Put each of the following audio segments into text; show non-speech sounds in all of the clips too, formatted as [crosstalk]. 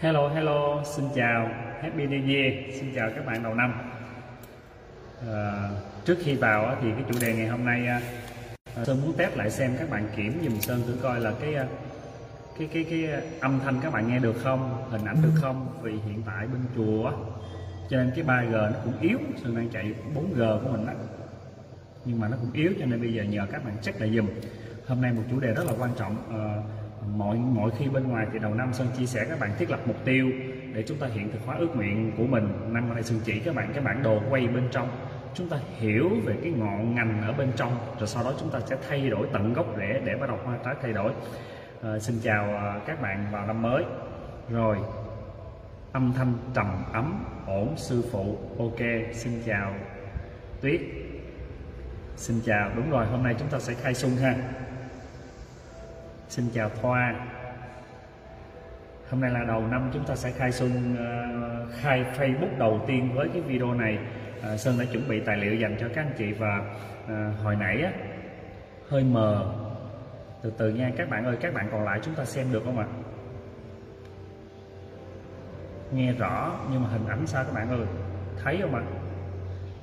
Hello hello, xin chào, Happy New Year, xin chào các bạn đầu năm. À, trước khi vào thì cái chủ đề ngày hôm nay à, à Sơn muốn test lại xem các bạn kiểm dùm Sơn thử coi là cái à, cái cái cái à, âm thanh các bạn nghe được không, hình ảnh được không? Vì hiện tại bên chùa cho nên cái 3G nó cũng yếu, Sơn đang chạy 4G của mình đó. Nhưng mà nó cũng yếu cho nên bây giờ nhờ các bạn check lại dùm. Hôm nay một chủ đề rất là quan trọng. À, mọi mọi khi bên ngoài thì đầu năm Sơn chia sẻ các bạn thiết lập mục tiêu để chúng ta hiện thực hóa ước nguyện của mình. Năm nay Sơn chỉ các bạn cái bản đồ quay bên trong. Chúng ta hiểu về cái ngọn ngành ở bên trong rồi sau đó chúng ta sẽ thay đổi tận gốc rễ để bắt đầu hoa trái thay đổi. À, xin chào ờ, các bạn vào năm mới. Rồi âm thanh trầm ấm ổn sư phụ. Ok xin chào tuyết. Xin chào đúng rồi hôm nay chúng ta sẽ khai xuân ha. Xin chào Thoa. Hôm nay là đầu năm chúng ta sẽ khai xuân uh, khai Facebook đầu tiên với cái video này. Uh, Sơn đã chuẩn bị tài liệu dành cho các anh chị và uh, hồi nãy á, hơi mờ. Từ từ nha các bạn ơi các bạn còn lại chúng ta xem được không ạ? Nghe rõ nhưng mà hình ảnh sao các bạn ơi? Thấy không ạ?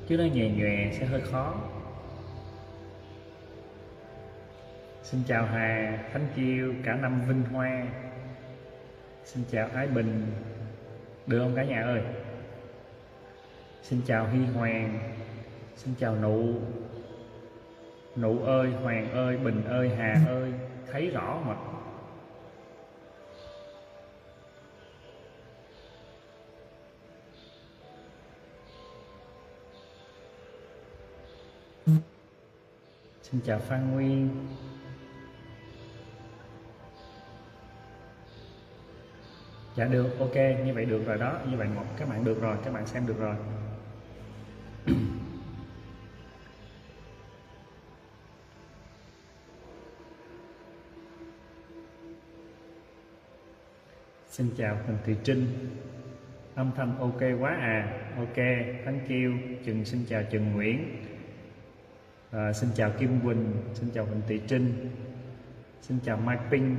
Chứ nó nhè nhòe sẽ hơi khó. Xin chào Hà, Khánh Chiêu, cả năm Vinh Hoa. Xin chào Ái Bình. Được không cả nhà ơi? Xin chào Hy Hoàng. Xin chào Nụ. Nụ ơi, Hoàng ơi, Bình ơi, Hà ơi Thấy rõ mà. Xin chào Phan Nguyên. Dạ được. Ok như vậy được rồi đó. Như vậy một các bạn được rồi các bạn xem được rồi. [clears throat] Xin chào Huỳnh Thị Trinh. Âm thanh ok quá à. Ok, thank you. Chừng xin chào Trần Nguyễn. À, Xin chào Kim Quỳnh. Xin chào Huỳnh Thị Trinh. Xin chào Mai Pinh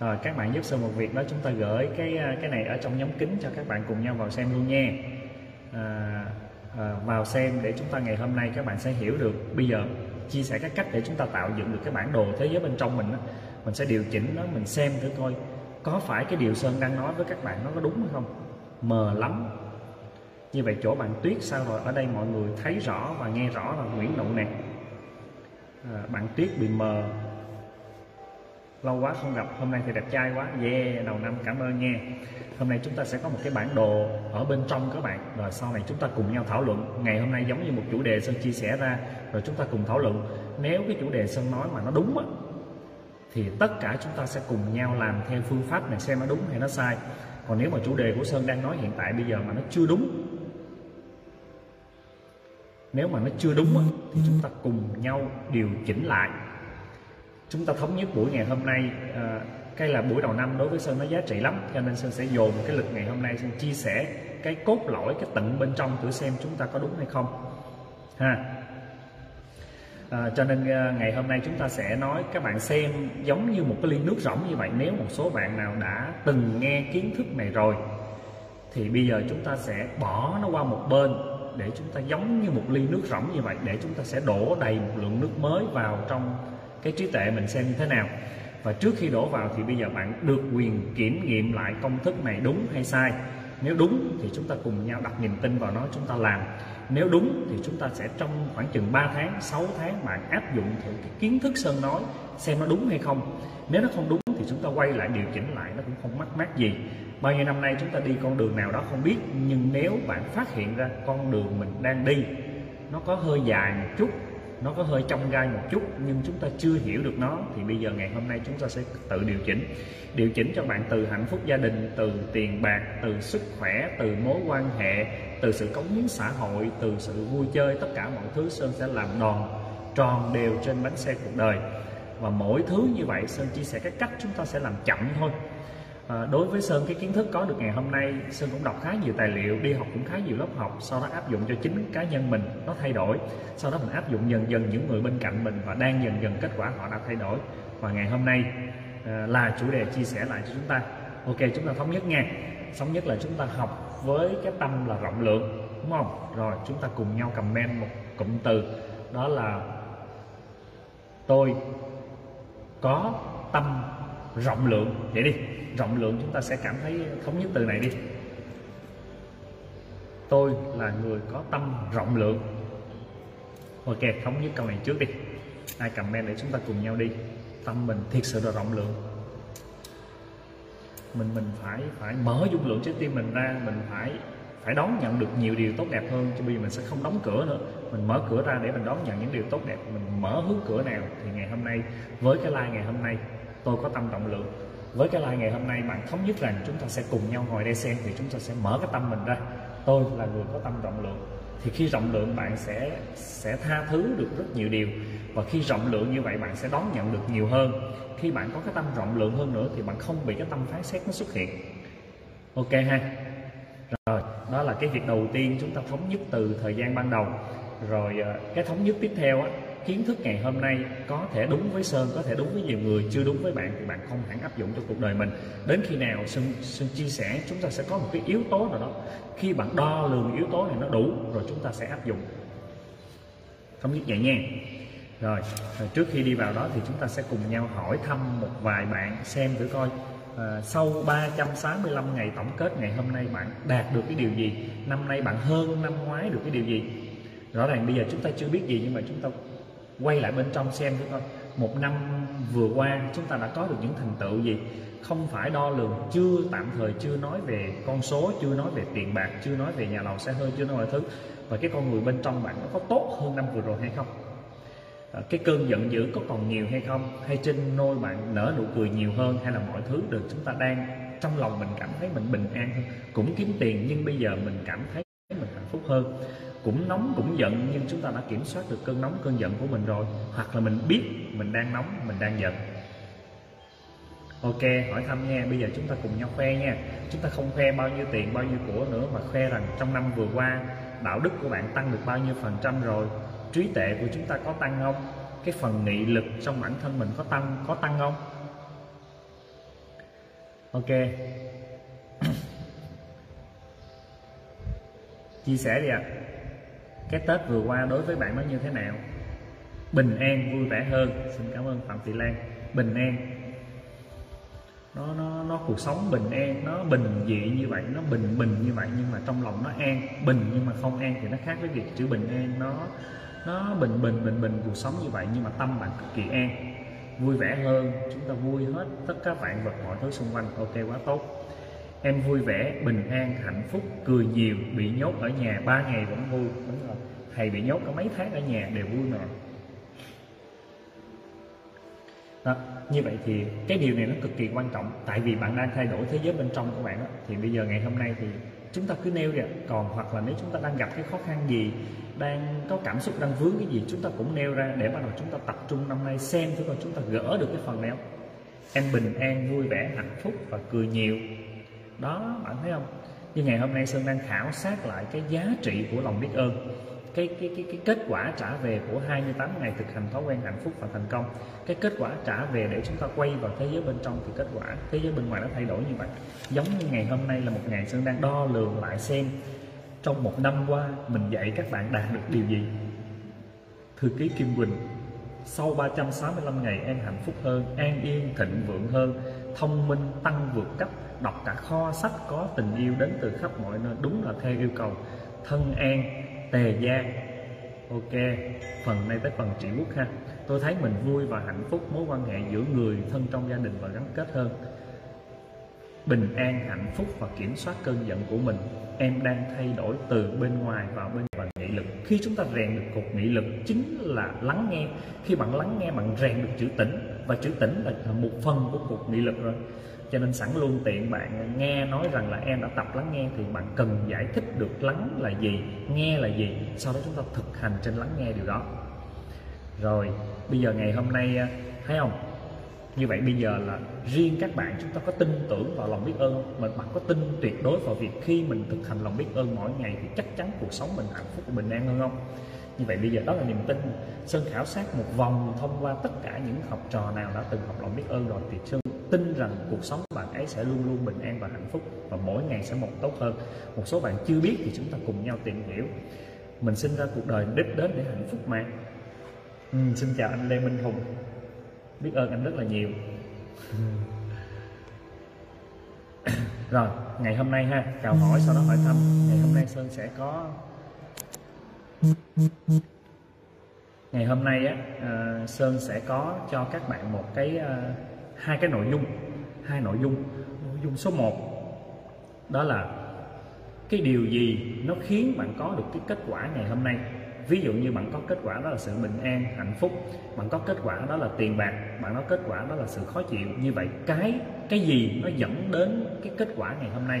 rồi các bạn giúp Sơn một việc đó chúng ta gửi cái à, cái này ở trong nhóm kính cho các bạn cùng nhau vào xem luôn nha. À, à, vào xem để chúng ta ngày hôm nay các bạn sẽ hiểu được. Bây giờ chia sẻ các cách để chúng ta tạo dựng được cái bản đồ thế giới bên trong mình đó. mình sẽ điều chỉnh nó mình xem thử coi có phải cái điều Sơn đang nói với các bạn nó có đúng hay không. Mờ lắm. Như vậy chỗ bạn Tuyết sao rồi? Ở đây mọi người thấy rõ và nghe rõ là Nguyễn Đậu nè. À, bạn Tuyết bị mờ lâu quá không gặp hôm nay thì đẹp trai quá. Yeah đầu năm cảm ơn nha. Hôm nay chúng ta sẽ có một cái bản đồ ở bên trong các bạn. Rồi sau này chúng ta cùng nhau thảo luận. Ngày hôm nay giống như một chủ đề sơn chia sẻ ra rồi chúng ta cùng thảo luận. Nếu cái chủ đề sơn nói mà nó đúng á thì tất cả chúng ta sẽ cùng nhau làm theo phương pháp này xem nó đúng hay nó sai. Còn nếu mà chủ đề của sơn đang nói hiện tại bây giờ mà nó chưa đúng nếu mà nó chưa đúng á, thì chúng ta cùng nhau điều chỉnh lại chúng ta thống nhất buổi ngày hôm nay à, cái là buổi đầu năm đối với sơn nó giá trị lắm cho nên sơn sẽ dồn cái lực ngày hôm nay sơn chia sẻ cái cốt lõi cái tận bên trong thử xem chúng ta có đúng hay không. Ha. À, cho nên à, ngày hôm nay chúng ta sẽ nói các bạn xem giống như một cái ly nước rỗng như vậy. Nếu một số bạn nào đã từng nghe kiến thức này rồi thì bây giờ chúng ta sẽ bỏ nó qua một bên để chúng ta giống như một ly nước rỗng như vậy để chúng ta sẽ đổ đầy một lượng nước mới vào trong cái trí tuệ mình xem như thế nào. Và trước khi đổ vào thì bây giờ bạn được quyền kiểm nghiệm lại công thức này đúng hay sai. Nếu đúng thì chúng ta cùng nhau đặt niềm tin vào nó, chúng ta làm. Nếu đúng thì chúng ta sẽ trong khoảng chừng 3 tháng 6 tháng bạn áp dụng thử cái kiến thức Sơn nói xem nó đúng hay không. Nếu nó không đúng thì chúng ta quay lại điều chỉnh lại, nó cũng không mắc mát gì. Bao nhiêu năm nay chúng ta đi con đường nào đó không biết, nhưng nếu bạn phát hiện ra con đường mình đang đi, nó có hơi dài một chút nó có hơi trong gai một chút, nhưng chúng ta chưa hiểu được nó. Thì bây giờ ngày hôm nay chúng ta sẽ tự điều chỉnh. Điều chỉnh cho bạn từ hạnh phúc gia đình, từ tiền bạc, từ sức khỏe, từ mối quan hệ, từ sự cống hiến xã hội, từ sự vui chơi, tất cả mọi thứ sơn sẽ làm đòn tròn đều trên bánh xe cuộc đời. Và mỗi thứ như vậy, sơn chia sẻ cái cách chúng ta sẽ làm chậm thôi à, đối với sơn cái kiến thức có được ngày hôm nay sơn cũng đọc khá nhiều tài liệu đi học cũng khá nhiều lớp học sau đó áp dụng cho chính cá nhân mình nó thay đổi. Sau đó mình áp dụng dần dần những người bên cạnh mình và đang dần dần kết quả họ đã thay đổi. Và ngày hôm nay à, là chủ đề chia sẻ lại cho chúng ta. Ok chúng ta thống nhất nha. Thống nhất là chúng ta học với cái tâm là rộng lượng đúng không? Rồi chúng ta cùng nhau comment một cụm từ. Đó là tôi có tâm rộng lượng. Vậy đi, rộng lượng chúng ta sẽ cảm thấy thống nhất từ này đi. Tôi là người có tâm rộng lượng. Ok, thống nhất câu này trước đi. Ai comment để chúng ta cùng nhau đi. Tâm mình thiệt sự là rộng lượng. Mình mình phải phải mở dung lượng trái tim mình ra, mình phải phải đón nhận được nhiều điều tốt đẹp hơn, chứ bây giờ mình sẽ không đóng cửa nữa. Mình mở cửa ra để mình đón nhận những điều tốt đẹp, mình mở hướng cửa nào thì ngày hôm nay, với cái like ngày hôm nay tôi có tâm rộng lượng. Với cái like ngày hôm nay, bạn thống nhất rằng chúng ta sẽ cùng nhau ngồi đây xem thì chúng ta sẽ mở cái tâm mình ra. Tôi là người có tâm rộng lượng. Thì khi rộng lượng, bạn sẽ sẽ tha thứ được rất nhiều điều. Và khi rộng lượng như vậy, bạn sẽ đón nhận được nhiều hơn. Khi bạn có cái tâm rộng lượng hơn nữa, thì bạn không bị cái tâm phán xét nó xuất hiện. Ok ha. Rồi, đó là cái việc đầu tiên chúng ta thống nhất từ thời gian ban đầu. Rồi ờ, cái thống nhất tiếp theo á kiến thức ngày hôm nay có thể đúng với sơn có thể đúng với nhiều người chưa đúng với bạn thì bạn không hẳn áp dụng cho cuộc đời mình. Đến khi nào sơn sơn chia sẻ chúng ta sẽ có một cái yếu tố nào đó. Khi bạn đo lường yếu tố này nó đủ rồi chúng ta sẽ áp dụng. Không biết vậy nha. Rồi, rồi trước khi đi vào đó thì chúng ta sẽ cùng nhau hỏi thăm một vài bạn xem thử coi à, sau 365 ngày tổng kết ngày hôm nay bạn đạt được cái điều gì? Năm nay bạn hơn năm ngoái được cái điều gì? Rõ ràng bây giờ chúng ta chưa biết gì nhưng mà chúng ta quay lại bên trong xem thử coi. Một năm vừa qua chúng ta đã có được những thành tựu gì? Không phải đo lường chưa tạm thời chưa nói về con số chưa nói về tiền bạc chưa nói về nhà lầu xe hơi chưa nói mọi thứ. Và cái con người bên trong bạn nó có tốt hơn năm vừa rồi hay không? À, cái cơn giận dữ có còn nhiều hay không? Hay trên nôi bạn nở nụ cười nhiều hơn hay là mọi thứ được chúng ta đang trong lòng mình cảm thấy mình bình an hơn? Cũng kiếm tiền nhưng bây giờ mình cảm thấy mình hạnh phúc hơn cũng nóng, cũng giận, nhưng chúng ta đã kiểm soát được cơn nóng, cơn giận của mình rồi. Hoặc là mình biết mình đang nóng, mình đang giận. Ok, hỏi thăm nha. Bây giờ chúng ta cùng nhau khoe nha. Chúng ta không khoe bao nhiêu tiền, bao nhiêu của nữa, mà khoe rằng trong năm vừa qua, đạo đức của bạn tăng được bao nhiêu phần trăm rồi. Trí tuệ của chúng ta có tăng không? Cái phần nghị lực trong bản thân mình có tăng có tăng không? Ok. [coughs] Chia sẻ đi ạ. à cái Tết vừa qua đối với bạn nó như thế nào? Bình an, vui vẻ hơn. Xin cảm ơn Phạm Thị Lan. Bình an. Nó nó nó cuộc sống bình an, nó bình dị như vậy, nó bình bình như vậy, nhưng mà trong lòng nó an. Bình nhưng mà không an thì nó khác với việc chữ bình an. Nó nó bình bình bình bình cuộc sống như vậy, nhưng mà tâm bạn cực kỳ an. Vui vẻ hơn, chúng ta vui hết tất cả vạn vật mọi thứ xung quanh. Ok, quá tốt em vui vẻ bình an hạnh phúc cười nhiều bị nhốt ở nhà ba ngày vẫn vui. Đúng rồi. Thầy bị nhốt có mấy tháng ở nhà đều vui mà. Đó, như vậy thì cái điều này nó cực kỳ quan trọng. Tại vì bạn đang thay đổi thế giới bên trong của bạn đó. thì bây giờ ngày hôm nay thì chúng ta cứ nêu ra. Còn hoặc là nếu chúng ta đang gặp cái khó khăn gì đang có cảm xúc đang vướng cái gì chúng ta cũng nêu ra để bắt đầu chúng ta tập trung năm nay xem thử coi chúng ta gỡ được cái phần nào em bình an vui vẻ hạnh phúc và cười nhiều đó, bạn thấy không? Như ngày hôm nay sơn đang khảo sát lại cái giá trị của lòng biết ơn, cái cái cái cái kết quả trả về của 28 ngày thực hành thói quen hạnh phúc và thành công. Cái kết quả trả về để chúng ta quay vào thế giới bên trong thì kết quả, thế giới bên ngoài nó thay đổi như vậy. Giống như ngày hôm nay là một ngày sơn đang đo lường lại xem trong một năm qua mình dạy các bạn đạt được điều gì. Thư ký Kim Quỳnh, sau 365 ngày an hạnh phúc hơn, an yên, thịnh vượng hơn, thông minh, tăng vượt cấp đọc cả kho sách có tình yêu đến từ khắp mọi nơi. Đúng là theo yêu cầu. Thân an, tề giang ok, phần này tới phần trị quốc ha. Tôi thấy mình vui và hạnh phúc, mối quan hệ giữa người, thân trong gia đình và gắn kết hơn. Bình an, hạnh phúc và kiểm soát cơn giận của mình. Em đang thay đổi từ bên ngoài vào bên và nghị lực. Khi chúng ta rèn được cột nghị lực, chính là lắng nghe. Khi bạn lắng nghe, bạn rèn được chữ tĩnh và chữ tĩnh là một phần của cột nghị lực rồi cho nên sẵn luôn tiện bạn nghe nói rằng là em đã tập lắng nghe thì bạn cần giải thích được lắng là gì, nghe là gì. Sau đó chúng ta thực hành trên lắng nghe điều đó. Rồi, bây giờ ngày hôm nay à, thấy không? Như vậy bây giờ là riêng các bạn chúng ta có tin tưởng vào lòng biết ơn, mà bạn có tin tuyệt đối vào việc khi mình thực hành lòng biết ơn mỗi ngày thì chắc chắn cuộc sống mình hạnh phúc bình an hơn không? Như vậy bây giờ đó là niềm tin. Sơn khảo sát một vòng thông qua tất cả những học trò nào đã từng học lòng biết ơn rồi thì sơn tin rằng cuộc sống bạn ấy sẽ luôn luôn bình an và hạnh phúc và mỗi ngày sẽ một tốt hơn. Một số bạn chưa biết thì chúng ta cùng nhau tìm hiểu. Mình sinh ra cuộc đời đích đến để hạnh phúc mà. Ừ, xin chào anh lê minh hùng. Biết ơn anh rất là nhiều. [coughs] Rồi ngày hôm nay ha chào hỏi sau đó hỏi thăm. Ngày hôm nay sơn sẽ có ngày hôm nay á uh, sơn sẽ có cho các bạn một cái uh, hai cái nội dung, hai nội dung. Nội dung số 1 đó là cái điều gì nó khiến bạn có được cái kết quả ngày hôm nay? Ví dụ như bạn có kết quả đó là sự bình an, hạnh phúc. Bạn có kết quả đó là tiền bạc. Bạn có kết quả đó là sự khó chịu. Như vậy, cái cái gì nó dẫn đến cái kết quả ngày hôm nay?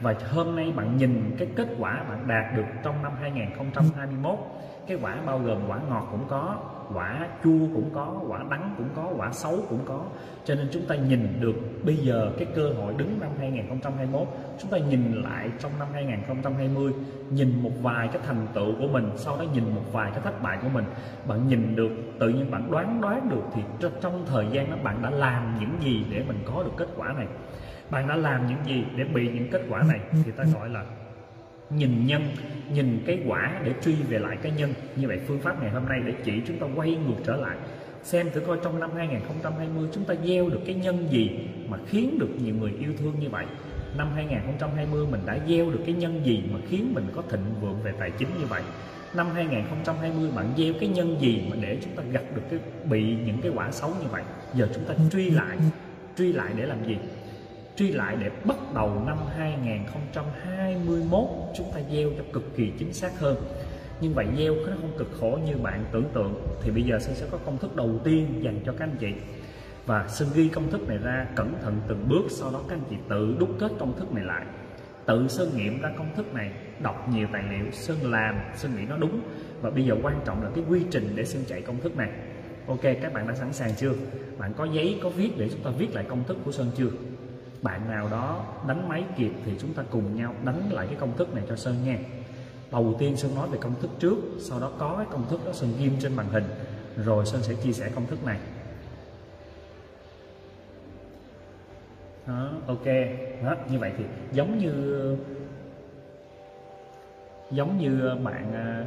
Và hôm nay bạn nhìn cái kết quả bạn đạt được trong năm 2021 cái quả bao gồm quả ngọt cũng có quả chua cũng có, quả đắng cũng có, quả xấu cũng có. Cho nên chúng ta nhìn được bây giờ cái cơ hội đứng năm 2021 chúng ta nhìn lại trong năm 2020 nhìn một vài cái thành tựu của mình, sau đó nhìn một vài cái thất bại của mình. Bạn nhìn được, tự nhiên bạn đoán đoán được thì trong thời gian đó bạn đã làm những gì để mình có được kết quả này. Bạn đã làm những gì để bị những kết quả này thì ta gọi là nhìn nhân, nhìn cái quả để truy về lại cái nhân. Như vậy phương pháp ngày hôm nay để chỉ chúng ta quay ngược trở lại. Xem thử coi trong năm 2020 chúng ta gieo được cái nhân gì mà khiến được nhiều người yêu thương như vậy. Năm 2020 mình đã gieo được cái nhân gì mà khiến mình có thịnh vượng về tài chính như vậy? Năm 2020 bạn gieo cái nhân gì mà để chúng ta gặp được cái bị những cái quả xấu như vậy? Giờ chúng ta truy lại. Truy lại để làm gì? Truy lại để bắt đầu năm 2021 chúng ta gieo cho cực kỳ chính xác hơn. Nhưng vậy gieo nó không cực khổ như bạn tưởng tượng. Thì bây giờ Sơn sẽ có công thức đầu tiên dành cho các anh chị. Và Sơn ghi công thức này ra cẩn thận từng bước, sau đó các anh chị tự đúc kết công thức này lại. Tự Sơn nghiệm ra công thức này, đọc nhiều tài liệu, Sơn làm, Sơn nghĩ nó đúng. Và bây giờ quan trọng là cái quy trình để Sơn chạy công thức này. Ok, các bạn đã sẵn sàng chưa? Bạn có giấy, có viết để chúng ta viết lại công thức của Sơn chưa? Bạn nào đó đánh máy kịp thì chúng ta cùng nhau đánh lại cái công thức này cho Sơn nha đầu tiên Sơn nói về công thức trước sau đó có cái công thức đó Sơn ghim trên màn hình rồi Sơn sẽ chia sẻ công thức này. Đó, ok. Đó, như vậy thì giống như giống như bạn à,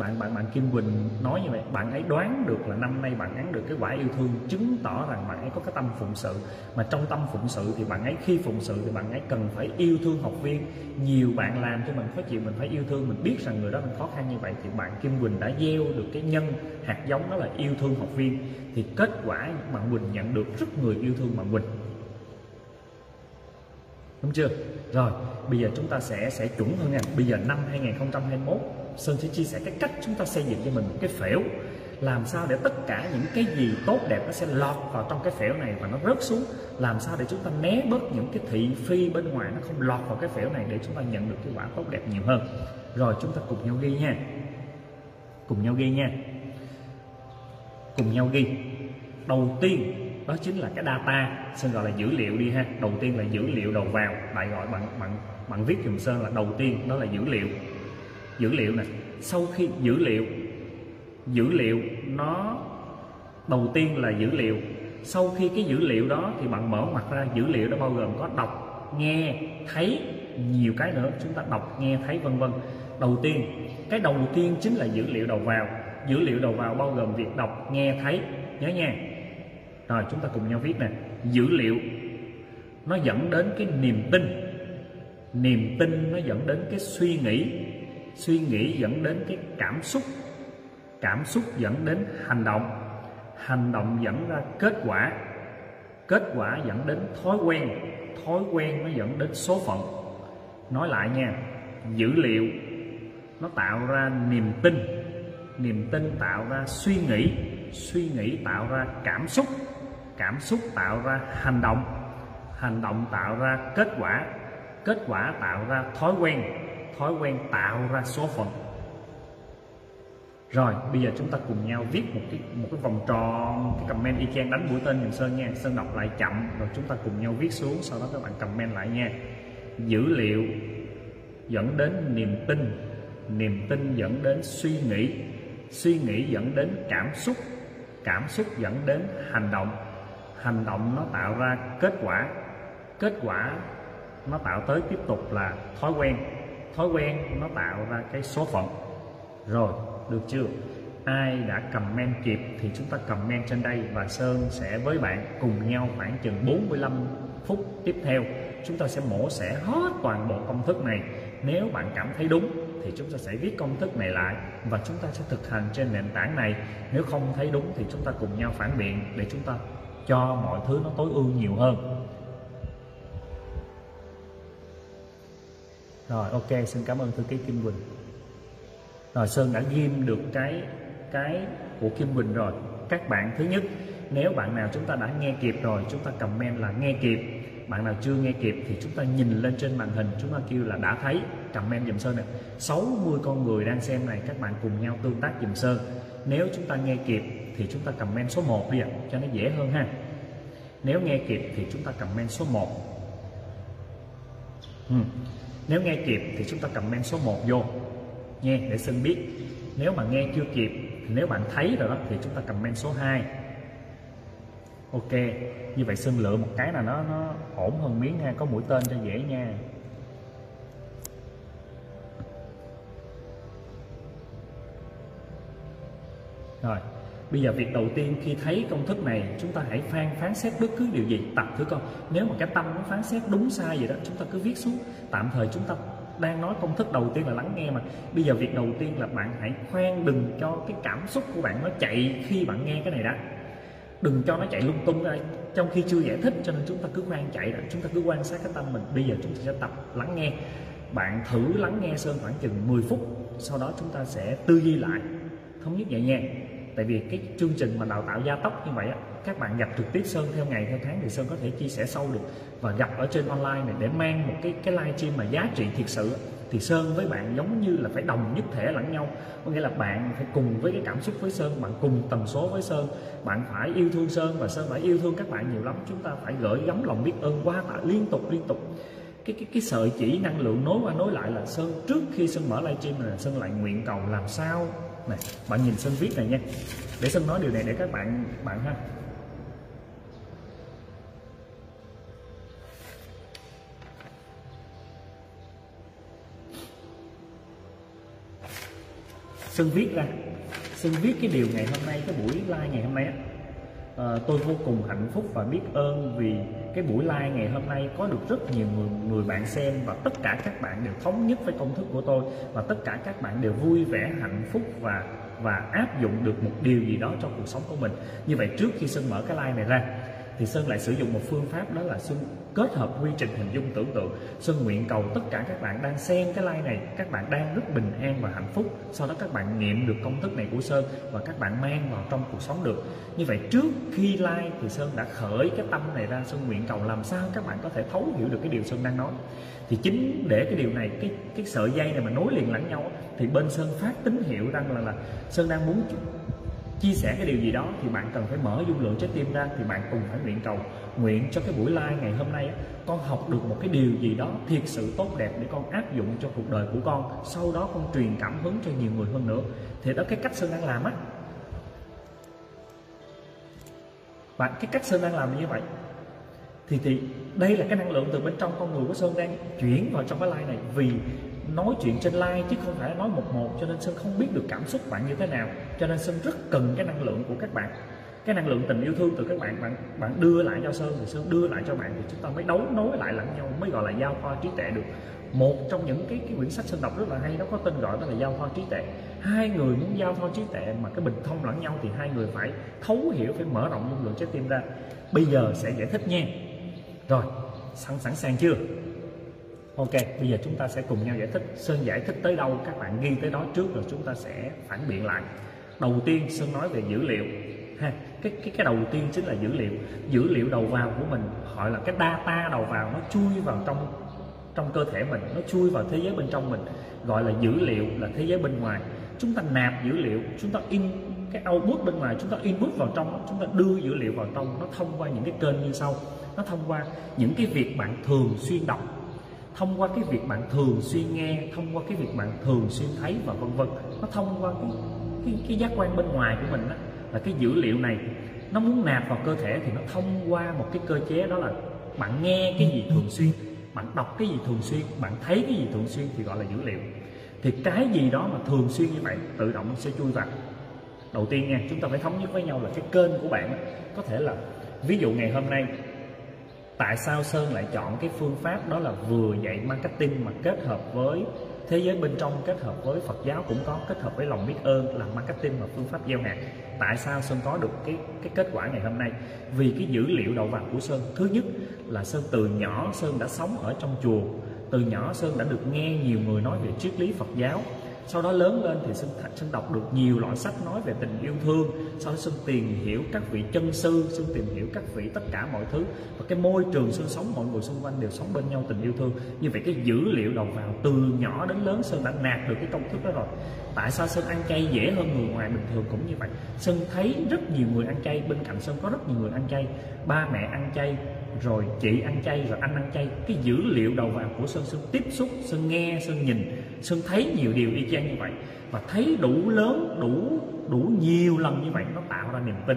bạn bạn bạn Kim Quỳnh nói như vậy, bạn ấy đoán được là năm nay bạn án được cái quả yêu thương chứng tỏ rằng bạn ấy có cái tâm phụng sự. Mà trong tâm phụng sự thì bạn ấy khi phụng sự thì bạn ấy cần phải yêu thương học viên. Nhiều bạn làm cho mình khó chịu, mình phải yêu thương. Mình biết rằng người đó mình khó khăn như vậy thì bạn Kim Quỳnh đã gieo được cái nhân hạt giống đó là yêu thương học viên. Thì kết quả bạn Quỳnh nhận được, rất người yêu thương bạn Quỳnh. Đúng chưa? Rồi, bây giờ chúng ta sẽ sẽ chuẩn hơn nha. Bây giờ năm 2021 Sơn sẽ chia sẻ cái cách chúng ta xây dựng cho mình một cái phễu, làm sao để tất cả những cái gì tốt đẹp nó sẽ lọt vào trong cái phễu này và nó rớt xuống, làm sao để chúng ta né bớt những cái thị phi bên ngoài nó không lọt vào cái phễu này để chúng ta nhận được cái quả tốt đẹp nhiều hơn. Rồi chúng ta cùng nhau ghi nha. Cùng nhau ghi nha. Cùng nhau ghi. Đầu tiên, đó chính là cái data. Sơn gọi là dữ liệu đi ha. Đầu tiên là dữ liệu đầu vào. Đại gọi bạn bạn bạn viết dùm sơn là đầu tiên đó là dữ liệu dữ liệu này sau khi dữ liệu dữ liệu nó, đầu tiên là dữ liệu. Sau khi cái dữ liệu đó thì bạn mở mặt ra, dữ liệu đó bao gồm có đọc, nghe, thấy, nhiều cái nữa. Chúng ta đọc, nghe, thấy, vân vân. Đầu tiên, cái đầu tiên chính là dữ liệu đầu vào. Dữ liệu đầu vào bao gồm việc đọc, nghe, thấy. Nhớ nha. Rồi, chúng ta cùng nhau viết nè. Dữ liệu, nó dẫn đến cái niềm tin. Niềm tin nó dẫn đến cái suy nghĩ suy nghĩ dẫn đến cái cảm xúc. Cảm xúc dẫn đến hành động. Hành động dẫn ra kết quả. Kết quả dẫn đến thói quen. Thói quen nó dẫn đến số phận. Nói lại nha, dữ liệu, nó tạo ra niềm tin. Niềm tin tạo ra suy nghĩ. Suy nghĩ tạo ra cảm xúc. Cảm xúc tạo ra hành động. Hành động tạo ra kết quả. Kết quả tạo ra thói quen thói quen tạo ra số phận. Rồi, bây giờ chúng ta cùng nhau viết một cái một cái vòng tròn cái comment y chang đánh mũi tên dùm sơn nha. Sơn đọc lại chậm, rồi chúng ta cùng nhau viết xuống, sau đó các bạn comment lại nha. Dữ liệu dẫn đến niềm tin niềm tin dẫn đến suy nghĩ suy nghĩ dẫn đến cảm xúc cảm xúc dẫn đến hành động. Hành động nó tạo ra kết quả kết quả nó tạo tới tiếp tục là thói quen thói quen nó tạo ra cái số phận. Rồi, được chưa? Ai đã comment kịp thì chúng ta comment trên đây và Sơn sẽ với bạn cùng nhau khoảng chừng 45 phút tiếp theo. Chúng ta sẽ mổ xẻ hết toàn bộ công thức này. Nếu bạn cảm thấy đúng thì chúng ta sẽ viết công thức này lại và chúng ta sẽ thực hành trên nền tảng này. Nếu không thấy đúng thì chúng ta cùng nhau phản biện để chúng ta cho mọi thứ nó tối ưu nhiều hơn. Rồi, ok, xin cảm ơn thư ký Kim Quỳnh. Rồi, Sơn đã ghim được cái cái của Kim Quỳnh rồi. Các bạn, thứ nhất, nếu bạn nào chúng ta đã nghe kịp rồi, chúng ta comment là nghe kịp. Bạn nào chưa nghe kịp thì chúng ta nhìn lên trên màn hình, chúng ta kêu là đã thấy. Comment dùm Sơn này 60 con người đang xem này, các bạn cùng nhau tương tác dùm Sơn. Nếu chúng ta nghe kịp thì chúng ta comment số 1 đi ạ, cho nó dễ hơn ha. Nếu nghe kịp thì chúng ta comment số 1 ừ. Hmm nếu nghe kịp thì chúng ta comment số 1 vô, nghe để Sơn biết. Nếu mà nghe chưa kịp, nếu bạn thấy rồi đó, thì chúng ta comment số 2 ok, như vậy Sơn lựa một cái là nó nó ổn hơn miếng ha có mũi tên cho dễ nha. Rồi bây giờ việc đầu tiên khi thấy công thức này, chúng ta hãy phán phán xét bất cứ điều gì. Tập thử coi. Nếu mà cái tâm nó phán xét đúng sai gì đó, chúng ta cứ viết xuống. Tạm thời chúng ta đang nói công thức đầu tiên là lắng nghe mà. Bây giờ việc đầu tiên là bạn hãy khoan đừng cho cái cảm xúc của bạn nó chạy khi bạn nghe cái này đã. Đừng cho nó chạy lung tung ra. Trong khi chưa giải thích, cho nên chúng ta cứ khoan chạy đã. Chúng ta cứ quan sát cái tâm mình. Bây giờ chúng ta sẽ tập lắng nghe. Bạn thử lắng nghe sơn khoảng chừng 10 phút. Sau đó chúng ta sẽ tư duy lại. Thống nhất nhẹ nhàng tại vì cái chương trình mà đào tạo gia tốc như vậy á, các bạn gặp trực tiếp sơn theo ngày, theo tháng thì sơn có thể chia sẻ sâu được. Và gặp ở trên online này để mang một cái cái live stream mà giá trị thiệt sự thì sơn với bạn giống như là phải đồng nhất thể lẫn nhau. Có nghĩa là bạn phải cùng với cái cảm xúc với sơn, bạn cùng tần số với sơn, bạn phải yêu thương sơn và sơn phải yêu thương các bạn nhiều lắm. Chúng ta phải gửi gắm lòng biết ơn qua tạ liên tục liên tục. Cái cái cái sợi chỉ năng lượng nối qua nối lại là sơn, trước khi sơn mở livestream là sơn lại nguyện cầu làm sao này. Bạn nhìn sơn viết này nha. Để sơn nói điều này để các bạn bạn ha. Sơn viết ra. Sơn viết cái điều ngày hôm nay, cái buổi live ngày hôm nay á à, tôi vô cùng hạnh phúc và biết ơn vì cái buổi live ngày hôm nay có được rất nhiều người, người bạn xem và tất cả các bạn đều thống nhất với công thức của tôi và tất cả các bạn đều vui vẻ hạnh phúc và và áp dụng được một điều gì đó trong cuộc sống của mình. Như vậy trước khi Sơn mở cái live này ra thì Sơn lại sử dụng một phương pháp đó là Sơn kết hợp quy trình hình dung tưởng tượng. Sơn nguyện cầu tất cả các bạn đang xem cái like này, các bạn đang rất bình an và hạnh phúc. Sau đó các bạn nghiệm được công thức này của Sơn và các bạn mang vào trong cuộc sống được. Như vậy trước khi like thì Sơn đã khởi cái tâm này ra, Sơn nguyện cầu làm sao các bạn có thể thấu hiểu được cái điều Sơn đang nói. Thì chính để cái điều này, cái cái sợi dây này mà nối liền lẫn nhau thì bên Sơn phát tín hiệu rằng là là Sơn đang muốn chia sẻ cái điều gì đó thì bạn cần phải mở dung lượng trái tim ra thì bạn cùng phải nguyện cầu. Nguyện cho cái buổi live ngày hôm nay con học được một cái điều gì đó thiệt sự tốt đẹp để con áp dụng cho cuộc đời của con. Sau đó con truyền cảm hứng cho nhiều người hơn nữa. Thì đó, cái cách sơn đang làm á. Và cái cách sơn đang làm như vậy. Thì thì đây là cái năng lượng từ bên trong con người của sơn đang chuyển vào trong cái like này. Vì nói chuyện trên live chứ không phải nói một một. Cho nên sơn không biết được cảm xúc bạn như thế nào. Cho nên sơn rất cần cái năng lượng của các bạn. Cái năng lượng tình yêu thương từ các bạn. Bạn bạn đưa lại cho sơn thì sơn đưa lại cho bạn thì chúng ta mới đấu nối lại lẫn nhau mới gọi là giao thoa trí tuệ được. Một trong những cái, cái quyển sách sơn đọc rất là hay nó có tên gọi đó là giao thoa trí tuệ. Hai người muốn giao thoa trí tuệ mà cái bình thông lẫn nhau thì hai người phải thấu hiểu phải mở rộng dung lượng trái tim ra. Bây giờ sẽ giải thích nha. Rồi sẵn sẵn sàng chưa? Ok, bây giờ chúng ta sẽ cùng nhau giải thích. Sơn giải thích tới đâu các bạn ghi tới đó trước rồi chúng ta sẽ phản biện lại. Đầu tiên Sơn nói về dữ liệu. Ha, cái cái cái đầu tiên chính là dữ liệu. Dữ liệu đầu vào của mình gọi là cái data đầu vào nó chui vào trong trong cơ thể mình, nó chui vào thế giới bên trong mình, gọi là dữ liệu là thế giới bên ngoài. Chúng ta nạp dữ liệu, chúng ta in cái output bên ngoài, chúng ta input vào trong, chúng ta đưa dữ liệu vào trong, nó thông qua những cái kênh như sau. Nó thông qua những cái việc bạn thường xuyên đọc thông qua cái việc bạn thường xuyên nghe thông qua cái việc bạn thường xuyên thấy và vân vân. Nó thông qua cái cái, cái giác quan bên ngoài của mình đó là cái dữ liệu này nó muốn nạp vào cơ thể thì nó thông qua một cái cơ chế đó là bạn nghe cái gì thường xuyên bạn đọc cái gì thường xuyên bạn thấy cái gì thường xuyên thì gọi là dữ liệu. Thì cái gì đó mà thường xuyên như vậy tự động sẽ chui vào. Đầu tiên nha chúng ta phải thống nhất với nhau là cái kênh của bạn có thể là ví dụ ngày hôm nay tại sao sơn lại chọn cái phương pháp đó là vừa dạy marketing mà kết hợp với thế giới bên trong, kết hợp với phật giáo cũng có, kết hợp với lòng biết ơn làm marketing và phương pháp gieo hạt. Tại sao sơn có được cái cái kết quả ngày hôm nay? Vì cái dữ liệu đầu vào của sơn. Thứ nhất là sơn từ nhỏ sơn đã sống ở trong chùa. Từ nhỏ sơn đã được nghe nhiều người nói về triết lý phật giáo sau đó lớn lên thì Xuân, Xuân đọc được nhiều loại sách nói về tình yêu thương. Sau đó Xuân tìm hiểu các vị chân sư Xuân tìm hiểu các vị tất cả mọi thứ. Và cái môi trường Xuân sống mọi người xung quanh đều sống bên nhau tình yêu thương. Như vậy cái dữ liệu đầu vào từ nhỏ đến lớn Xuân đã nạp được cái công thức đó rồi. Tại sao Xuân ăn chay dễ hơn người ngoài bình thường cũng như vậy? Xuân thấy rất nhiều người ăn chay bên cạnh Xuân có rất nhiều người ăn chay. Ba mẹ ăn chay rồi, chị ăn chay rồi anh ăn chay. Cái dữ liệu đầu vào của sơn sơn tiếp xúc, sơn nghe, sơn nhìn, sơn thấy nhiều điều y chang như vậy. Và thấy đủ lớn, đủ đủ nhiều lần như vậy, nó tạo ra niềm tin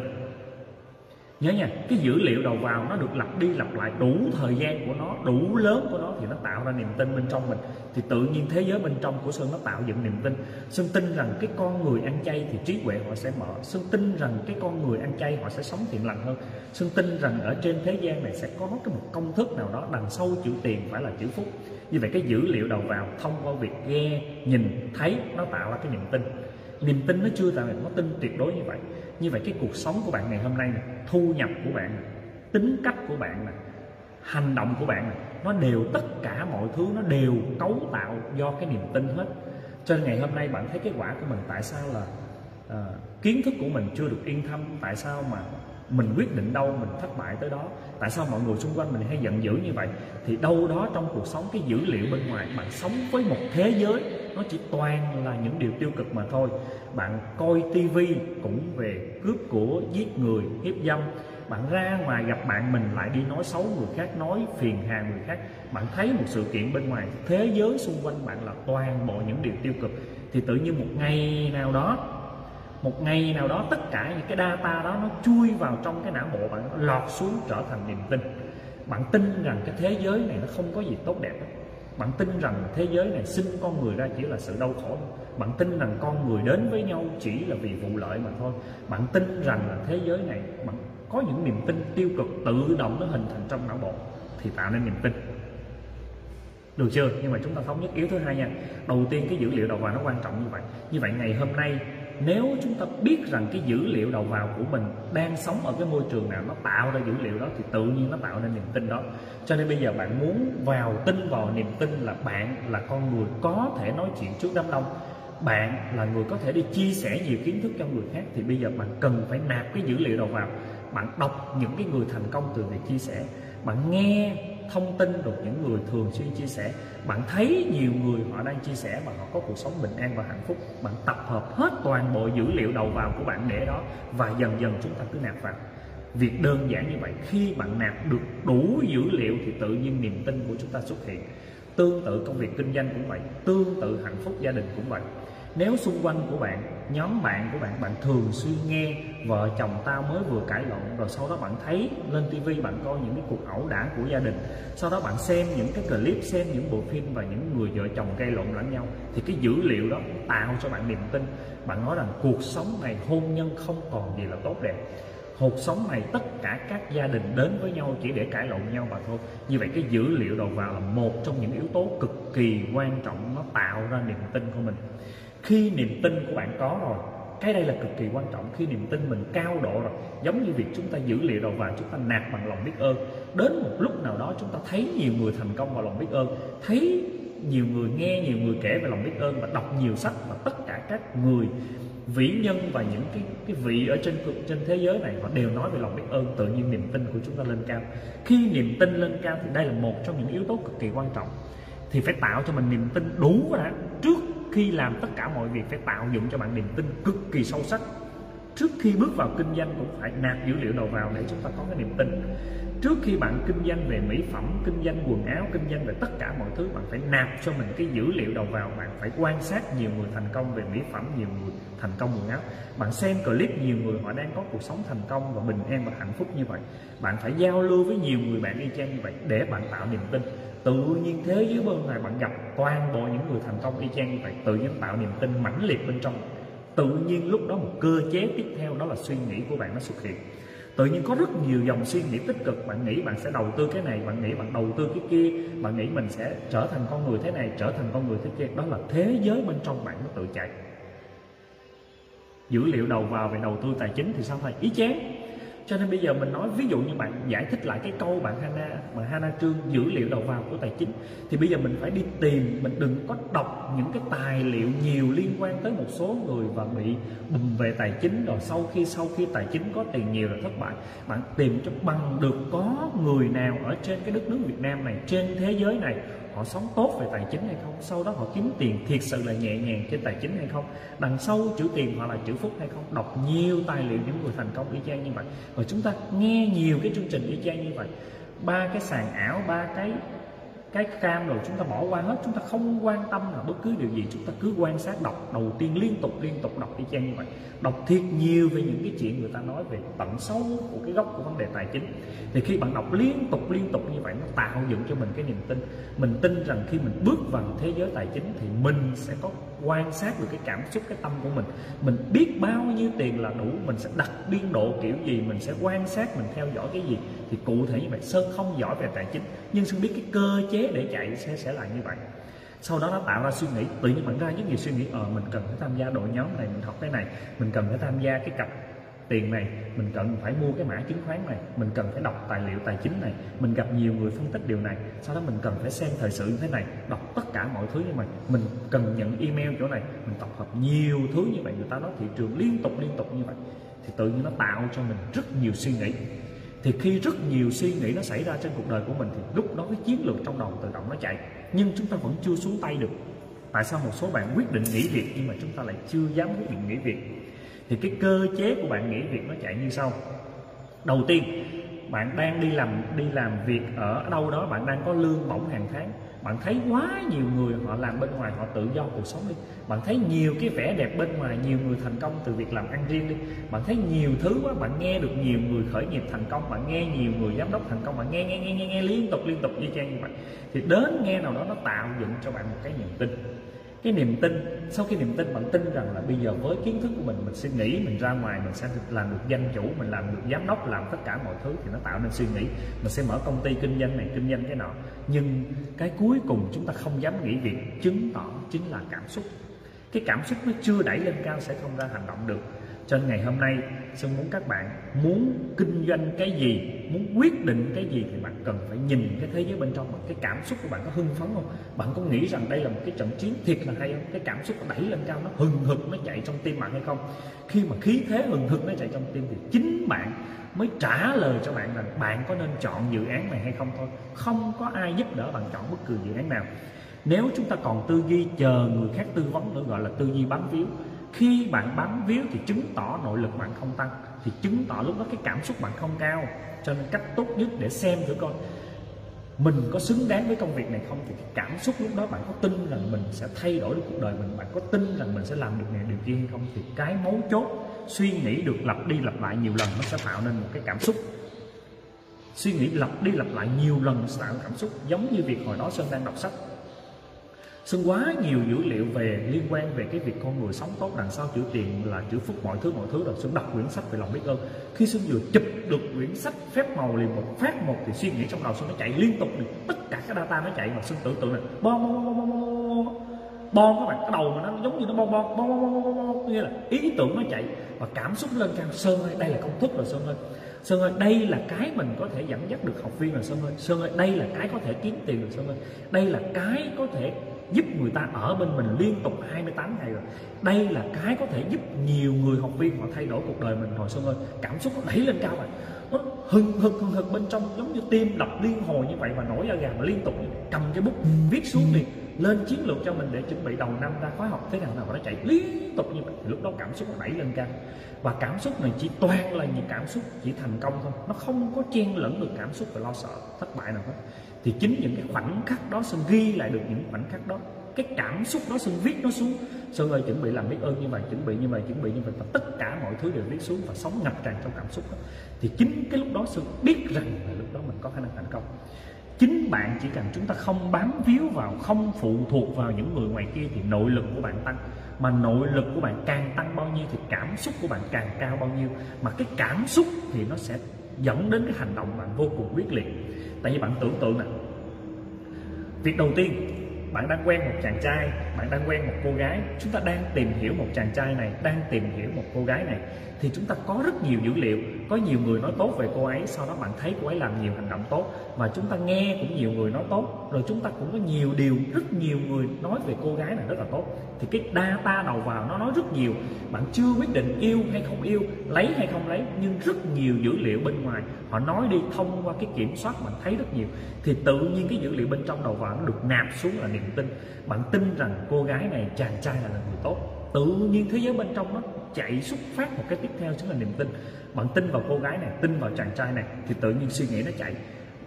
nhớ nha, cái dữ liệu đầu vào nó được lặp đi lặp lại đủ thời gian của nó, đủ lớn của nó thì nó tạo ra niềm tin bên trong mình. Thì tự nhiên thế giới bên trong của sơn nó tạo dựng niềm tin. Sơn tin rằng cái con người ăn chay thì trí huệ họ sẽ mở. Sơn tin rằng cái con người ăn chay họ sẽ sống thiện lành hơn. Sơn tin rằng ở trên thế gian này sẽ có cái một công thức nào đó đằng sau chữ tiền phải là chữ phúc. Như vậy cái dữ liệu đầu vào thông qua việc nghe, nhìn, thấy nó tạo ra cái niềm tin. Niềm tin nó chưa tạo thành có tin tuyệt đối như vậy như vậy cái cuộc sống của bạn ngày hôm nay này, thu nhập của bạn này, tính cách của bạn này, hành động của bạn này, nó đều tất cả mọi thứ nó đều cấu tạo do cái niềm tin hết. Cho nên ngày hôm nay bạn thấy kết quả của mình tại sao là uh, kiến thức của mình chưa được yên tâm tại sao mà mình quyết định đâu mình thất bại tới đó. Tại sao mọi người xung quanh mình hay giận dữ như vậy? Thì đâu đó trong cuộc sống, cái dữ liệu bên ngoài, bạn sống với một thế giới, nó chỉ toàn là những điều tiêu cực mà thôi. Bạn coi tivi cũng về cướp của, giết người, hiếp dâm. Bạn ra ngoài gặp bạn mình lại đi nói xấu người khác, nói phiền hà người khác. Bạn thấy một sự kiện bên ngoài, thế giới xung quanh bạn là toàn bộ những điều tiêu cực. Thì tự nhiên một ngày nào đó một ngày nào đó tất cả những cái data đó nó chui vào trong cái não bộ bạn, nó lọt xuống trở thành niềm tin. Bạn tin rằng cái thế giới này nó không có gì tốt đẹp hết. Bạn tin rằng thế giới này sinh con người ra chỉ là sự đau khổ. Bạn tin rằng con người đến với nhau chỉ là vì vụ lợi mà thôi. Bạn tin rằng là thế giới này, bạn có những niềm tin tiêu cực tự động nó hình thành trong não bộ thì tạo nên niềm tin. Được chưa? Nhưng mà chúng ta thống nhất. Yếu thứ hai nha. Đầu tiên cái dữ liệu đầu vào nó quan trọng như vậy. Như vậy ngày hôm nay nếu chúng ta biết rằng cái dữ liệu đầu vào của mình đang sống ở cái môi trường nào nó tạo ra dữ liệu đó, thì tự nhiên nó tạo nên niềm tin đó. Cho nên bây giờ bạn muốn vào tin vào niềm tin là bạn là con người có thể nói chuyện trước đám đông, bạn là người có thể đi chia sẻ nhiều kiến thức cho người khác, thì bây giờ bạn cần phải nạp cái dữ liệu đầu vào. Bạn đọc những cái người thành công từ việc chia sẻ, bạn nghe thông tin được những người thường xuyên chia sẻ. Bạn thấy nhiều người họ đang chia sẻ và họ có cuộc sống bình an và hạnh phúc. Bạn tập hợp hết toàn bộ dữ liệu đầu vào của bạn để đó và dần dần chúng ta cứ nạp vào. Việc đơn giản như vậy, khi bạn nạp được đủ dữ liệu thì tự nhiên niềm tin của chúng ta xuất hiện. Tương tự công việc kinh doanh cũng vậy, tương tự hạnh phúc gia đình cũng vậy. Nếu xung quanh của bạn, nhóm bạn của bạn bạn thường xuyên nghe vợ chồng tao mới vừa cãi lộn, rồi sau đó bạn thấy lên tivi bạn coi những cái cuộc ẩu đả của gia đình. Sau đó bạn xem những cái clip, xem những bộ phim và những người vợ chồng gây lộn lẫn nhau, thì cái dữ liệu đó tạo cho bạn niềm tin. Bạn nói rằng cuộc sống này hôn nhân không còn gì là tốt đẹp. Cuộc sống này tất cả các gia đình đến với nhau chỉ để cãi lộn nhau mà thôi. Như vậy cái dữ liệu đầu vào là một trong những yếu tố cực kỳ quan trọng, nó tạo ra niềm tin của mình. Khi niềm tin của bạn có rồi cái đây là cực kỳ quan trọng khi niềm tin mình cao độ rồi. Giống như việc chúng ta giữ liệu đầu vào, chúng ta nạp bằng lòng biết ơn. Đến một lúc nào đó chúng ta thấy nhiều người thành công vào lòng biết ơn, thấy nhiều người nghe, nhiều người kể về lòng biết ơn và đọc nhiều sách và tất cả các người, vĩ nhân và những cái cái vị ở trên trên thế giới này, họ đều nói về lòng biết ơn, tự nhiên niềm tin của chúng ta lên cao. Khi niềm tin lên cao thì đây là một trong những yếu tố cực kỳ quan trọng. Thì phải tạo cho mình niềm tin đủ đã trước khi làm tất cả mọi việc phải tạo dựng cho bạn niềm tin cực kỳ sâu sắc. Trước khi bước vào kinh doanh cũng phải nạp dữ liệu đầu vào để chúng ta có cái niềm tin. Trước khi bạn kinh doanh về mỹ phẩm, kinh doanh quần áo, kinh doanh về tất cả mọi thứ, bạn phải nạp cho mình cái dữ liệu đầu vào. Bạn phải quan sát nhiều người thành công về mỹ phẩm, nhiều người thành công quần áo. Bạn xem clip nhiều người họ đang có cuộc sống thành công và bình an và hạnh phúc như vậy. Bạn phải giao lưu với nhiều người bạn y chang như vậy để bạn tạo niềm tin tự nhiên thế giới bên ngoài bạn gặp toàn bộ những người thành công y chang như vậy, tự nhiên tạo niềm tin mãnh liệt bên trong. Tự nhiên lúc đó một cơ chế tiếp theo đó là suy nghĩ của bạn nó xuất hiện. Tự nhiên có rất nhiều dòng suy nghĩ tích cực, bạn nghĩ bạn sẽ đầu tư cái này, bạn nghĩ bạn đầu tư cái kia, bạn nghĩ mình sẽ trở thành con người thế này, trở thành con người thế kia. Đó là thế giới bên trong bạn nó tự chạy. Dữ liệu đầu vào về đầu tư tài chính thì sao thầy? Ý chán cho nên bây giờ mình nói, ví dụ như bạn giải thích lại cái câu bạn Hana mà Hana Trương dữ liệu đầu vào của tài chính, thì bây giờ mình phải đi tìm, mình đừng có đọc những cái tài liệu nhiều liên quan tới một số người và bị bùm về tài chính, rồi sau khi sau khi tài chính có tiền nhiều là thất bại. Bạn tìm cho bằng được có người nào ở trên cái đất nước Việt Nam này, trên thế giới này họ sống tốt về tài chính hay không? Sau đó họ kiếm tiền thiệt sự là nhẹ nhàng trên tài chính hay không? Đằng sau chữ tiền hoặc là chữ phúc hay không? Đọc nhiều tài liệu những người thành công y chang như vậy. Và chúng ta nghe nhiều cái chương trình y chang như vậy. Ba cái sàn ảo, ba cái cái cam rồi chúng ta bỏ qua hết, chúng ta không quan tâm là bất cứ điều gì, chúng ta cứ quan sát đọc đầu tiên liên tục liên tục đọc y chang như vậy. Đọc thiệt nhiều về những cái chuyện người ta nói về tận sâu của cái gốc của vấn đề tài chính. Thì khi bạn đọc liên tục liên tục như vậy, nó tạo dựng cho mình cái niềm tin. Mình tin rằng khi mình bước vào thế giới tài chính thì mình sẽ có quan sát được cái cảm xúc, cái tâm của mình. Mình biết bao nhiêu tiền là đủ, mình sẽ đặt biên độ kiểu gì, mình sẽ quan sát, mình theo dõi cái gì. Thì cụ thể như vậy, sơn không giỏi về tài chính, nhưng sơn biết cái cơ chế để chạy sẽ sẽ là như vậy. Sau đó nó tạo ra suy nghĩ, tự nhiên bạn ra rất nhiều suy nghĩ ờ mình cần phải tham gia đội nhóm này, mình học cái này, mình cần phải tham gia cái cặp tiền này, mình cần phải mua cái mã chứng khoán này, mình cần phải đọc tài liệu tài chính này, mình gặp nhiều người phân tích điều này. Sau đó mình cần phải xem thời sự như thế này, đọc tất cả mọi thứ như vậy. Mình cần nhận email chỗ này, mình tập hợp nhiều thứ như vậy, người ta nói thị trường liên tục liên tục như vậy. Thì tự nhiên nó tạo cho mình rất nhiều suy nghĩ thì khi rất nhiều suy nghĩ nó xảy ra trên cuộc đời của mình thì lúc đó cái chiến lược trong đầu tự động nó chạy. Nhưng chúng ta vẫn chưa xuống tay được. Tại sao một số bạn quyết định nghỉ việc nhưng mà chúng ta lại chưa dám quyết định nghỉ việc? Thì cái cơ chế của bạn nghỉ việc nó chạy như sau. Đầu tiên, bạn đang đi làm đi làm việc ở đâu đó, bạn đang có lương bổng hàng tháng bạn thấy quá nhiều người họ làm bên ngoài họ tự do cuộc sống đi. Bạn thấy nhiều cái vẻ đẹp bên ngoài nhiều người thành công từ việc làm ăn riêng đi. Bạn thấy nhiều thứ quá bạn nghe được nhiều người khởi nghiệp thành công bạn nghe nhiều người giám đốc thành công bạn nghe nghe nghe nghe, nghe liên tục liên tục như trang như vậy. Thì đến nghe nào đó nó tạo dựng cho bạn một cái niềm tin cái niềm tin, sau khi niềm tin bạn tin rằng là bây giờ với kiến thức của mình mình suy nghĩ, mình ra ngoài, mình sẽ làm được danh chủ, mình làm được giám đốc, làm tất cả mọi thứ thì nó tạo nên suy nghĩ. Mình sẽ mở công ty kinh doanh này, kinh doanh cái nọ. Nhưng cái cuối cùng chúng ta không dám nghĩ việc chứng tỏ chính là cảm xúc. Cái cảm xúc nó chưa đẩy lên cao sẽ không ra hành động được cho nên ngày hôm nay Sơn muốn các bạn muốn kinh doanh cái gì, muốn quyết định cái gì thì bạn cần phải nhìn cái thế giới bên trong cái cảm xúc của bạn có hưng phấn không? Bạn có nghĩ rằng đây là một cái trận chiến thiệt là hay không? Cái cảm xúc nó đẩy lên cao, nó hừng hực, nó chạy trong tim bạn hay không? Khi mà khí thế hừng hực nó chạy trong tim thì chính bạn mới trả lời cho bạn rằng bạn có nên chọn dự án này hay không thôi. Không có ai giúp đỡ bạn chọn bất cứ dự án nào. Nếu chúng ta còn tư duy chờ người khác tư vấn nữa, gọi là tư duy bám víu khi bạn bám víu thì chứng tỏ nội lực bạn không tăng, thì chứng tỏ lúc đó cái cảm xúc bạn không cao. Cho nên cách tốt nhất để xem thử coi, mình có xứng đáng với công việc này không? Thì cái cảm xúc lúc đó bạn có tin rằng mình sẽ thay đổi được cuộc đời mình? Bạn có tin rằng mình sẽ làm được này, điều kia hay không? Thì cái mấu chốt, suy nghĩ được lặp đi lặp lại nhiều lần nó sẽ tạo nên một cái cảm xúc. Suy nghĩ lặp đi lặp lại nhiều lần sẽ tạo cảm xúc, giống như việc hồi đó sơn đang đọc sách. Sơn quá nhiều dữ liệu về liên quan về cái việc con người sống tốt đằng sau chữ tiền là chữ phúc mọi thứ mọi thứ rồi Sơn đọc quyển sách về lòng biết ơn khi Sơn vừa chụp được quyển sách phép màu liền một phát một thì suy nghĩ trong đầu Sơn nó chạy liên tục được tất cả cái data nó chạy mà Sơn tưởng tượng này bon bon bon bon bon bon các bạn cái đầu mà nó giống như nó bon bon bon bon bon bon nghĩa là ý tưởng nó chạy và cảm xúc lên cao Sơn ơi đây là công thức rồi Sơn ơi Sơn ơi đây là cái mình có thể dẫn dắt được học viên rồi Sơn ơi Sơn ơi đây là cái có thể kiếm tiền rồi Sơn ơi đây là cái có thể giúp người ta ở bên mình liên tục 28 ngày rồi. Đây là cái có thể giúp nhiều người học viên họ thay đổi cuộc đời mình hồi xuân ơi, cảm xúc nó đẩy lên cao rồi nó hừng hực hừng hực bên trong, giống như tim đập liên hồi như vậy và nổi da gà mà liên tục. Cầm cái bút viết xuống đi lên chiến lược cho mình để chuẩn bị đầu năm ra khóa học. Thế nào nào nó chạy liên tục như vậy thì lúc đó cảm xúc nó đẩy lên cao. Và cảm xúc này chỉ toàn là những cảm xúc chỉ thành công thôi. Nó không có chen lẫn được cảm xúc và lo sợ, thất bại nào hết thì chính những cái khoảnh khắc đó sơn ghi lại được những khoảnh khắc đó. Cái cảm xúc đó sơn viết nó xuống. Sơn ơi, chuẩn bị làm biết ơn như vậy, chuẩn bị như vậy, chuẩn bị như vậy. Và tất cả mọi thứ đều viết xuống và sống ngập tràn trong cảm xúc đó. Thì chính cái lúc đó sơn biết rằng là lúc đó mình có khả năng thành công. Chính bạn chỉ cần chúng ta không bám víu vào, không phụ thuộc vào những người ngoài kia thì nội lực của bạn tăng. Mà nội lực của bạn càng tăng bao nhiêu thì cảm xúc của bạn càng cao bao nhiêu. Mà cái cảm xúc thì nó sẽ dẫn đến cái hành động bạn vô cùng quyết liệt. Tại vì bạn tưởng tượng nè, việc đầu tiên, bạn đang quen một chàng trai, bạn đang quen một cô gái, chúng ta đang tìm hiểu một chàng trai này, đang tìm hiểu một cô gái này, thì chúng ta có rất nhiều dữ liệu, có nhiều người nói tốt về cô ấy, sau đó bạn thấy cô ấy làm nhiều hành động tốt, và chúng ta nghe cũng nhiều người nói tốt, rồi chúng ta cũng có nhiều điều, rất nhiều người nói về cô gái này rất là tốt thì cái data đầu vào nó nói rất nhiều. Bạn chưa quyết định yêu hay không yêu, lấy hay không lấy, nhưng rất nhiều dữ liệu bên ngoài. Họ nói đi, thông qua cái kiểm soát bạn thấy rất nhiều. Thì tự nhiên cái dữ liệu bên trong đầu vào nó được nạp xuống là niềm tin. Bạn tin rằng cô gái này, chàng trai là người tốt. Tự nhiên thế giới bên trong nó chạy xuất phát một cái tiếp theo chính là niềm tin. Bạn tin vào cô gái này, tin vào chàng trai này, thì tự nhiên suy nghĩ nó chạy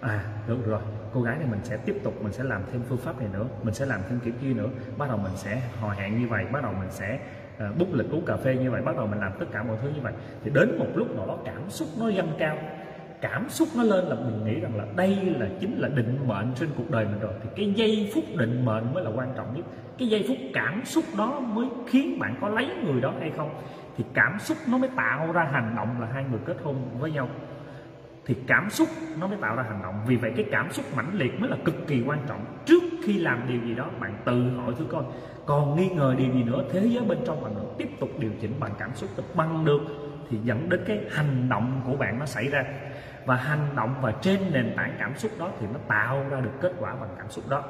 à được rồi. Cô gái này mình sẽ tiếp tục mình sẽ làm thêm phương pháp này nữa mình sẽ làm thêm kiểu kia nữa. Bắt đầu mình sẽ hò hẹn như vậy bắt đầu mình sẽ ờ, uh, bút lịch uống cà phê như vậy bắt đầu mình làm tất cả mọi thứ như vậy. Thì đến một lúc nào đó cảm xúc nó dâng cao cảm xúc nó lên là mình nghĩ rằng là đây là chính là định mệnh trên cuộc đời mình rồi. Thì cái giây phút định mệnh mới là quan trọng nhất. Cái giây phút cảm xúc đó mới khiến bạn có lấy người đó hay không? Thì cảm xúc nó mới tạo ra hành động là hai người kết hôn với nhau thì cảm xúc nó mới tạo ra hành động. Vì vậy cái cảm xúc mãnh liệt mới là cực kỳ quan trọng. Trước khi làm điều gì đó, bạn tự hỏi thứ coi, còn nghi ngờ điều gì nữa? Thế giới bên trong bạn được tiếp tục điều chỉnh bằng cảm xúc bằng được thì dẫn đến cái hành động của bạn nó xảy ra. Và hành động và trên nền tảng cảm xúc đó thì nó tạo ra được kết quả bằng cảm xúc đó.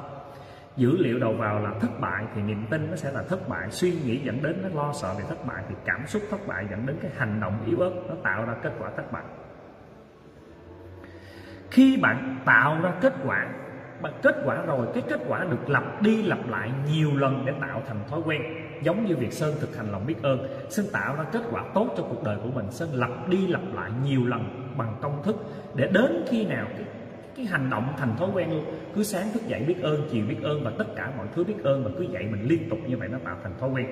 Dữ liệu đầu vào là thất bại thì niềm tin nó sẽ là thất bại. Suy nghĩ dẫn đến nó lo sợ về thất bại. Thì cảm xúc thất bại dẫn đến cái hành động yếu ớt nó tạo ra kết quả thất bại khi bạn tạo ra kết quả bạn kết quả rồi, cái kết quả được lặp đi lặp lại nhiều lần để tạo thành thói quen, giống như việc sơn thực hành lòng biết ơn, sơn tạo ra kết quả tốt cho cuộc đời của mình, sơn lặp đi lặp lại nhiều lần bằng công thức để đến khi nào cái cái hành động thành thói quen luôn. Cứ sáng thức dậy biết ơn, chiều biết ơn và tất cả mọi thứ biết ơn và cứ dậy mình liên tục như vậy nó tạo thành thói quen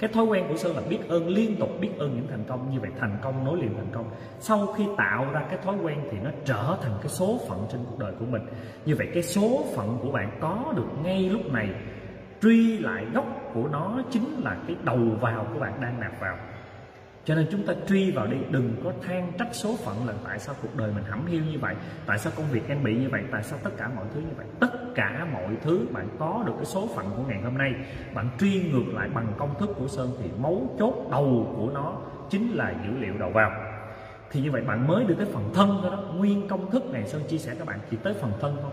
cái thói quen của sơn là biết ơn, liên tục biết ơn những thành công. Như vậy thành công, nối liền thành công. Sau khi tạo ra cái thói quen thì nó trở thành cái số phận trên cuộc đời của mình. Như vậy cái số phận của bạn có được ngay lúc này. Truy lại gốc của nó chính là cái đầu vào của bạn đang nạp vào cho nên chúng ta truy vào đi, đừng có than trách số phận là tại sao cuộc đời mình hẩm hiu như vậy, tại sao công việc em bị như vậy, tại sao tất cả mọi thứ như vậy. Tất cả mọi thứ bạn có được cái số phận của ngày hôm nay, bạn truy ngược lại bằng công thức của sơn thì mấu chốt đầu của nó chính là dữ liệu đầu vào. Thì như vậy bạn mới được tới phần thân thôi đó. Nguyên công thức này sơn chia sẻ các bạn chỉ tới phần thân thôi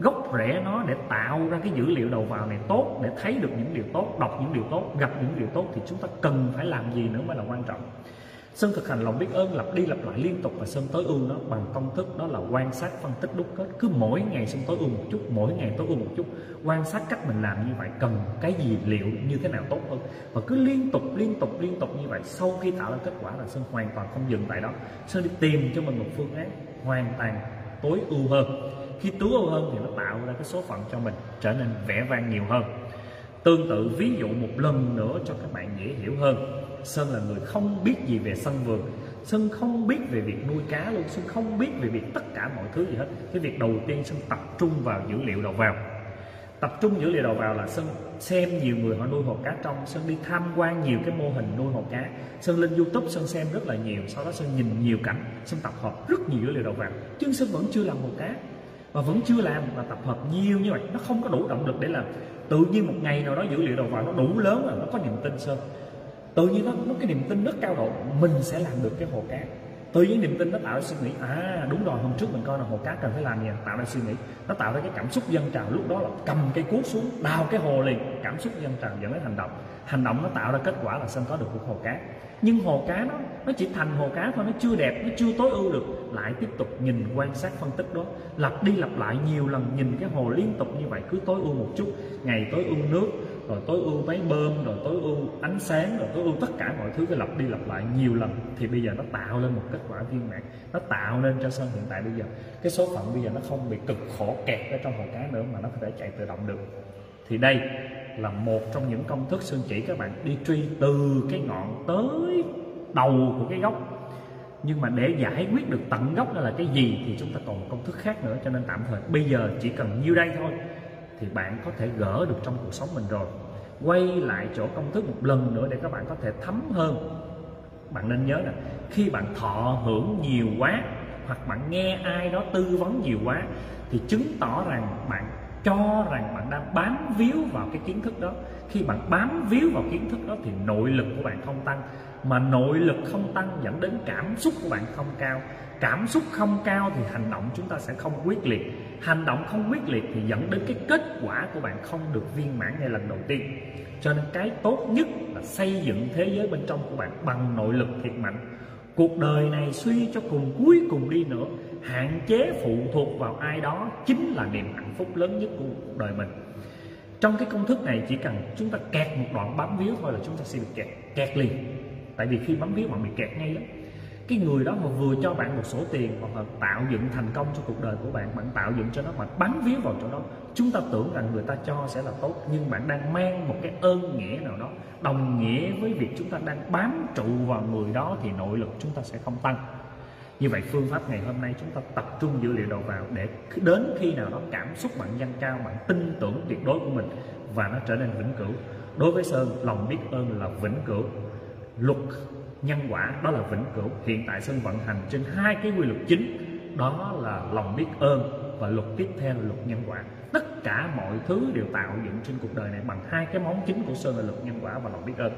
gốc rễ nó để tạo ra cái dữ liệu đầu vào này tốt, để thấy được những điều tốt, đọc những điều tốt, gặp những điều tốt thì chúng ta cần phải làm gì nữa mới là quan trọng. Sơn thực hành lòng biết ơn lặp đi lặp lại liên tục và Sơn tối ưu nó bằng công thức, đó là quan sát, phân tích, đúc kết. Cứ mỗi ngày Sơn tối ưu một chút, mỗi ngày tối ưu một chút. Quan sát cách mình làm như vậy, cần cái gì, liệu, như thế nào tốt hơn. Và cứ liên tục liên tục liên tục như vậy, sau khi tạo ra kết quả là Sơn hoàn toàn không dừng tại đó. Sơn đi tìm cho mình một phương án hoàn toàn tối ưu hơn khi tú âu hơn thì nó tạo ra cái số phận cho mình trở nên vẻ vang nhiều hơn. Tương tự, ví dụ một lần nữa cho các bạn dễ hiểu hơn. Sơn là người không biết gì về sân vườn. Sơn không biết về việc nuôi cá luôn. Sơn không biết về việc tất cả mọi thứ gì hết. Cái việc đầu tiên Sơn tập trung vào dữ liệu đầu vào. Tập trung dữ liệu đầu vào là Sơn xem nhiều người họ nuôi hồ cá trong. Sơn đi tham quan nhiều cái mô hình nuôi hồ cá. Sơn lên Youtube, Sơn xem rất là nhiều. Sau đó Sơn nhìn nhiều cảnh. Sơn tập hợp rất nhiều dữ liệu đầu vào. Nhưng Sơn vẫn chưa làm hồ cá. Và vẫn chưa làm mà tập hợp nhiều như vậy. Nó không có đủ động lực để làm. Tự nhiên một ngày nào đó dữ liệu đầu vào nó đủ lớn là nó có niềm tin Sơn tự nhiên nó, nó cái niềm tin rất cao độ mình sẽ làm được cái hồ cá từ nhiên niềm tin nó tạo ra suy nghĩ à đúng rồi hôm trước mình coi là hồ cá cần phải làm gì à? tạo ra suy nghĩ. Nó tạo ra cái cảm xúc dân trào lúc đó là cầm cây cuốc xuống đào cái hồ liền cảm xúc dân trào dẫn đến hành động hành động nó tạo ra kết quả là sân có được một hồ cá. Nhưng hồ cá nó nó chỉ thành hồ cá thôi, nó chưa đẹp, nó chưa tối ưu được. Lại tiếp tục nhìn, quan sát, phân tích đó. Lặp đi lặp lại nhiều lần, nhìn cái hồ liên tục như vậy, cứ tối ưu một chút. Ngày tối ưu nước, rồi tối ưu máy bơm, rồi tối ưu ánh sáng, rồi tối ưu tất cả mọi thứ cứ lặp đi lặp lại nhiều lần. Thì bây giờ nó tạo lên một kết quả viên mãn, nó tạo nên cho sân hiện tại bây giờ. Cái số phận bây giờ nó không bị cực khổ kẹt ở trong hồ cá nữa, mà nó có thể chạy tự động được. Thì đây là một trong những công thức sơn chỉ các bạn. Đi truy từ cái ngọn tới đầu của cái gốc. Nhưng mà để giải quyết được tận gốc đó là cái gì thì chúng ta còn một công thức khác nữa, cho nên tạm thời bây giờ chỉ cần nhiêu đây thôi thì bạn có thể gỡ được trong cuộc sống mình rồi. Quay lại chỗ công thức một lần nữa để các bạn có thể thấm hơn. Bạn nên nhớ là khi bạn thọ hưởng nhiều quá hoặc bạn nghe ai đó tư vấn nhiều quá thì chứng tỏ rằng bạn cho rằng bạn đang bám víu vào cái kiến thức đó. Khi bạn bám víu vào kiến thức đó thì nội lực của bạn không tăng, mà nội lực không tăng dẫn đến cảm xúc của bạn không cao. Cảm xúc không cao thì hành động chúng ta sẽ không quyết liệt. Hành động không quyết liệt thì dẫn đến cái kết quả của bạn không được viên mãn ngay lần đầu tiên. Cho nên cái tốt nhất là xây dựng thế giới bên trong của bạn bằng nội lực thiệt mạnh. Cuộc đời này suy cho cùng, cuối cùng đi nữa hạn chế phụ thuộc vào ai đó chính là niềm hạnh phúc lớn nhất của cuộc đời mình. Trong cái công thức này chỉ cần chúng ta kẹt một đoạn bám víu thôi là chúng ta sẽ bị kẹt kẹt liền. Tại vì khi bấm víu bạn bị kẹt ngay lắm. Cái người đó mà vừa cho bạn một số tiền hoặc là tạo dựng thành công cho cuộc đời của bạn bạn tạo dựng cho nó mà bắn víu vào chỗ đó, chúng ta tưởng rằng người ta cho sẽ là tốt, nhưng bạn đang mang một cái ơn nghĩa nào đó, đồng nghĩa với việc chúng ta đang bám trụ vào người đó thì nội lực chúng ta sẽ không tăng như vậy phương pháp ngày hôm nay chúng ta tập trung dữ liệu đầu vào để đến khi nào đó cảm xúc bạn dâng cao, bạn tin tưởng tuyệt đối của mình và nó trở nên vĩnh cửu. Đối với sơn, lòng biết ơn là vĩnh cửu. Luật nhân quả, đó là vĩnh cửu. Hiện tại sơn vận hành trên hai cái quy luật chính, đó là lòng biết ơn và luật tiếp theo là luật nhân quả. Tất cả mọi thứ đều tạo dựng trên cuộc đời này bằng hai cái món chính của sơn là luật nhân quả và lòng biết ơn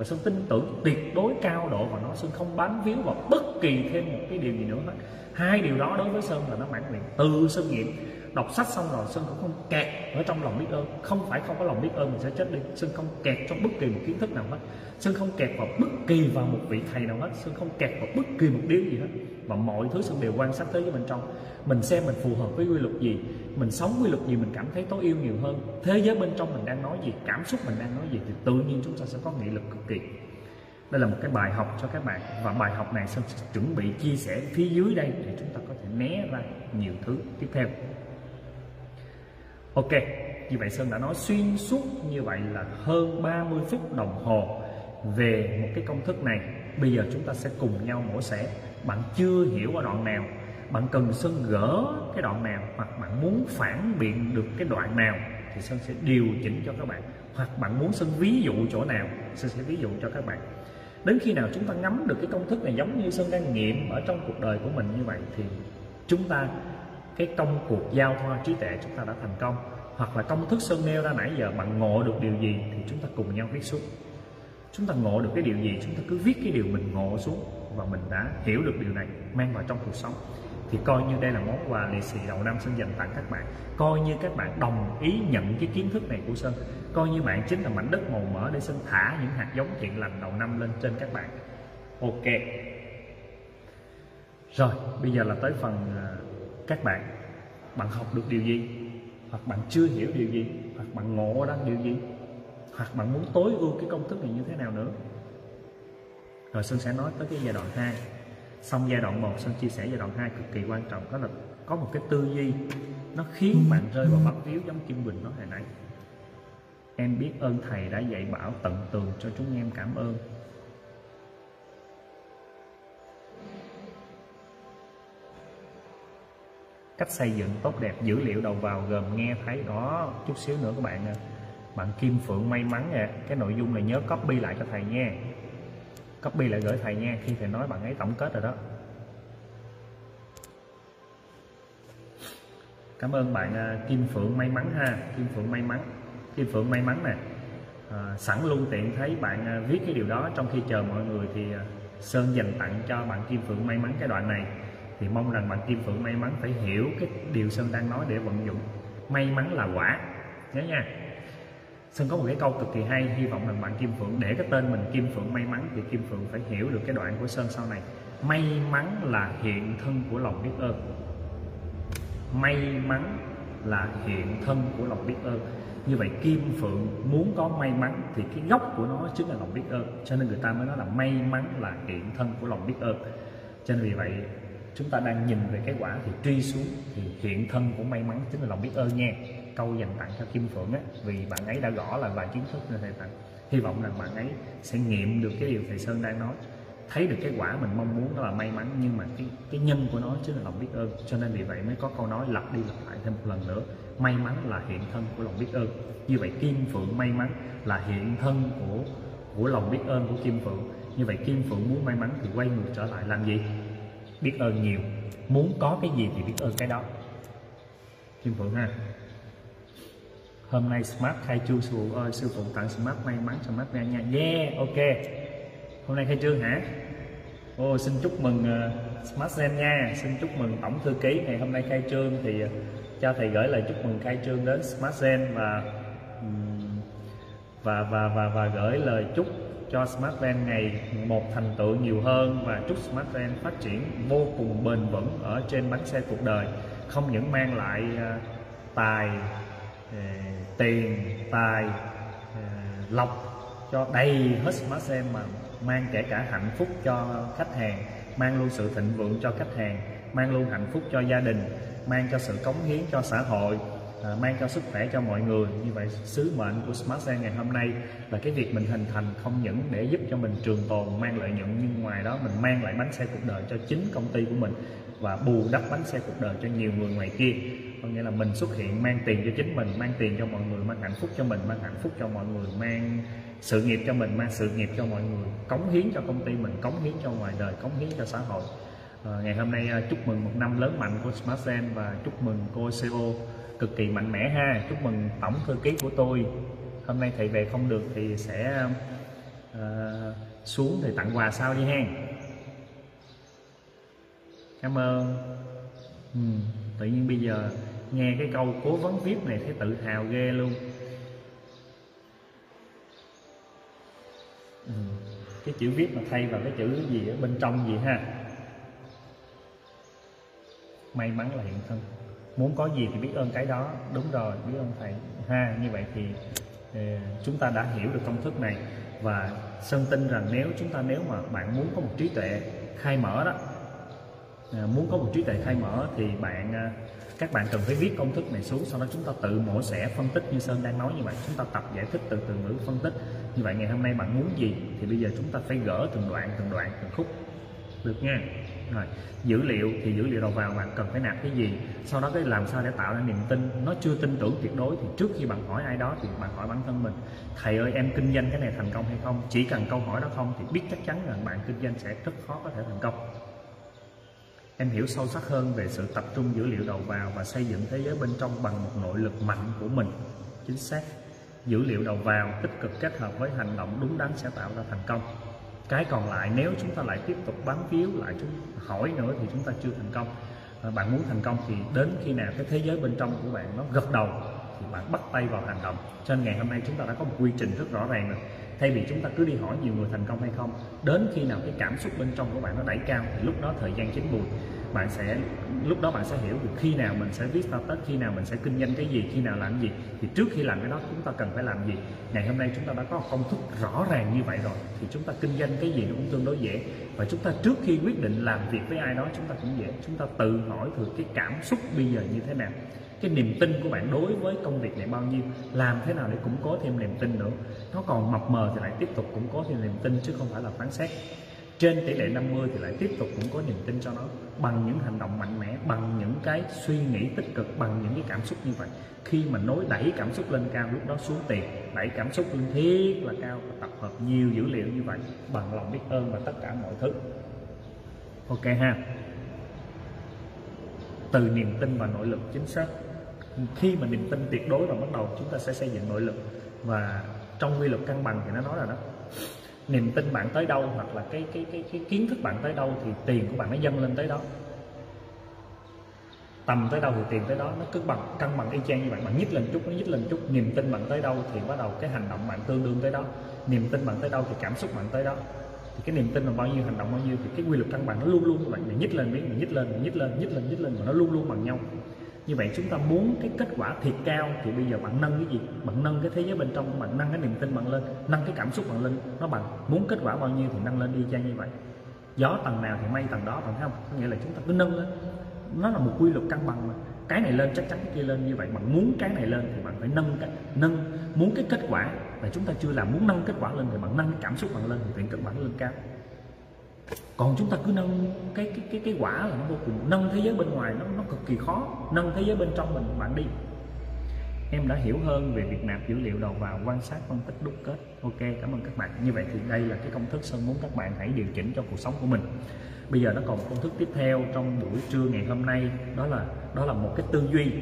và sơn tin tưởng tuyệt đối cao độ vào nó sơn không bám víu vào bất kỳ thêm một cái điều gì nữa hết. Hai điều đó đối với sơn là nó mãn nguyện. Từ sơn nghiệm, đọc sách xong rồi sơn cũng không kẹt ở trong lòng biết ơn. Không phải không có lòng biết ơn mình sẽ chết đi. Sơn không kẹt trong bất kỳ một kiến thức nào hết. Sơn không kẹt vào bất kỳ vào một vị thầy nào hết. Sơn không kẹt vào bất kỳ một điều gì hết và mọi thứ sẽ đều quan sát tới với bên trong. Mình xem mình phù hợp với quy luật gì mình sống quy luật gì mình cảm thấy tối yêu nhiều hơn. Thế giới bên trong mình đang nói gì cảm xúc mình đang nói gì thì tự nhiên chúng ta sẽ có nghị lực cực kỳ. Đây là một cái bài học cho các bạn. Và bài học này sơn chuẩn bị chia sẻ phía dưới đây để chúng ta có thể né ra nhiều thứ tiếp theo. Ok, như vậy Sơn đã nói xuyên suốt như vậy là hơn 30 phút đồng hồ về một cái công thức này. Bây giờ chúng ta sẽ cùng nhau mổ xẻ. Bạn chưa hiểu ở đoạn nào, bạn cần Sơn gỡ cái đoạn nào hoặc bạn muốn phản biện được cái đoạn nào thì Sơn sẽ điều chỉnh cho các bạn. Hoặc bạn muốn Sơn ví dụ chỗ nào, Sơn sẽ ví dụ cho các bạn. Đến khi nào chúng ta ngắm được cái công thức này giống như Sơn đang nghiệm ở trong cuộc đời của mình như vậy thì chúng ta cái công cuộc giao thoa trí tuệ chúng ta đã thành công hoặc là công thức sơn nêu ra nãy giờ bạn ngộ được điều gì thì chúng ta cùng nhau viết xuống chúng ta ngộ được cái điều gì chúng ta cứ viết cái điều mình ngộ xuống và mình đã hiểu được điều này, mang vào trong cuộc sống. Thì coi như đây là món quà lì xì đầu năm Sơn dành tặng các bạn. Coi như các bạn đồng ý nhận cái kiến thức này của Sơn. Coi như bạn chính là mảnh đất màu mỡ để Sơn thả những hạt giống thiện lành đầu năm lên trên các bạn. Ok. Rồi, bây giờ là tới phần à, các bạn. Bạn học được điều gì? Hoặc bạn chưa hiểu điều gì? Hoặc bạn ngộ ra điều gì? Hoặc bạn muốn tối ưu cái công thức này như thế nào nữa? Rồi Sơn sẽ nói tới cái giai đoạn 2 xong giai đoạn 1 Sơn chia sẻ giai đoạn 2 cực kỳ quan trọng. Đó là có một cái tư duy nó khiến bạn rơi vào bắp víu giống Kim Bình nói hồi nãy. Em biết ơn thầy đã dạy bảo tận tường cho chúng em cảm ơn. Cách xây dựng tốt đẹp dữ liệu đầu vào gồm nghe thấy đó. Chút xíu nữa các bạn bạn Kim Phượng may mắn nè cái nội dung này nhớ copy lại cho thầy nha copy lại gửi thầy nha khi thầy nói bạn ấy tổng kết rồi đó. Cảm ơn bạn à, Kim Phượng may mắn ha. Kim Phượng may mắn. Kim Phượng may mắn nè. À, sẵn luôn tiện thấy bạn à, viết cái điều đó. Trong khi chờ mọi người thì à, sơn dành tặng cho bạn kim phượng may mắn cái đoạn này. Thì mong rằng bạn kim phượng may mắn phải hiểu cái điều sơn đang nói để vận dụng. May mắn là quả. Nhớ nha. Sơn có một cái câu cực kỳ hay, hy vọng rằng bạn Kim Phượng để cái tên mình Kim Phượng may mắn thì Kim Phượng phải hiểu được cái đoạn của Sơn sau này. May mắn là hiện thân của lòng biết ơn. May mắn là hiện thân của lòng biết ơn. Như vậy Kim Phượng muốn có may mắn thì cái gốc của nó chính là lòng biết ơn. Cho nên người ta mới nói là may mắn là hiện thân của lòng biết ơn. Cho nên vì vậy, chúng ta đang nhìn về cái quả thì truy xuống thì hiện thân của may mắn chính là lòng biết ơn nha câu dành tặng cho Kim Phượng á, vì bạn ấy đã gõ là vài kiến thức nên thầy tặng hy vọng rằng bạn ấy sẽ nghiệm được cái điều thầy Sơn đang nói, thấy được cái quả mình mong muốn đó là may mắn, nhưng mà cái cái nhân của nó chính là lòng biết ơn. Cho nên vì vậy mới có câu nói lặp đi lặp lại thêm một lần nữa, may mắn là hiện thân của lòng biết ơn. Như vậy Kim Phượng may mắn là hiện thân của của lòng biết ơn của Kim Phượng. Như vậy Kim Phượng muốn may mắn thì quay ngược trở lại làm gì? Biết ơn nhiều. Muốn có cái gì thì biết ơn cái đó. Kim Phượng ha hôm nay smart khai trương sư phụ ơi sư phụ tặng smart may mắn cho smart nha nha. Yeah ok. Hôm nay khai trương hả? Ô oh, xin chúc mừng uh, smart zen nha. Xin chúc mừng tổng thư ký. Ngày hôm nay khai trương thì uh, cho thầy gửi lời chúc mừng khai trương đến smart zen và um, và và và và gửi lời chúc cho smart zen ngày một thành tựu nhiều hơn và chúc smart zen phát triển vô cùng bền vững ở trên bánh xe cuộc đời không những mang lại uh, tài uh, tiền tài uh, lộc cho đầy hết Smart Xem mà mang kể cả hạnh phúc cho khách hàng mang luôn sự thịnh vượng cho khách hàng mang luôn hạnh phúc cho gia đình mang cho sự cống hiến cho xã hội à, mang cho sức khỏe cho mọi người. Như vậy sứ mệnh của Smart Sale ngày hôm nay là cái việc mình hình thành không những để giúp cho mình trường tồn mang lợi nhuận nhưng ngoài đó mình mang lại bánh xe cuộc đời cho chính công ty của mình và bù đắp bánh xe cuộc đời cho nhiều người ngoài kia. Có nghĩa là mình xuất hiện mang tiền cho chính mình mang tiền cho mọi người mang hạnh phúc cho mình mang hạnh phúc cho mọi người mang sự nghiệp cho mình mang sự nghiệp cho mọi người cống hiến cho công ty mình cống hiến cho ngoài đời cống hiến cho xã hội. À, ngày hôm nay ờ, chúc mừng một năm lớn mạnh của Smartsen và chúc mừng cô CEO cực kỳ mạnh mẽ ha. Chúc mừng tổng thư ký của tôi. Hôm nay thầy về không được thì sẽ uh, xuống thì tặng quà sau đi hen cảm ơn. Ừ, tự nhiên bây giờ nghe cái câu cố vấn viết này thấy tự hào ghê luôn. Ừ, cái chữ viết mà thay vào cái chữ gì ở bên trong gì ha? May mắn là hiện thân. Muốn có gì thì biết ơn cái đó. Đúng rồi biết ơn thầy. Ha như vậy thì ờ, chúng ta đã hiểu được công thức này. Và sơn tin rằng nếu chúng ta nếu mà bạn muốn có một trí tuệ khai mở đó À, muốn có một trí tuệ khai mở thì bạn à, các bạn cần phải viết công thức này xuống, sau đó chúng ta tự mổ xẻ phân tích như sơn đang nói như vậy. Chúng ta tập giải thích từ từ ngữ phân tích. Như vậy ngày hôm nay bạn muốn gì thì bây giờ chúng ta phải gỡ từng đoạn từng đoạn, từng khúc. Được nha. Rồi, dữ liệu thì dữ liệu đầu vào bạn cần phải nạp cái gì? Sau đó cái làm sao để tạo ra niềm tin? Nó chưa tin tưởng tuyệt đối thì trước khi bạn hỏi ai đó thì bạn hỏi bản thân mình. Thầy ơi, em kinh doanh cái này thành công hay không? Chỉ cần câu hỏi đó không thì biết chắc chắn rằng bạn kinh doanh sẽ rất khó có thể thành công em hiểu sâu sắc hơn về sự tập trung dữ liệu đầu vào và xây dựng thế giới bên trong bằng một nội lực mạnh của mình. Chính xác, dữ liệu đầu vào tích cực kết hợp với hành động đúng đắn sẽ tạo ra thành công. Cái còn lại, nếu chúng ta lại tiếp tục bám víu lại chúng, hỏi nữa thì chúng ta chưa thành công. Bạn muốn thành công thì đến khi nào cái thế giới bên trong của bạn nó gật đầu thì bạn bắt tay vào hành động. Cho nên ngày hôm nay chúng ta đã có một quy trình rất rõ ràng rồi thay vì chúng ta cứ đi hỏi nhiều người thành công hay không, đến khi nào cái cảm xúc bên trong của bạn nó đẩy cao, thì lúc đó thời gian chín mùi bạn sẽ, lúc đó bạn sẽ hiểu được khi nào mình sẽ viết status, khi nào mình sẽ kinh doanh cái gì, khi nào làm gì. Thì trước khi làm cái đó, chúng ta cần phải làm gì? Ngày hôm nay chúng ta đã có công thức rõ ràng như vậy rồi, thì chúng ta kinh doanh cái gì nó cũng tương đối dễ. Và chúng ta trước khi quyết định làm việc với ai đó, chúng ta cũng dễ. Chúng ta tự hỏi thử cái cảm xúc bây giờ như thế nào cái niềm tin của bạn đối với công việc này bao nhiêu, làm thế nào để củng cố thêm niềm tin nữa. Nó còn mập mờ thì lại tiếp tục củng cố thêm niềm tin chứ không phải là phán xét. Trên tỷ lệ 50 thì lại tiếp tục củng cố niềm tin cho nó bằng những hành động mạnh mẽ, bằng những cái suy nghĩ tích cực, bằng những cái cảm xúc như vậy. Khi mà nối đẩy cảm xúc lên cao, lúc đó xuống tiền, đẩy cảm xúc lên thiết là cao và tập hợp nhiều dữ liệu như vậy, bằng lòng biết ơn và tất cả mọi thứ. Ok ha. Từ niềm tin và nội lực, chính xác khi mà niềm tin tuyệt đối và bắt đầu, chúng ta sẽ xây dựng nội lực. Và trong quy luật cân bằng thì nó nói là đó. Niềm tin bạn tới đâu hoặc là cái cái cái cái kiến thức bạn tới đâu thì tiền của bạn nó dâng lên tới đó. Tầm tới đâu thì tiền tới đó, nó cứ bằng, cân bằng y chang như vậy. Bạn nhích lên chút, nó nhích lên chút. Niềm tin bạn tới đâu thì bắt đầu cái hành động bạn tương đương tới đó. Niềm tin bạn tới đâu thì cảm xúc bạn tới đó. Thì cái niềm tin là bao nhiêu, hành động bao nhiêu thì cái quy luật cân bằng nó luôn luôn như vậy. Mình nhích lên miếng mình nhích lên mình nhích lên nhích lên nhích lên và nó luôn luôn bằng nhau như vậy chúng ta muốn cái kết quả thiệt cao thì bây giờ bạn nâng cái gì? Bạn nâng cái thế giới bên trong, bạn nâng cái niềm tin bạn lên, nâng cái cảm xúc bạn lên. Nó bằng muốn kết quả bao nhiêu thì nâng lên đi chăng như vậy. Gió tầng nào thì mây tầng đó, bạn thấy không? Có nghĩa là chúng ta cứ nâng lên. Nó là một quy luật cân bằng mà. Cái này lên chắc chắn cái kia lên. Như vậy bạn muốn cái này lên thì bạn phải nâng cái, nâng. Muốn cái kết quả và chúng ta chưa làm, muốn nâng kết quả lên thì bạn nâng cái cảm xúc bạn lên thì tiền kết quả lên cao còn chúng ta cứ nâng cái cái cái cái quả là nó vô cùng, nâng thế giới bên ngoài nó nó cực kỳ khó, nâng thế giới bên trong mình, bạn đi. Em đã hiểu hơn về việc nạp dữ liệu đầu vào, quan sát, phân tích, đúc kết. Ok, cảm ơn các bạn. Như vậy thì đây là cái công thức sơn muốn các bạn hãy điều chỉnh cho cuộc sống của mình. Bây giờ nó còn công thức tiếp theo trong buổi trưa ngày hôm nay. Đó là đó là một cái tư duy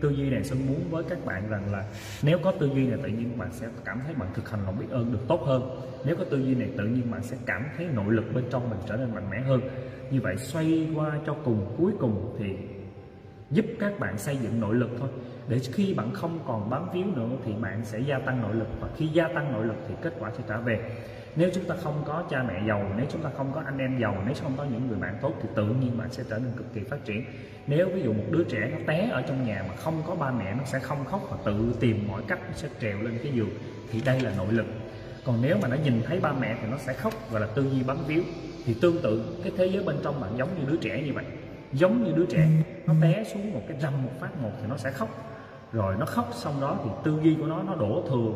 tư duy này sơn muốn với các bạn rằng là nếu có tư duy này tự nhiên bạn sẽ cảm thấy bạn thực hành lòng biết ơn được tốt hơn. Nếu có tư duy này tự nhiên bạn sẽ cảm thấy nội lực bên trong mình trở nên mạnh mẽ hơn. Như vậy xoay qua cho cùng, cuối cùng thì giúp các bạn xây dựng nội lực thôi. Để khi bạn không còn bám víu nữa thì bạn sẽ gia tăng nội lực và khi gia tăng nội lực thì kết quả sẽ trả về nếu chúng ta không có cha mẹ giàu, nếu chúng ta không có anh em giàu, nếu không có những người bạn tốt thì tự nhiên bạn sẽ trở nên cực kỳ phát triển. Nếu ví dụ một đứa trẻ nó té ở trong nhà mà không có ba mẹ, nó sẽ không khóc và tự tìm mọi cách nó sẽ trèo lên cái giường thì đây là nội lực. Còn nếu mà nó nhìn thấy ba mẹ thì nó sẽ khóc và là tư duy bám víu. Thì tương tự, cái thế giới bên trong bạn giống như đứa trẻ như vậy. Giống như đứa trẻ, nó té xuống một cái rầm một phát một thì nó sẽ khóc. Rồi nó khóc, xong đó thì tư duy của nó nó đổ thừa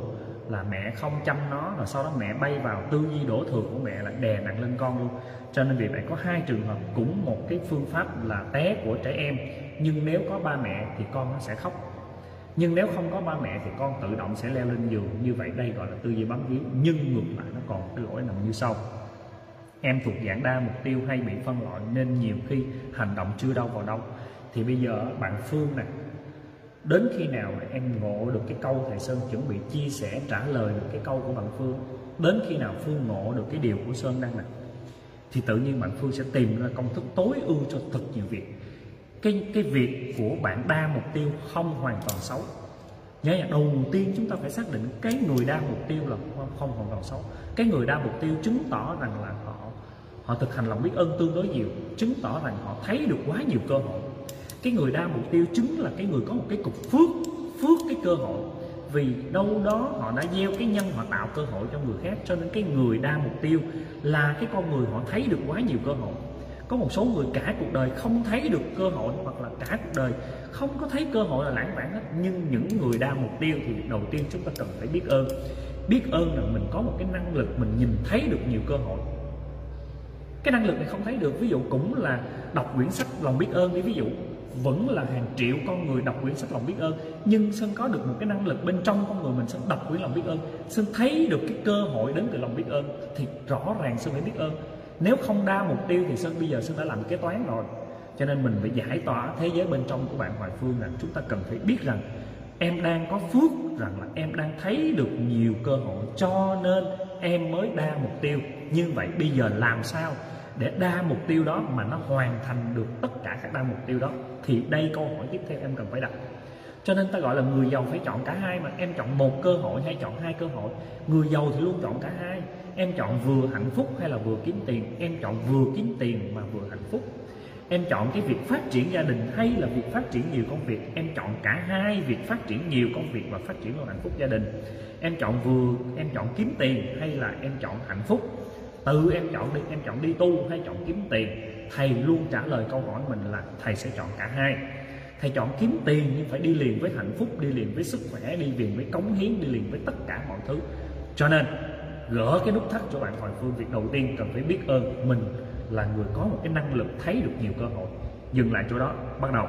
là mẹ không chăm nó, rồi sau đó mẹ bay vào tư duy đổ thừa của mẹ là đè nặng lên con luôn. Cho nên vì vậy có hai trường hợp cũng một cái phương pháp là té của trẻ em, nhưng nếu có ba mẹ thì con nó sẽ khóc. Nhưng nếu không có ba mẹ thì con tự động sẽ leo lên giường. Như vậy đây gọi là tư duy bám víu, nhưng ngược lại nó còn cái lỗi nằm như sau. Em thuộc dạng đa mục tiêu hay bị phân loại nên nhiều khi hành động chưa đâu vào đâu. Thì bây giờ bạn phương nè đến khi nào em ngộ được cái câu thầy sơn chuẩn bị chia sẻ, trả lời được cái câu của bạn phương, đến khi nào phương ngộ được cái điều của sơn đang nè thì tự nhiên bạn phương sẽ tìm ra công thức tối ưu cho thật nhiều việc. Cái cái việc của bạn đa mục tiêu không hoàn toàn xấu. Nhớ là đầu tiên chúng ta phải xác định cái người đa mục tiêu là không hoàn toàn xấu. Cái người đa mục tiêu chứng tỏ rằng là họ họ thực hành lòng biết ơn tương đối nhiều, chứng tỏ rằng họ thấy được quá nhiều cơ hội cái người đa mục tiêu chính là cái người có một cái cục phước phước cái cơ hội. Vì đâu đó họ đã gieo cái nhân, họ tạo cơ hội cho người khác. Cho nên cái người đa mục tiêu là cái con người họ thấy được quá nhiều cơ hội. Có một số người cả cuộc đời không thấy được cơ hội, hoặc là cả cuộc đời không có thấy cơ hội là lãng vãng hết. Nhưng những người đa mục tiêu thì đầu tiên chúng ta cần phải biết ơn. Biết ơn là mình có một cái năng lực, mình nhìn thấy được nhiều cơ hội. Cái năng lực này không thấy được, ví dụ cũng là đọc quyển sách lòng biết ơn đi, ví dụ vẫn là hàng triệu con người đọc quyển sách lòng biết ơn. Nhưng sơn có được một cái năng lực bên trong con người mình sơn đọc quyển lòng biết ơn. Sơn thấy được cái cơ hội đến từ lòng biết ơn thì rõ ràng sơn phải biết ơn. Nếu không đa mục tiêu thì sơn, bây giờ sơn đã làm kế toán rồi. Cho nên mình phải giải tỏa thế giới bên trong của bạn hoài phương rằng chúng ta cần phải biết rằng em đang có phước, rằng là em đang thấy được nhiều cơ hội. Cho nên em mới đa mục tiêu. Như vậy bây giờ làm sao để đa mục tiêu đó mà nó hoàn thành được tất cả các đa mục tiêu đó? Thì đây câu hỏi tiếp theo em cần phải đặt. Cho nên ta gọi là người giàu phải chọn cả hai mà. Em chọn một cơ hội hay chọn hai cơ hội? Người giàu thì luôn chọn cả hai. Em chọn vừa hạnh phúc hay là vừa kiếm tiền? Em chọn vừa kiếm tiền mà vừa hạnh phúc. Em chọn cái việc phát triển gia đình hay là việc phát triển nhiều công việc? Em chọn cả hai việc phát triển nhiều công việc và phát triển luôn hạnh phúc gia đình. Em chọn vừa, em chọn kiếm tiền hay là em chọn hạnh phúc? Tự em chọn đi. Em chọn đi tu hay chọn kiếm tiền? Thầy luôn trả lời câu hỏi mình là thầy sẽ chọn cả hai. Thầy chọn kiếm tiền nhưng phải đi liền với hạnh phúc, đi liền với sức khỏe, đi liền với cống hiến, đi liền với tất cả mọi thứ. Cho nên, gỡ cái nút thắt cho bạn Hoàng Phương, việc đầu tiên cần phải biết ơn mình là người có một cái năng lực thấy được nhiều cơ hội. Dừng lại chỗ đó, bắt đầu.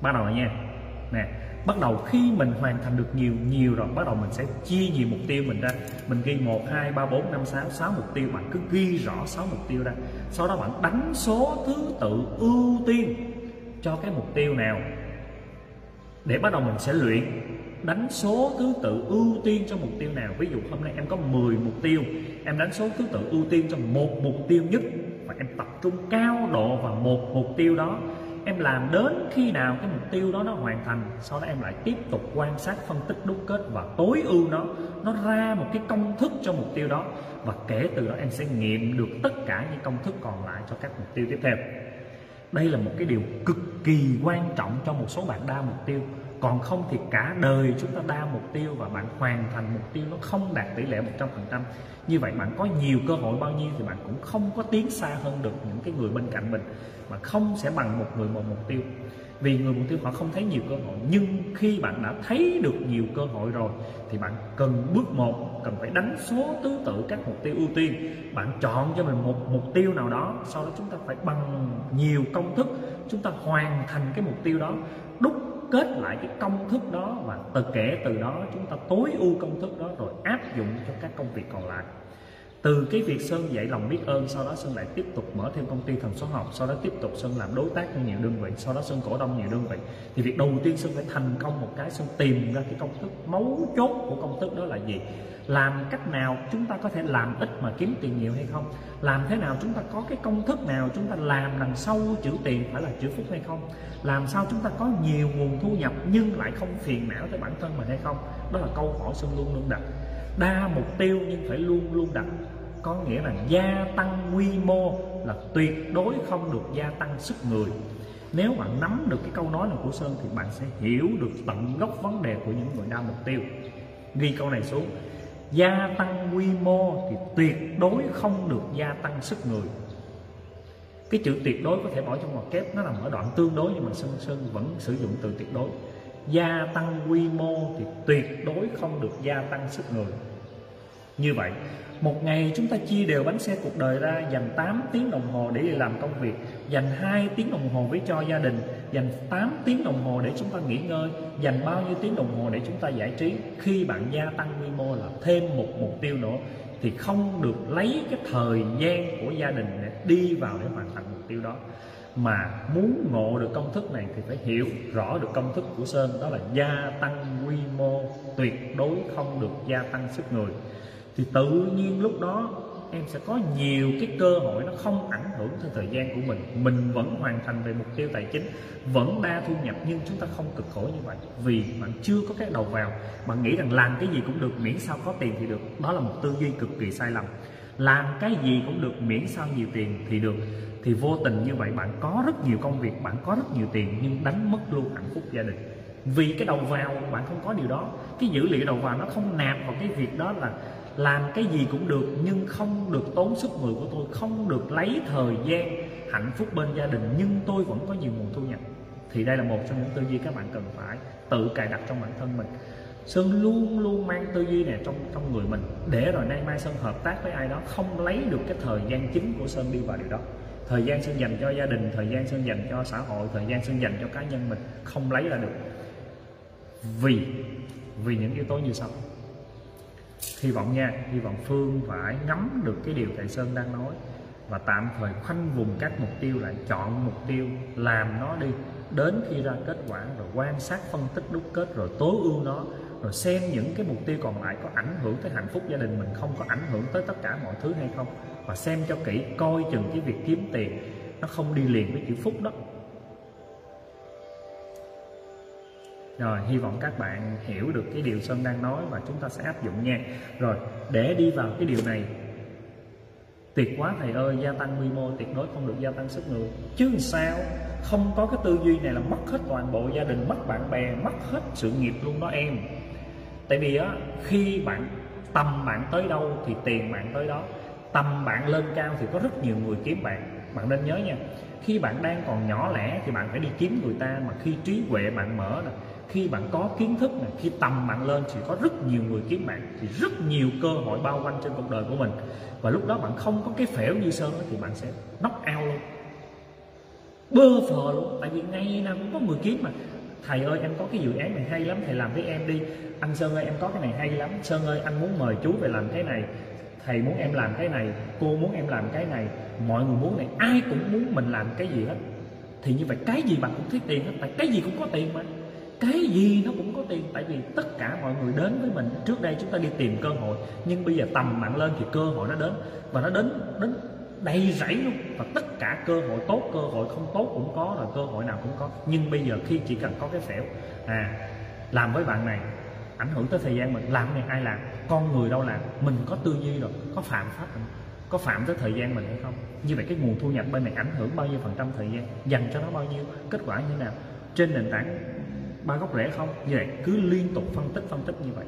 Bắt đầu nha. Nè bắt đầu khi mình hoàn thành được nhiều nhiều rồi, bắt đầu mình sẽ chia nhiều mục tiêu mình ra. Mình ghi một, hai, ba, bốn, năm, sáu sáu mục tiêu. Bạn cứ ghi rõ sáu mục tiêu ra. Sau đó bạn đánh số thứ tự ưu tiên cho cái mục tiêu nào. Để bắt đầu mình sẽ luyện đánh số thứ tự ưu tiên cho mục tiêu nào. Ví dụ hôm nay em có 10 mục tiêu. Em đánh số thứ tự ưu tiên cho một mục tiêu nhất. Và em tập trung cao độ vào một mục tiêu đó em làm đến khi nào cái mục tiêu đó nó hoàn thành, sau đó em lại tiếp tục quan sát, phân tích, đúc kết và tối ưu nó nó ra một cái công thức cho mục tiêu đó. Và kể từ đó em sẽ nghiệm được tất cả những công thức còn lại cho các mục tiêu tiếp theo. Đây là một cái điều cực kỳ quan trọng cho một số bạn đa mục tiêu còn không thì cả đời chúng ta đa mục tiêu và bạn hoàn thành mục tiêu nó không đạt tỷ lệ 100% như vậy bạn có nhiều cơ hội bao nhiêu thì bạn cũng không có tiến xa hơn được những cái người bên cạnh mình, mà không sẽ bằng một người một mục tiêu. Vì người mục tiêu họ không thấy nhiều cơ hội, nhưng khi bạn đã thấy được nhiều cơ hội rồi thì bạn cần bước một, cần phải đánh số thứ tự các mục tiêu ưu tiên. Bạn chọn cho mình một mục tiêu nào đó, sau đó chúng ta phải bằng nhiều công thức, chúng ta hoàn thành cái mục tiêu đó. Đúc kết lại cái công thức đó và từ kể từ đó chúng ta tối ưu công thức đó rồi áp dụng cho các công việc còn lại. Từ cái việc sơn dạy lòng biết ơn, sau đó sơn lại tiếp tục mở thêm công ty thần số học, sau đó tiếp tục sơn làm đối tác cho nhiều đơn vị, sau đó sơn cổ đông nhiều đơn vị. Thì việc đầu tiên sơn phải thành công một cái, sơn tìm ra cái công thức, mấu chốt của công thức đó là gì? Làm cách nào chúng ta có thể làm ít mà kiếm tiền nhiều hay không? Làm thế nào chúng ta có cái công thức nào chúng ta làm đằng sau chữ tiền phải là chữ phúc hay không? Làm sao chúng ta có nhiều nguồn thu nhập nhưng lại không phiền não tới bản thân mình hay không? Đó là câu hỏi sơn luôn luôn đặt. Đa mục tiêu nhưng phải luôn luôn đặt. Có nghĩa là gia tăng quy mô là tuyệt đối không được gia tăng sức người. Nếu bạn nắm được cái câu nói này của sơn thì bạn sẽ hiểu được tận gốc vấn đề của những người đa mục tiêu. Ghi câu này xuống gia tăng quy mô thì tuyệt đối không được gia tăng sức người. Cái chữ tuyệt đối có thể bỏ trong ngoặc kép, nó nằm ở đoạn tương đối, nhưng mà sơn sơn vẫn sử dụng từ tuyệt đối. Gia tăng quy mô thì tuyệt đối không được gia tăng sức người. Như vậy một ngày chúng ta chia đều bánh xe cuộc đời ra, dành 8 tiếng đồng hồ để đi làm công việc, dành 2 tiếng đồng hồ với cho gia đình, dành 8 tiếng đồng hồ để chúng ta nghỉ ngơi, dành bao nhiêu tiếng đồng hồ để chúng ta giải trí. Khi bạn gia tăng quy mô là thêm một mục tiêu nữa, thì không được lấy cái thời gian của gia đình để đi vào để hoàn thành mục tiêu đó. Mà muốn ngộ được công thức này thì phải hiểu rõ được công thức của Sơn, đó là gia tăng quy mô tuyệt đối không được gia tăng sức người thì tự nhiên lúc đó em sẽ có nhiều cái cơ hội nó không ảnh hưởng tới thời gian của mình. Mình vẫn hoàn thành về mục tiêu tài chính, vẫn đa thu nhập nhưng chúng ta không cực khổ như vậy. Vì bạn chưa có cái đầu vào, bạn nghĩ rằng làm cái gì cũng được, miễn sao có tiền thì được. Đó là một tư duy cực kỳ sai lầm. Làm cái gì cũng được, miễn sao nhiều tiền thì được. Thì vô tình như vậy bạn có rất nhiều công việc, bạn có rất nhiều tiền nhưng đánh mất luôn hạnh phúc gia đình. Vì cái đầu vào, bạn không có điều đó. Cái dữ liệu đầu vào nó không nạp vào cái việc đó là làm cái gì cũng được, nhưng không được tốn sức người của tôi, không được lấy thời gian hạnh phúc bên gia đình, nhưng tôi vẫn có nhiều nguồn thu nhập. Thì đây là một trong những tư duy các bạn cần phải tự cài đặt trong bản thân mình. Sơn luôn luôn mang tư duy này trong trong người mình, để rồi nay mai Sơn hợp tác với ai đó, không lấy được cái thời gian chính của Sơn đi vào điều đó. Thời gian Sơn dành cho gia đình, thời gian Sơn dành cho xã hội, thời gian Sơn dành cho cá nhân mình, không lấy ra được. Vì vì những yếu tố như sau hy vọng nha, hy vọng phương phải ngắm được cái điều thầy sơn đang nói và tạm thời khoanh vùng các mục tiêu lại, chọn mục tiêu, làm nó đi. Đến khi ra kết quả rồi quan sát, phân tích, đúc kết rồi tối ưu nó, rồi xem những cái mục tiêu còn lại có ảnh hưởng tới hạnh phúc gia đình mình không, có ảnh hưởng tới tất cả mọi thứ hay không, và xem cho kỹ, coi chừng cái việc kiếm tiền nó không đi liền với chữ phúc đó. Rồi, hy vọng các bạn hiểu được cái điều sơn đang nói và chúng ta sẽ áp dụng nha. Rồi, để đi vào cái điều này. Tuyệt quá, thầy ơi, gia tăng quy mô tuyệt đối không được gia tăng sức người. Chứ sao? Không có cái tư duy này là mất hết toàn bộ gia đình, mất bạn bè, mất hết sự nghiệp luôn đó em. Tại vì á, khi bạn tầm bạn tới đâu thì tiền bạn tới đó. Tầm bạn lên cao thì có rất nhiều người kiếm bạn. Bạn nên nhớ nha, khi bạn đang còn nhỏ lẻ thì bạn phải đi kiếm người ta, mà khi trí huệ bạn mở nè khi bạn có kiến thức này, khi tầm bạn lên thì có rất nhiều người kiếm bạn, thì rất nhiều cơ hội bao quanh trên cuộc đời của mình. Và lúc đó bạn không có cái phễu như sơn thì bạn sẽ knock out luôn. Bơ phờ luôn. Tại vì ngày nào cũng có người kiếm mà. Thầy ơi, em có cái dự án này hay lắm, thầy làm với em đi. Anh sơn ơi, em có cái này hay lắm. Sơn ơi, anh muốn mời chú về làm cái này. Thầy muốn em làm cái này. Cô muốn em làm cái này. Mọi người muốn này. Ai cũng muốn mình làm cái gì hết. Thì như vậy, cái gì bạn cũng thấy tiền hết. Tại cái gì cũng có tiền mà cái gì nó cũng có tiền, tại vì tất cả mọi người đến với mình. Trước đây chúng ta đi tìm cơ hội, nhưng bây giờ tầm mạng lên thì cơ hội nó đến. Và nó đến đến đầy rẫy luôn. Và tất cả cơ hội tốt, cơ hội không tốt cũng có rồi, cơ hội nào cũng có. Nhưng bây giờ khi chỉ cần có cái phễu à làm với bạn này, ảnh hưởng tới thời gian mình, làm này ai làm, con người đâu làm, mình có tư duy rồi, có phạm pháp mình có phạm tới thời gian mình hay không? Như vậy cái nguồn thu nhập bên này ảnh hưởng bao nhiêu phần trăm thời gian, dành cho nó bao nhiêu, kết quả như thế nào? Trên nền tảng ba gốc rễ không? Như vậy, cứ liên tục phân tích phân tích như vậy.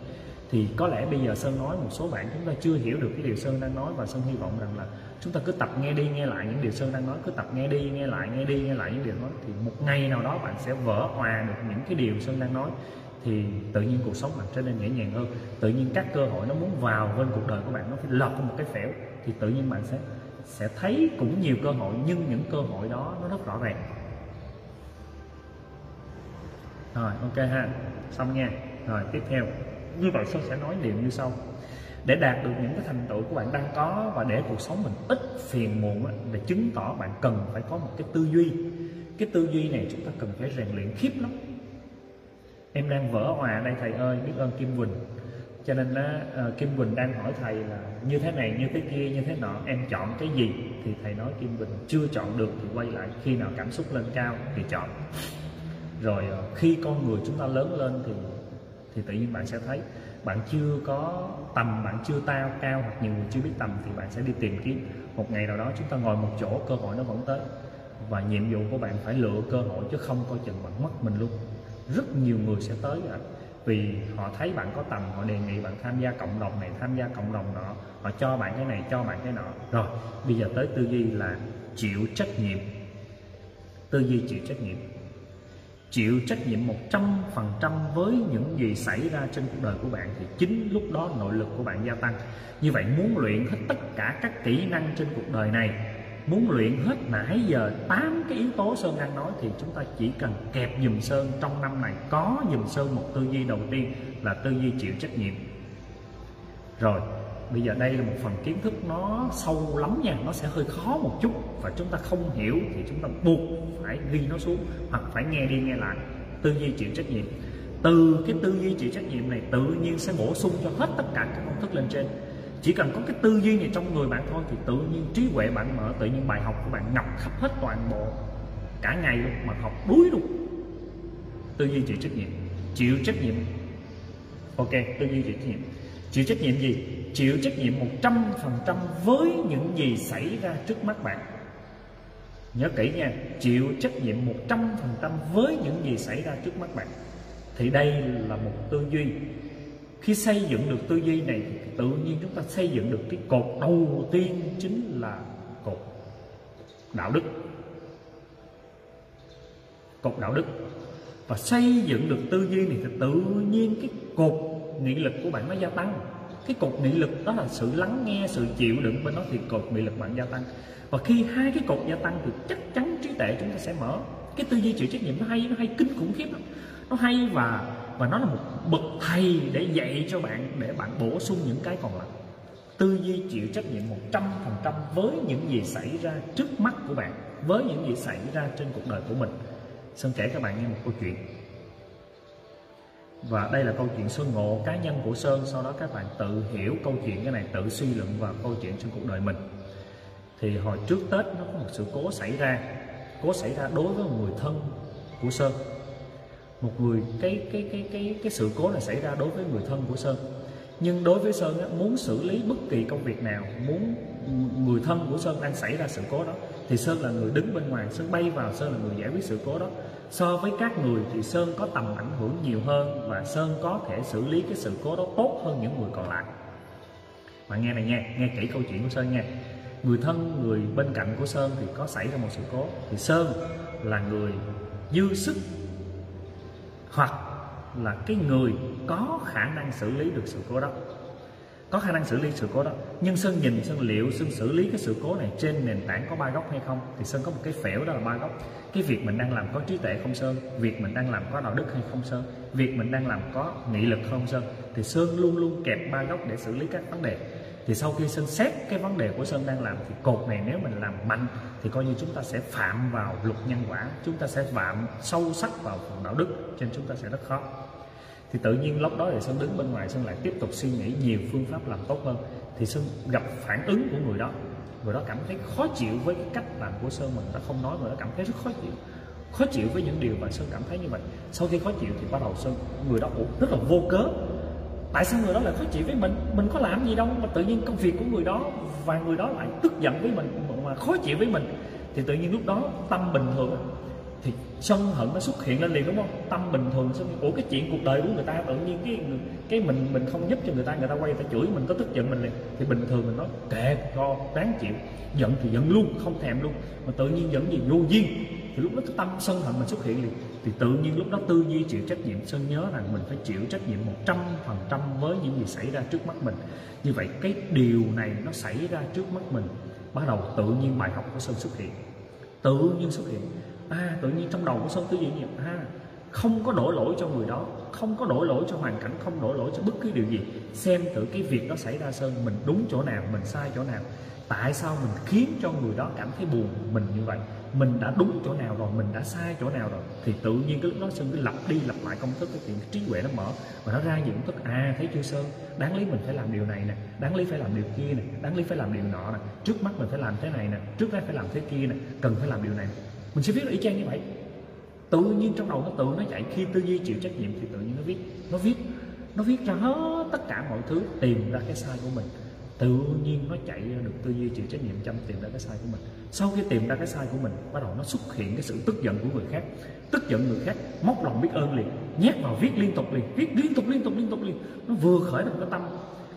Thì có lẽ bây giờ sơn nói một số bạn chúng ta chưa hiểu được cái điều sơn đang nói và sơn hy vọng rằng là chúng ta cứ tập nghe đi nghe lại những điều sơn đang nói, cứ tập nghe đi nghe lại, nghe đi nghe lại những điều nói. Thì một ngày nào đó bạn sẽ vỡ hòa được những cái điều sơn đang nói. Thì tự nhiên cuộc sống bạn trở nên nhẹ nhàng hơn. Tự nhiên các cơ hội nó muốn vào bên cuộc đời của bạn nó phải lọt một cái phễu. Thì tự nhiên bạn sẽ sẽ thấy cũng nhiều cơ hội, nhưng những cơ hội đó nó rất rõ ràng rồi ok ha. Xong nha. Rồi tiếp theo. Như vậy sơn sẽ nói điều như sau. Để đạt được những cái thành tựu của bạn đang có và để cuộc sống mình ít phiền muộn để chứng tỏ bạn cần phải có một cái tư duy. Cái tư duy này chúng ta cần phải rèn luyện khiếp lắm. Em đang vỡ hòa đây thầy ơi biết ơn kim quỳnh. Cho nên là uh, ờ, kim quỳnh đang hỏi thầy là như thế này như thế kia như thế nọ em chọn cái gì? Thì thầy nói kim quỳnh chưa chọn được thì quay lại khi nào cảm xúc lên cao thì chọn rồi ờ, khi con người chúng ta lớn lên thì thì tự nhiên bạn sẽ thấy bạn chưa có tầm, bạn chưa tao, cao hoặc nhiều người chưa biết tầm thì bạn sẽ đi tìm kiếm. Một ngày nào đó chúng ta ngồi một chỗ, cơ hội nó vẫn tới. Và nhiệm vụ của bạn phải lựa cơ hội chứ không coi chừng bạn mất mình luôn. Rất nhiều người sẽ tới ạ, vì họ thấy bạn có tầm, họ đề nghị bạn tham gia cộng đồng này, tham gia cộng đồng nọ, họ cho bạn cái này, cho bạn cái nọ. Rồi, bây giờ tới tư duy là chịu trách nhiệm. Tư duy chịu trách nhiệm chịu trách nhiệm 100% với những gì xảy ra trên cuộc đời của bạn thì chính lúc đó nội lực của bạn gia tăng. Như vậy muốn luyện hết tất cả các kỹ năng trên cuộc đời này, muốn luyện hết nãy giờ 8 cái yếu tố Sơn đang nói thì chúng ta chỉ cần kẹp dùm Sơn trong năm này có dùm Sơn một tư duy đầu tiên là tư duy chịu trách nhiệm. Rồi, bây giờ đây là một phần kiến thức nó sâu lắm nha, nó sẽ hơi khó một chút. Và chúng ta không hiểu thì chúng ta buộc phải ghi nó xuống hoặc phải nghe đi nghe lại. Tư duy chịu trách nhiệm. Từ cái tư duy chịu trách nhiệm này tự nhiên sẽ bổ sung cho hết tất cả các công thức lên trên. Chỉ cần có cái tư duy này trong người bạn thôi thì tự nhiên trí huệ bạn mở, tự nhiên bài học của bạn ngập khắp hết toàn bộ cả ngày luôn, mà học đuối luôn. Tư duy chịu trách nhiệm. Chịu trách nhiệm. Ok, tư duy chịu trách nhiệm. Chịu trách nhiệm gì? Chịu trách nhiệm 100% với những gì xảy ra trước mắt bạn. Nhớ kỹ nha, chịu trách nhiệm 100% với những gì xảy ra trước mắt bạn. Thì đây là một tư duy. Khi xây dựng được tư duy này thì tự nhiên chúng ta xây dựng được cái cột đầu tiên chính là cột đạo đức. Cột đạo đức. Và xây dựng được tư duy này thì tự nhiên cái cột nghị lực của bạn nó gia tăng cái cột nghị lực đó là sự lắng nghe, sự chịu đựng bên đó thì cột nghị lực bạn gia tăng. Và khi hai cái cột gia tăng thì chắc chắn trí tuệ chúng ta sẽ mở. Cái tư duy chịu trách nhiệm nó hay nó hay kinh khủng khiếp lắm. Nó hay và và nó là một bậc thầy để dạy cho bạn, để bạn bổ sung những cái còn lại. Tư duy chịu trách nhiệm 100% với những gì xảy ra trước mắt của bạn, với những gì xảy ra trên cuộc đời của mình. Sơn kể các bạn nghe một câu chuyện và đây là câu chuyện Sơn ngộ cá nhân của Sơn. Sau đó các bạn tự hiểu câu chuyện cái này tự suy luận vào câu chuyện trong cuộc đời mình. Thì hồi trước Tết nó có một sự cố xảy ra. Cố xảy ra đối với một người thân của Sơn. Một người cái cái cái cái cái sự cố này xảy ra đối với người thân của Sơn. Nhưng đối với Sơn á, muốn xử lý bất kỳ công việc nào muốn người thân của Sơn đang xảy ra sự cố đó thì Sơn là người đứng bên ngoài Sơn bay vào Sơn là người giải quyết sự cố đó so với các người thì Sơn có tầm ảnh hưởng nhiều hơn và Sơn có thể xử lý cái sự cố đó tốt hơn những người còn lại. Bạn nghe này nha, nghe kỹ câu chuyện của Sơn nha. Người thân, người bên cạnh của Sơn thì có xảy ra một sự cố. Thì Sơn là người dư sức hoặc là cái người có khả năng xử lý được sự cố đó có khả năng xử lý sự cố đó. Nhưng sơn nhìn sơn liệu sơn xử lý cái sự cố này trên nền tảng có ba góc hay không, thì sơn có một cái phễu đó là ba góc. Cái việc mình đang làm có trí tuệ không sơn? Việc mình đang làm có đạo đức hay không sơn? Việc mình đang làm có nghị lực không sơn? Thì sơn luôn luôn kẹp ba góc để xử lý các vấn đề. Thì sau khi sơn xét cái vấn đề của sơn đang làm, thì cột này nếu mình làm mạnh, thì coi như chúng ta sẽ phạm vào luật nhân quả, chúng ta sẽ phạm sâu sắc vào phần đạo đức, cho nên chúng ta sẽ rất khó thì tự nhiên lúc đó thì sơn đứng bên ngoài, sơn lại tiếp tục suy nghĩ nhiều phương pháp làm tốt hơn. Thì sơn gặp phản ứng của người đó. Người đó cảm thấy khó chịu với cái cách làm của sơn mình đã không nói người đó cảm thấy rất khó chịu. Khó chịu với những điều mà sơn cảm thấy như vậy. Sau khi khó chịu thì bắt đầu sơn, người đó cũng rất là vô cớ. Tại sao người đó lại khó chịu với mình? Mình có làm gì đâu, mà tự nhiên công việc của người đó và người đó lại tức giận với mình, mà khó chịu với mình. Thì tự nhiên lúc đó tâm bình thường sân hận nó xuất hiện lên liền, đúng không? Tâm bình thường, xong ủa, cái chuyện cuộc đời của người ta, tự nhiên cái cái mình mình không giúp cho người ta người ta quay, người ta chửi mình, có tức giận mình liền. Thì bình thường mình nói, kệ cho đáng chịu. Giận thì giận luôn, không thèm luôn. Mà tự nhiên giận gì? Vô duyên. Thì lúc đó cái tâm sân hận mình xuất hiện liền. Thì tự nhiên lúc đó tư duy chịu trách nhiệm sơn nhớ rằng mình phải chịu trách nhiệm một trăm phần trăm với những gì xảy ra trước mắt mình. Như vậy, cái điều này nó xảy ra trước mắt mình, bắt đầu tự nhiên bài học của sơn xuất hiện. Tự nhiên xuất hiện à tự nhiên trong đầu của sơn tư duy như à không có đổ lỗi cho người đó, không có đổ lỗi cho hoàn cảnh, không đổ lỗi cho bất cứ điều gì. Xem thử cái việc đó xảy ra sơn, mình đúng chỗ nào, mình sai chỗ nào. Tại sao mình khiến cho người đó cảm thấy buồn mình như vậy? Mình đã đúng chỗ nào rồi, mình đã sai chỗ nào rồi? Thì tự nhiên cái lúc đó sơn cứ lặp đi lặp lại công thức, cái chuyện trí huệ nó mở và nó ra những công thức à thấy chưa sơn? Đáng lý mình phải làm điều này nè, đáng lý phải làm điều kia nè, đáng lý phải làm điều nọ nè, trước mắt mình phải làm thế này nè, trước mắt phải làm thế kia nè, cần phải làm điều này mình sẽ viết là y chang như vậy. Tự nhiên trong đầu nó tự nó chạy, khi tư duy chịu trách nhiệm thì tự nhiên nó viết. Nó viết nó viết ra hết tất cả mọi thứ, tìm ra cái sai của mình. Tự nhiên nó chạy ra được tư duy chịu trách nhiệm chăm tìm ra cái sai của mình. Sau khi tìm ra cái sai của mình, bắt đầu nó xuất hiện cái sự tức giận của người khác. Tức giận người khác, móc lòng biết ơn liền, nhét vào viết liên tục liền, viết liên tục liên tục liên tục liền. Nó vừa khởi được cái tâm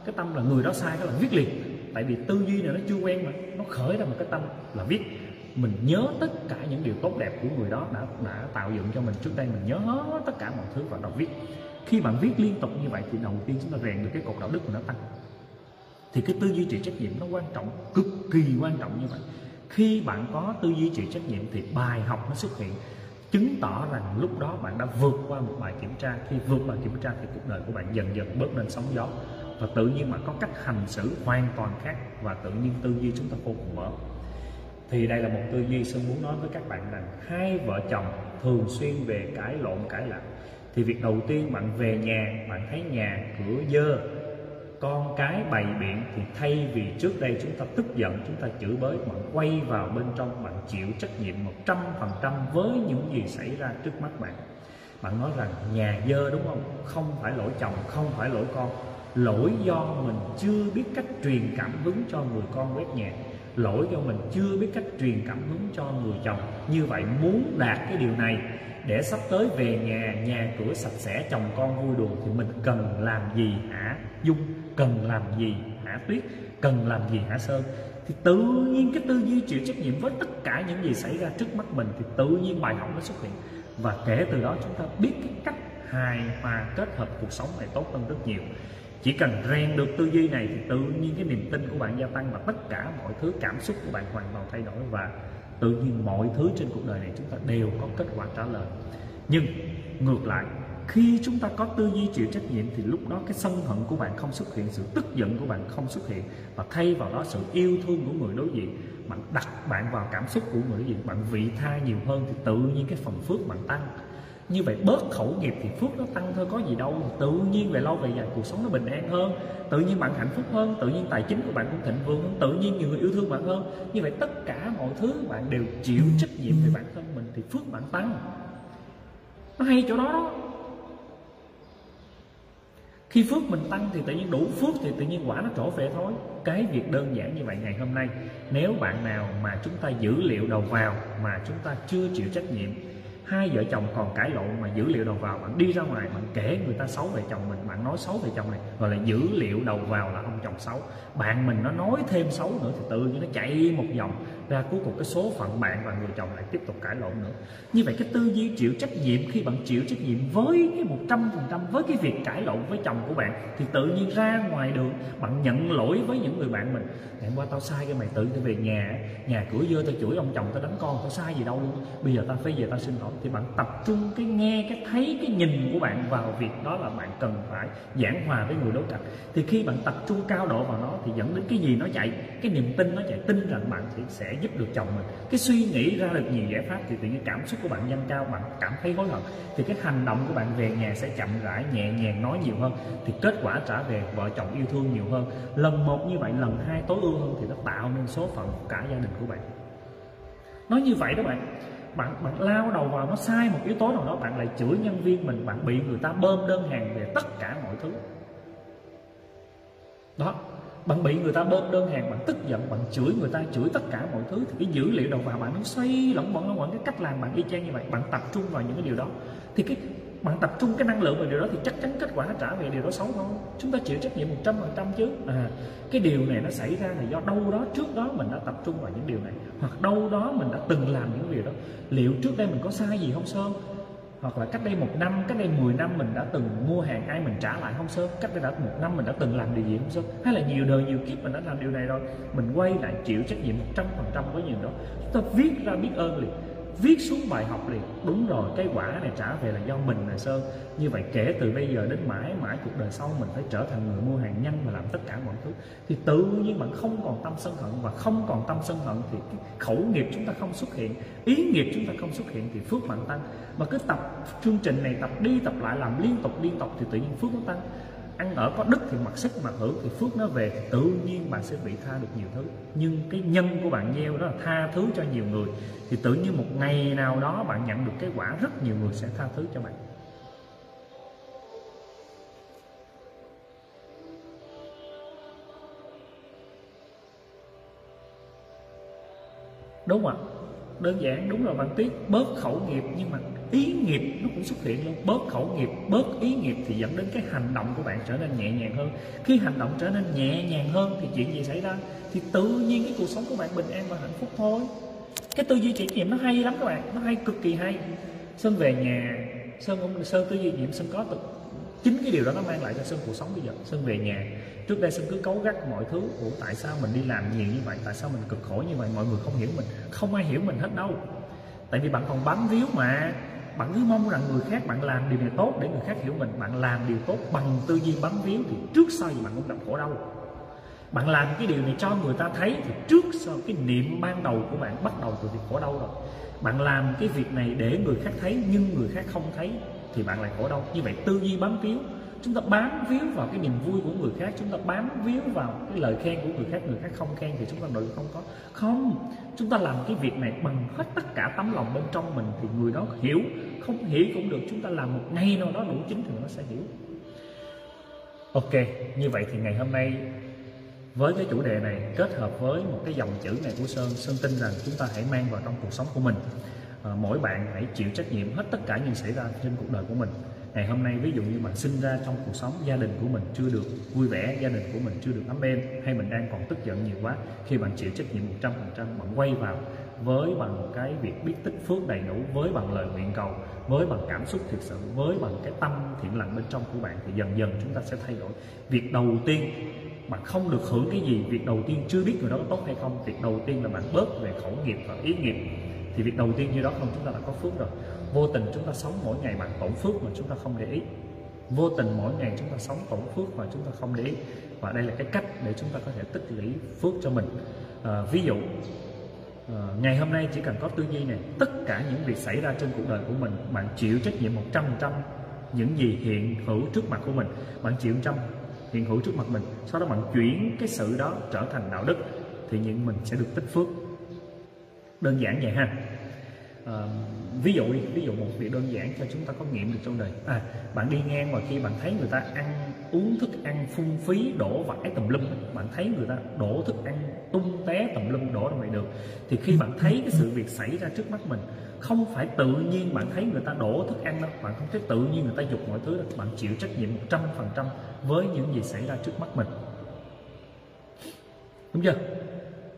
cái tâm là người đó sai cái là viết liền. Tại vì tư duy này nó chưa quen mà, nó khởi ra một cái tâm là viết mình nhớ tất cả những điều tốt đẹp của người đó đã đã tạo dựng cho mình. Trước đây mình nhớ hết tất cả mọi thứ và đọc viết. Khi bạn viết liên tục như vậy thì đầu tiên chúng ta rèn được cái cột đạo đức của nó tăng. Thì cái tư duy chịu trách nhiệm nó quan trọng, cực kỳ quan trọng như vậy. Khi bạn có tư duy chịu trách nhiệm thì bài học nó xuất hiện. Chứng tỏ rằng lúc đó bạn đã vượt qua một bài kiểm tra. Khi vượt bài kiểm tra thì cuộc đời của bạn dần dần bớt lên sóng gió. Và tự nhiên bạn có cách hành xử hoàn toàn khác và tự nhiên tư duy chúng ta vô cùng mở thì đây là một tư duy Sơn muốn nói với các bạn rằng hai vợ chồng thường xuyên về cãi lộn, cãi lặng thì việc đầu tiên bạn về nhà, bạn thấy nhà cửa dơ, con cái bày biện thì thay vì trước đây chúng ta tức giận, chúng ta chửi bới, bạn quay vào bên trong, bạn chịu trách nhiệm một trăm phần trăm với những gì xảy ra trước mắt bạn. Bạn nói rằng nhà dơ đúng không? Không phải lỗi chồng, không phải lỗi con. Lỗi do mình chưa biết cách truyền cảm hứng cho người con quét nhà lỗi do mình chưa biết cách truyền cảm hứng cho người chồng. Như vậy muốn đạt cái điều này, để sắp tới về nhà nhà cửa sạch sẽ, chồng con vui đùa thì mình cần làm gì hả dung? Cần làm gì hả tuyết? Cần làm gì hả sơn? Thì tự nhiên cái tư duy chịu trách nhiệm với tất cả những gì xảy ra trước mắt mình thì tự nhiên bài học nó xuất hiện. Và kể từ đó chúng ta biết cái cách hài hòa kết hợp cuộc sống này tốt hơn rất nhiều chỉ cần rèn được tư duy này thì tự nhiên cái niềm tin của bạn gia tăng và tất cả mọi thứ, cảm xúc của bạn hoàn toàn thay đổi và tự nhiên mọi thứ trên cuộc đời này chúng ta đều có kết quả trả lời. Nhưng, ngược lại, khi chúng ta có tư duy chịu trách nhiệm thì lúc đó cái sân hận của bạn không xuất hiện, sự tức giận của bạn không xuất hiện và thay vào đó sự yêu thương của người đối diện. Bạn đặt bạn vào cảm xúc của người đối diện, bạn vị tha nhiều hơn thì tự nhiên cái phần phước bạn tăng như vậy bớt khẩu nghiệp thì phước nó tăng thôi có gì đâu. Tự nhiên về lâu về dài cuộc sống nó bình an hơn tự nhiên bạn hạnh phúc hơn tự nhiên tài chính của bạn cũng thịnh vượng hơn tự nhiên nhiều người yêu thương bạn hơn. Như vậy tất cả mọi thứ bạn đều chịu trách nhiệm về bản thân mình thì phước bạn tăng. Nó hay chỗ đó đó. Khi phước mình tăng thì tự nhiên đủ phước thì tự nhiên quả nó trổ về thôi. Cái việc đơn giản như vậy ngày hôm nay nếu bạn nào mà chúng ta dữ liệu đầu vào mà chúng ta chưa chịu trách nhiệm hai vợ chồng còn cãi lộn mà dữ liệu đầu vào. Bạn đi ra ngoài, bạn kể người ta xấu về chồng mình, bạn nói xấu về chồng này gọi là dữ liệu đầu vào là ông chồng xấu. Bạn mình nó nói thêm xấu nữa thì tự nhiên nó chạy một vòng ra cuối cùng cái số phận bạn và người chồng lại tiếp tục cãi lộn nữa. Như vậy cái tư duy chịu trách nhiệm, khi bạn chịu trách nhiệm với cái một trăm phần trăm, với cái việc cãi lộn với chồng của bạn, thì tự nhiên ra ngoài đường bạn nhận lỗi với những người bạn mình. Ngày hôm qua tao sai cái mày, tự tao về nhà nhà cửa dơ tao chửi ông chồng tao đánh con, tao sai gì đâu luôn. Bây giờ tao phải về tao xin lỗi. Thì bạn tập trung cái nghe, cái thấy, cái nhìn của bạn vào việc đó là bạn cần phải giảng hòa với người đối cạnh. Thì khi bạn tập trung cao độ vào nó, thì dẫn đến cái gì nó chạy? Cái niềm tin nó chạy. Tin rằng bạn sẽ giúp được chồng mình. Cái suy nghĩ ra được nhiều giải pháp thì tự nhiên cảm xúc của bạn dâng cao, bạn cảm thấy hối hận. Thì cái hành động của bạn về nhà sẽ chậm rãi, nhẹ nhàng nói nhiều hơn. Thì kết quả trả về, vợ chồng yêu thương nhiều hơn. Lần một như vậy, lần hai tối ưu hơn thì nó tạo nên số phận của cả gia đình của bạn. Nói như vậy đó bạn bạn bạn lao đầu vào nó sai một yếu tố nào đó, bạn lại chửi nhân viên mình, bạn bị người ta bơm đơn hàng về tất cả mọi thứ. Đó bạn bị người ta bơm đơn hàng, bạn tức giận, bạn chửi người ta, chửi tất cả mọi thứ. Thì cái dữ liệu đầu vào bạn nó xoay lẫn bẩn nó quẩn cái cách làm bạn y chang như vậy, bạn tập trung vào những cái điều đó. Thì cái, bạn tập trung cái năng lượng vào điều đó thì chắc chắn kết quả nó trả về điều đó xấu thôi chúng ta chịu trách nhiệm một trăm phần trăm chứ. À cái điều này nó xảy ra là do đâu đó, trước đó mình đã tập trung vào những điều này, hoặc đâu đó mình đã từng làm những điều đó. Liệu trước đây mình có sai gì không, sơn? Hoặc là cách đây một năm, cách đây 10 năm mình đã từng mua hàng ai mình trả lại không sớm cách đây đã một năm mình đã từng làm điều gì không sớm hay là nhiều đời, nhiều kiếp mình đã làm điều này rồi, mình quay lại chịu trách nhiệm một trăm phần trăm với nhiều đó. Chúng ta viết ra biết ơn liền viết xuống bài học liền. Đúng rồi, cái quả này trả về là do mình là sơn. Như vậy kể từ bây giờ đến mãi mãi cuộc đời sau mình phải trở thành người mua hàng nhanh và làm tất cả mọi thứ. Thì tự nhiên bạn không còn tâm sân hận và không còn tâm sân hận thì cái khẩu nghiệp chúng ta không xuất hiện, ý nghiệp chúng ta không xuất hiện thì phước bạn tăng. Mà cứ tập chương trình này, tập đi, tập lại, làm liên tục liên tục thì tự nhiên phước nó tăng ăn ở có đức thì mặc sức mặc hưởng, thì phước nó về thì tự nhiên bạn sẽ bị tha được nhiều thứ. Nhưng cái nhân của bạn gieo đó là tha thứ cho nhiều người, thì tự nhiên một ngày nào đó bạn nhận được cái quả, rất nhiều người sẽ tha thứ cho bạn. Đúng không ạ? Đơn giản, đúng là bạn tiếc bớt khẩu nghiệp nhưng mà ý nghiệp nó cũng xuất hiện luôn. Bớt khẩu nghiệp, bớt ý nghiệp thì dẫn đến cái hành động của bạn trở nên nhẹ nhàng hơn. Khi hành động trở nên nhẹ nhàng hơn thì chuyện gì xảy ra? Thì tự nhiên cái cuộc sống của bạn bình an và hạnh phúc thôi. Cái tư duy trải nghiệm nó hay lắm các bạn, nó hay cực kỳ hay. Sơn về nhà, sơn ông, sơn tư duy nghiệm sơn có tự, chính cái điều đó nó mang lại cho sơn cuộc sống bây giờ. Sơn về nhà, trước đây sơn cứ cấu gắt mọi thứ. Ủa, tại sao mình đi làm nhiều như vậy? Tại sao mình cực khổ như vậy? Mọi người không hiểu mình. Không ai hiểu mình hết đâu. Tại vì bạn còn bám víu mà bạn cứ mong rằng người khác bạn làm điều này tốt để người khác hiểu mình. Bạn làm điều tốt bằng tư duy bám víu thì trước sau gì bạn cũng gặp khổ đau. Bạn làm cái điều này cho người ta thấy thì trước sau cái niệm ban đầu của bạn bắt đầu từ việc khổ đau rồi. Bạn làm cái việc này để người khác thấy nhưng người khác không thấy thì bạn lại khổ đau. Như vậy tư duy bám víu chúng ta bám víu vào cái niềm vui của người khác chúng ta bám víu vào cái lời khen của người khác người khác không khen thì chúng ta nội không có. Không chúng ta làm cái việc này bằng hết tất cả tấm lòng bên trong mình thì người đó hiểu không hiểu cũng được. Chúng ta làm một ngày nào đó đủ chính thì nó sẽ hiểu. Ok như vậy thì ngày hôm nay với cái chủ đề này kết hợp với một cái dòng chữ này của sơn sơn tin rằng chúng ta hãy mang vào trong cuộc sống của mình. À, mỗi bạn hãy chịu trách nhiệm hết tất cả những xảy ra trên cuộc đời của mình ngày hôm nay ví dụ như bạn sinh ra trong cuộc sống, gia đình của mình chưa được vui vẻ, gia đình của mình chưa được ấm êm, hay mình đang còn tức giận nhiều quá, khi bạn chịu trách nhiệm 100% bạn quay vào với bằng một cái việc biết tích phước đầy đủ, với bằng lời nguyện cầu, với bằng cảm xúc thực sự, với bằng cái tâm thiện lành bên trong của bạn, thì dần dần chúng ta sẽ thay đổi. Việc đầu tiên, bạn không được hưởng cái gì, việc đầu tiên chưa biết người đó có tốt hay không, việc đầu tiên là bạn bớt về khẩu nghiệp và ý nghiệp. Thì việc đầu tiên như đó không, chúng ta đã có phước rồi vô tình chúng ta sống mỗi ngày bằng tổn phước mà chúng ta không để ý. Vô tình mỗi ngày chúng ta sống tổn phước mà chúng ta không để ý. Và đây là cái cách để chúng ta có thể tích lũy phước cho mình. À, ví dụ à, ngày hôm nay chỉ cần có tư duy này tất cả những việc xảy ra trên cuộc đời của mình bạn chịu trách nhiệm một trăm trăm những gì hiện hữu trước mặt của mình. Bạn chịu trăm hiện hữu trước mặt mình. Sau đó bạn chuyển cái sự đó trở thành đạo đức thì những mình sẽ được tích phước. Đơn giản vậy ha. À, ví dụ đi, ví dụ một việc đơn giản cho chúng ta có nghiệm được trong đời. À bạn đi ngang và khi bạn thấy người ta ăn, uống thức ăn phung phí, đổ vải tùm lum, bạn thấy người ta đổ thức ăn tung té tùm lum, đổ ra ngoài đường, thì khi bạn thấy cái sự việc xảy ra trước mắt mình, không phải tự nhiên bạn thấy người ta đổ thức ăn đâu, bạn không thấy tự nhiên người ta dục mọi thứ đâu, bạn chịu trách nhiệm một trăm phần trăm với những gì xảy ra trước mắt mình. Đúng chưa?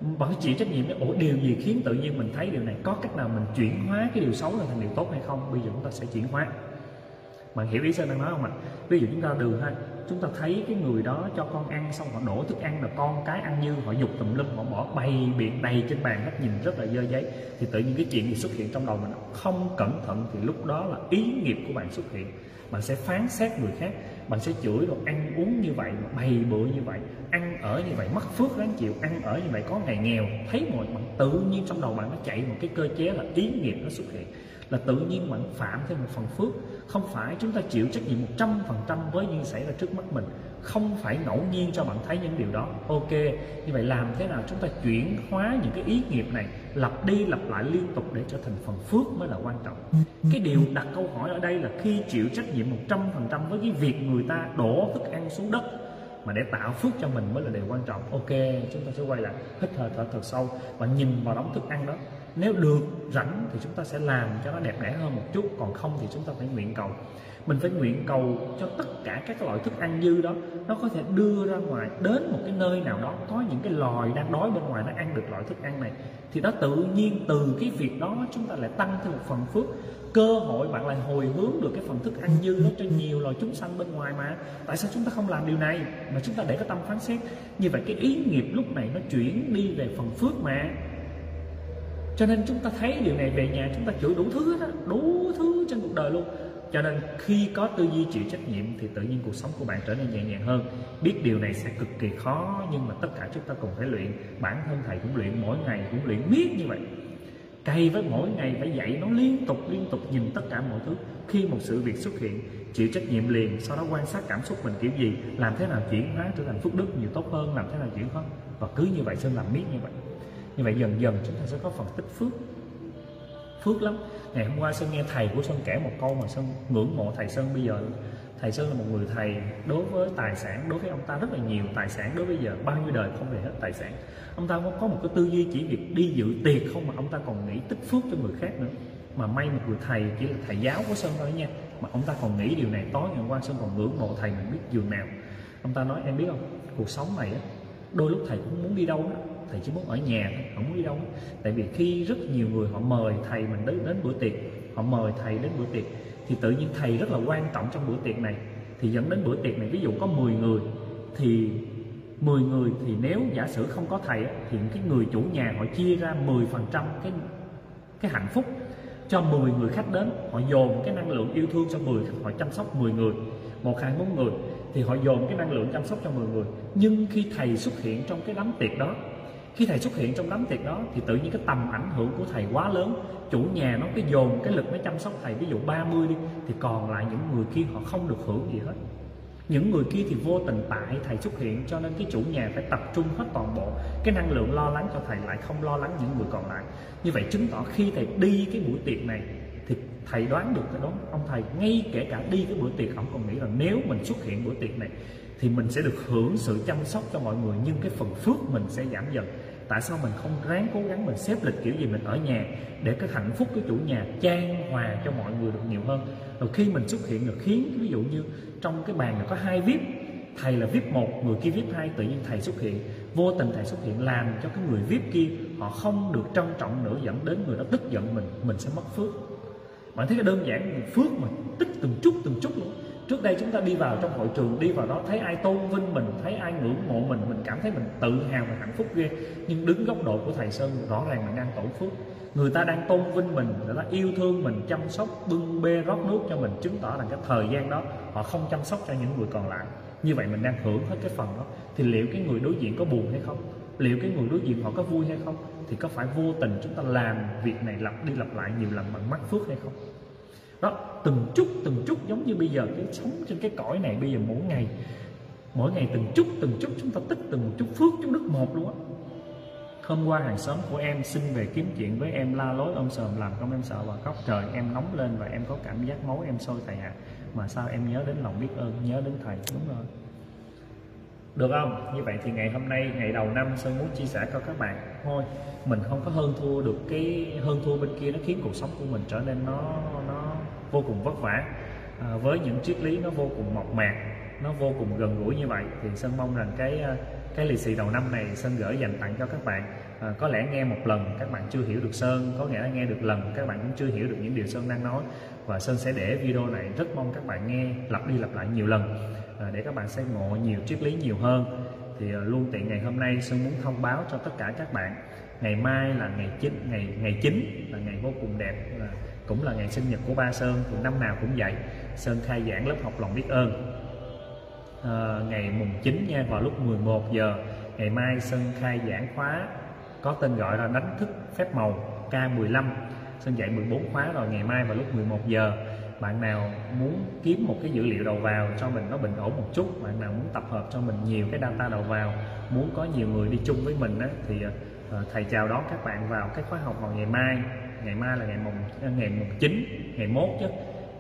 Bạn phải chịu trách nhiệm với ủa, điều gì khiến tự nhiên mình thấy điều này? Có cách nào mình chuyển hóa cái điều xấu thành điều tốt hay không? Bây giờ chúng ta sẽ chuyển hóa. Bạn hiểu ý sơn đang nói không ạ? Ví dụ chúng ta đường ha chúng ta thấy cái người đó cho con ăn xong họ đổ thức ăn là con cái ăn như họ dục tùm lum, họ bỏ bày biện đầy trên bàn hết nhìn rất là dơ giấy. Thì tự nhiên cái chuyện gì xuất hiện trong đầu mình không cẩn thận thì lúc đó là ý nghiệp của bạn xuất hiện. Bạn sẽ phán xét người khác, bạn sẽ chửi rồi ăn uống như vậy bày bựa như vậy, ăn ở như vậy, mất phước đáng chịu, ăn ở như vậy, có ngày nghèo. Thấy mọi bạn tự nhiên trong đầu bạn nó chạy một cái cơ chế là ý nghiệp nó xuất hiện. Là tự nhiên bạn phạm thêm một phần phước không phải chúng ta chịu trách nhiệm một trăm phần trăm với những xảy ra trước mắt mình. Không phải ngẫu nhiên cho bạn thấy những điều đó. Ok, như vậy làm thế nào chúng ta chuyển hóa những cái ý nghiệp này, lặp đi lặp lại liên tục để trở thành phần phước mới là quan trọng. Cái điều đặt câu hỏi ở đây là khi chịu trách nhiệm một trăm phần trăm với cái việc người ta đổ thức ăn xuống đất mà để tạo phước cho mình mới là điều quan trọng. Ok, chúng ta sẽ quay lại. Hít thở thở thật sâu và nhìn vào đống thức ăn đó nếu được rảnh thì chúng ta sẽ làm cho nó đẹp đẽ hơn một chút, còn không thì chúng ta phải nguyện cầu. Mình phải nguyện cầu cho tất cả các loại thức ăn dư đó, nó có thể đưa ra ngoài, đến một cái nơi nào đó, có những cái loài đang đói bên ngoài nó ăn được loại thức ăn này, thì nó tự nhiên từ cái việc đó chúng ta lại tăng thêm một phần phước. Cơ hội bạn lại hồi hướng được cái phần thức ăn dư đó cho nhiều loài chúng sanh bên ngoài mà. Tại sao chúng ta không làm điều này? Mà chúng ta để cái tâm phán xét. Như vậy cái ý nghiệp lúc này nó chuyển đi về phần phước mà cho nên chúng ta thấy điều này về nhà chúng ta chửi đủ thứ đó á, đủ thứ trên cuộc đời luôn. Cho nên khi có tư duy chịu trách nhiệm thì tự nhiên cuộc sống của bạn trở nên nhẹ nhàng hơn. Biết điều này sẽ cực kỳ khó, nhưng mà tất cả chúng ta cùng phải luyện. Bản thân thầy cũng luyện, mỗi ngày cũng luyện miết như vậy. Cây với mỗi ngày phải dạy nó liên tục liên tục, nhìn tất cả mọi thứ. Khi một sự việc xuất hiện, chịu trách nhiệm liền, sau đó quan sát cảm xúc mình kiểu gì, làm thế nào chuyển hóa trở thành phước đức nhiều tốt hơn, làm thế nào chuyển hóa. Và cứ như vậy sơn làm miết như vậy như vậy dần dần chúng ta sẽ có phần tích phước. Phước lắm. Ngày hôm qua sơn nghe thầy của sơn kể một câu mà sơn ngưỡng mộ thầy sơn. Bây giờ thầy sơn là một người thầy đối với tài sản, đối với ông ta rất là nhiều tài sản. Đối với giờ bao nhiêu đời không về hết tài sản. Ông ta có một cái tư duy chỉ việc đi dự tiệc không mà ông ta còn nghĩ tích phước cho người khác nữa. Mà may một người thầy chỉ là thầy giáo của sơn thôi nha. Mà ông ta còn nghĩ điều này. Tối ngày hôm qua sơn còn ngưỡng mộ thầy mình biết giường nào. Ông ta nói, em biết không? Cuộc sống này á, đôi lúc thầy cũng muốn đi đâu đó thầy chỉ muốn ở nhà, không muốn đi đâu. Tại vì khi rất nhiều người họ mời thầy mình đến đến bữa tiệc, họ mời thầy đến bữa tiệc, thì tự nhiên thầy rất là quan trọng trong bữa tiệc này. Thì dẫn đến bữa tiệc này, ví dụ có 10 người, thì 10 người thì nếu giả sử không có thầy thì cái người chủ nhà họ chia ra 10% cái cái hạnh phúc cho 10 người khách đến. Họ dồn cái năng lượng yêu thương cho 10 họ chăm sóc 10 người, một hai bốn người, thì họ dồn cái năng lượng chăm sóc cho 10 người. Nhưng khi thầy xuất hiện trong cái đám tiệc đó khi thầy xuất hiện trong đám tiệc đó thì tự nhiên cái tầm ảnh hưởng của thầy quá lớn. Chủ nhà nó cái dồn cái lực nó chăm sóc thầy, ví dụ 30 đi, thì còn lại những người kia họ không được hưởng gì hết. Những người kia thì vô tình tại thầy xuất hiện, cho nên cái chủ nhà phải tập trung hết toàn bộ. Cái năng lượng lo lắng cho thầy lại không lo lắng những người còn lại. Như vậy chứng tỏ khi thầy đi cái buổi tiệc này thì thầy đoán được cái đó. Ông thầy ngay kể cả đi cái buổi tiệc, ông còn nghĩ là nếu mình xuất hiện buổi tiệc này thì mình sẽ được hưởng sự chăm sóc cho mọi người, nhưng cái phần phước mình sẽ giảm dần. Tại sao mình không ráng cố gắng mình xếp lịch kiểu gì mình ở nhà để cái hạnh phúc của chủ nhà trang hòa cho mọi người được nhiều hơn? Rồi khi mình xuất hiện được khiến, ví dụ như trong cái bàn này có hai vip, thầy là vip một, người kia vip hai, tự nhiên thầy xuất hiện. Vô tình thầy xuất hiện làm cho cái người vip kia họ không được trân trọng nữa, dẫn đến người đó tức giận mình mình sẽ mất phước. Bạn thấy cái đơn giản phước mà tích từng chút từng chút luôn trước đây chúng ta đi vào trong hội trường, đi vào đó thấy ai tôn vinh mình, thấy ai ngưỡng mộ mình mình cảm thấy mình tự hào và hạnh phúc ghê. Nhưng đứng góc độ của thầy sơn, rõ ràng mình đang tổ phước. Người ta đang tôn vinh mình, người ta yêu thương mình, chăm sóc, bưng bê rót nước cho mình, chứng tỏ rằng cái thời gian đó họ không chăm sóc cho những người còn lại. Như vậy mình đang hưởng hết cái phần đó. Thì liệu cái người đối diện có buồn hay không? Liệu cái người đối diện họ có vui hay không? Thì có phải vô tình chúng ta làm việc này lặp đi lặp lại nhiều lần bằng mắt phước hay không? Đó, từng chút từng chút giống như bây giờ cái sống trên cái cõi này, bây giờ mỗi ngày mỗi ngày từng chút từng chút chúng ta tích từng chút phước, chút đức một luôn á. Hôm qua hàng xóm của em xin về kiếm chuyện với em la lối, ông sờm làm công em sợ và khóc trời, em nóng lên và em có cảm giác máu em sôi thầy ạ. À. mà sao em nhớ đến lòng biết ơn, nhớ đến thầy, đúng rồi. Được không? Như vậy thì ngày hôm nay, ngày đầu năm, sơn muốn chia sẻ cho các bạn. Thôi, mình không có hơn thua được cái, hơn thua bên kia, nó khiến cuộc sống của mình trở nên nó nó vô cùng vất vả. À, với những triết lý nó vô cùng mộc mạc nó vô cùng gần gũi như vậy thì sơn mong rằng cái à, cái lì xì đầu năm này sơn gửi dành tặng cho các bạn. À, có lẽ nghe một lần các bạn chưa hiểu được sơn có nghĩa là nghe được lần các bạn cũng chưa hiểu được những điều sơn đang nói. Và sơn sẽ để video này rất mong các bạn nghe lặp đi lặp lại nhiều lần à, để các bạn sẽ ngộ nhiều triết lý nhiều hơn. Thì à, luôn tiện ngày hôm nay sơn muốn thông báo cho tất cả các bạn ngày mai là ngày chín ngày ngày chín là ngày vô cùng đẹp là cũng là ngày sinh nhật của ba sơn thì năm nào cũng vậy. Sơn khai giảng lớp học lòng biết ơn. À, ngày mùng 9 nha vào lúc 11 giờ ngày mai Sơn khai giảng khóa có tên gọi là đánh thức phép màu K15 Sơn dạy 14 khóa rồi ngày mai vào lúc 11 giờ. Bạn nào muốn kiếm một cái dữ liệu đầu vào cho mình nó bình ổn một chút bạn nào muốn tập hợp cho mình nhiều cái data đầu vào muốn có nhiều người đi chung với mình á, thì ờ, ờ, thầy chào đón các bạn vào cái khóa học vào ngày mai ngày mai là ngày mùng à, ngày mùng 9 ngày mốt chứ.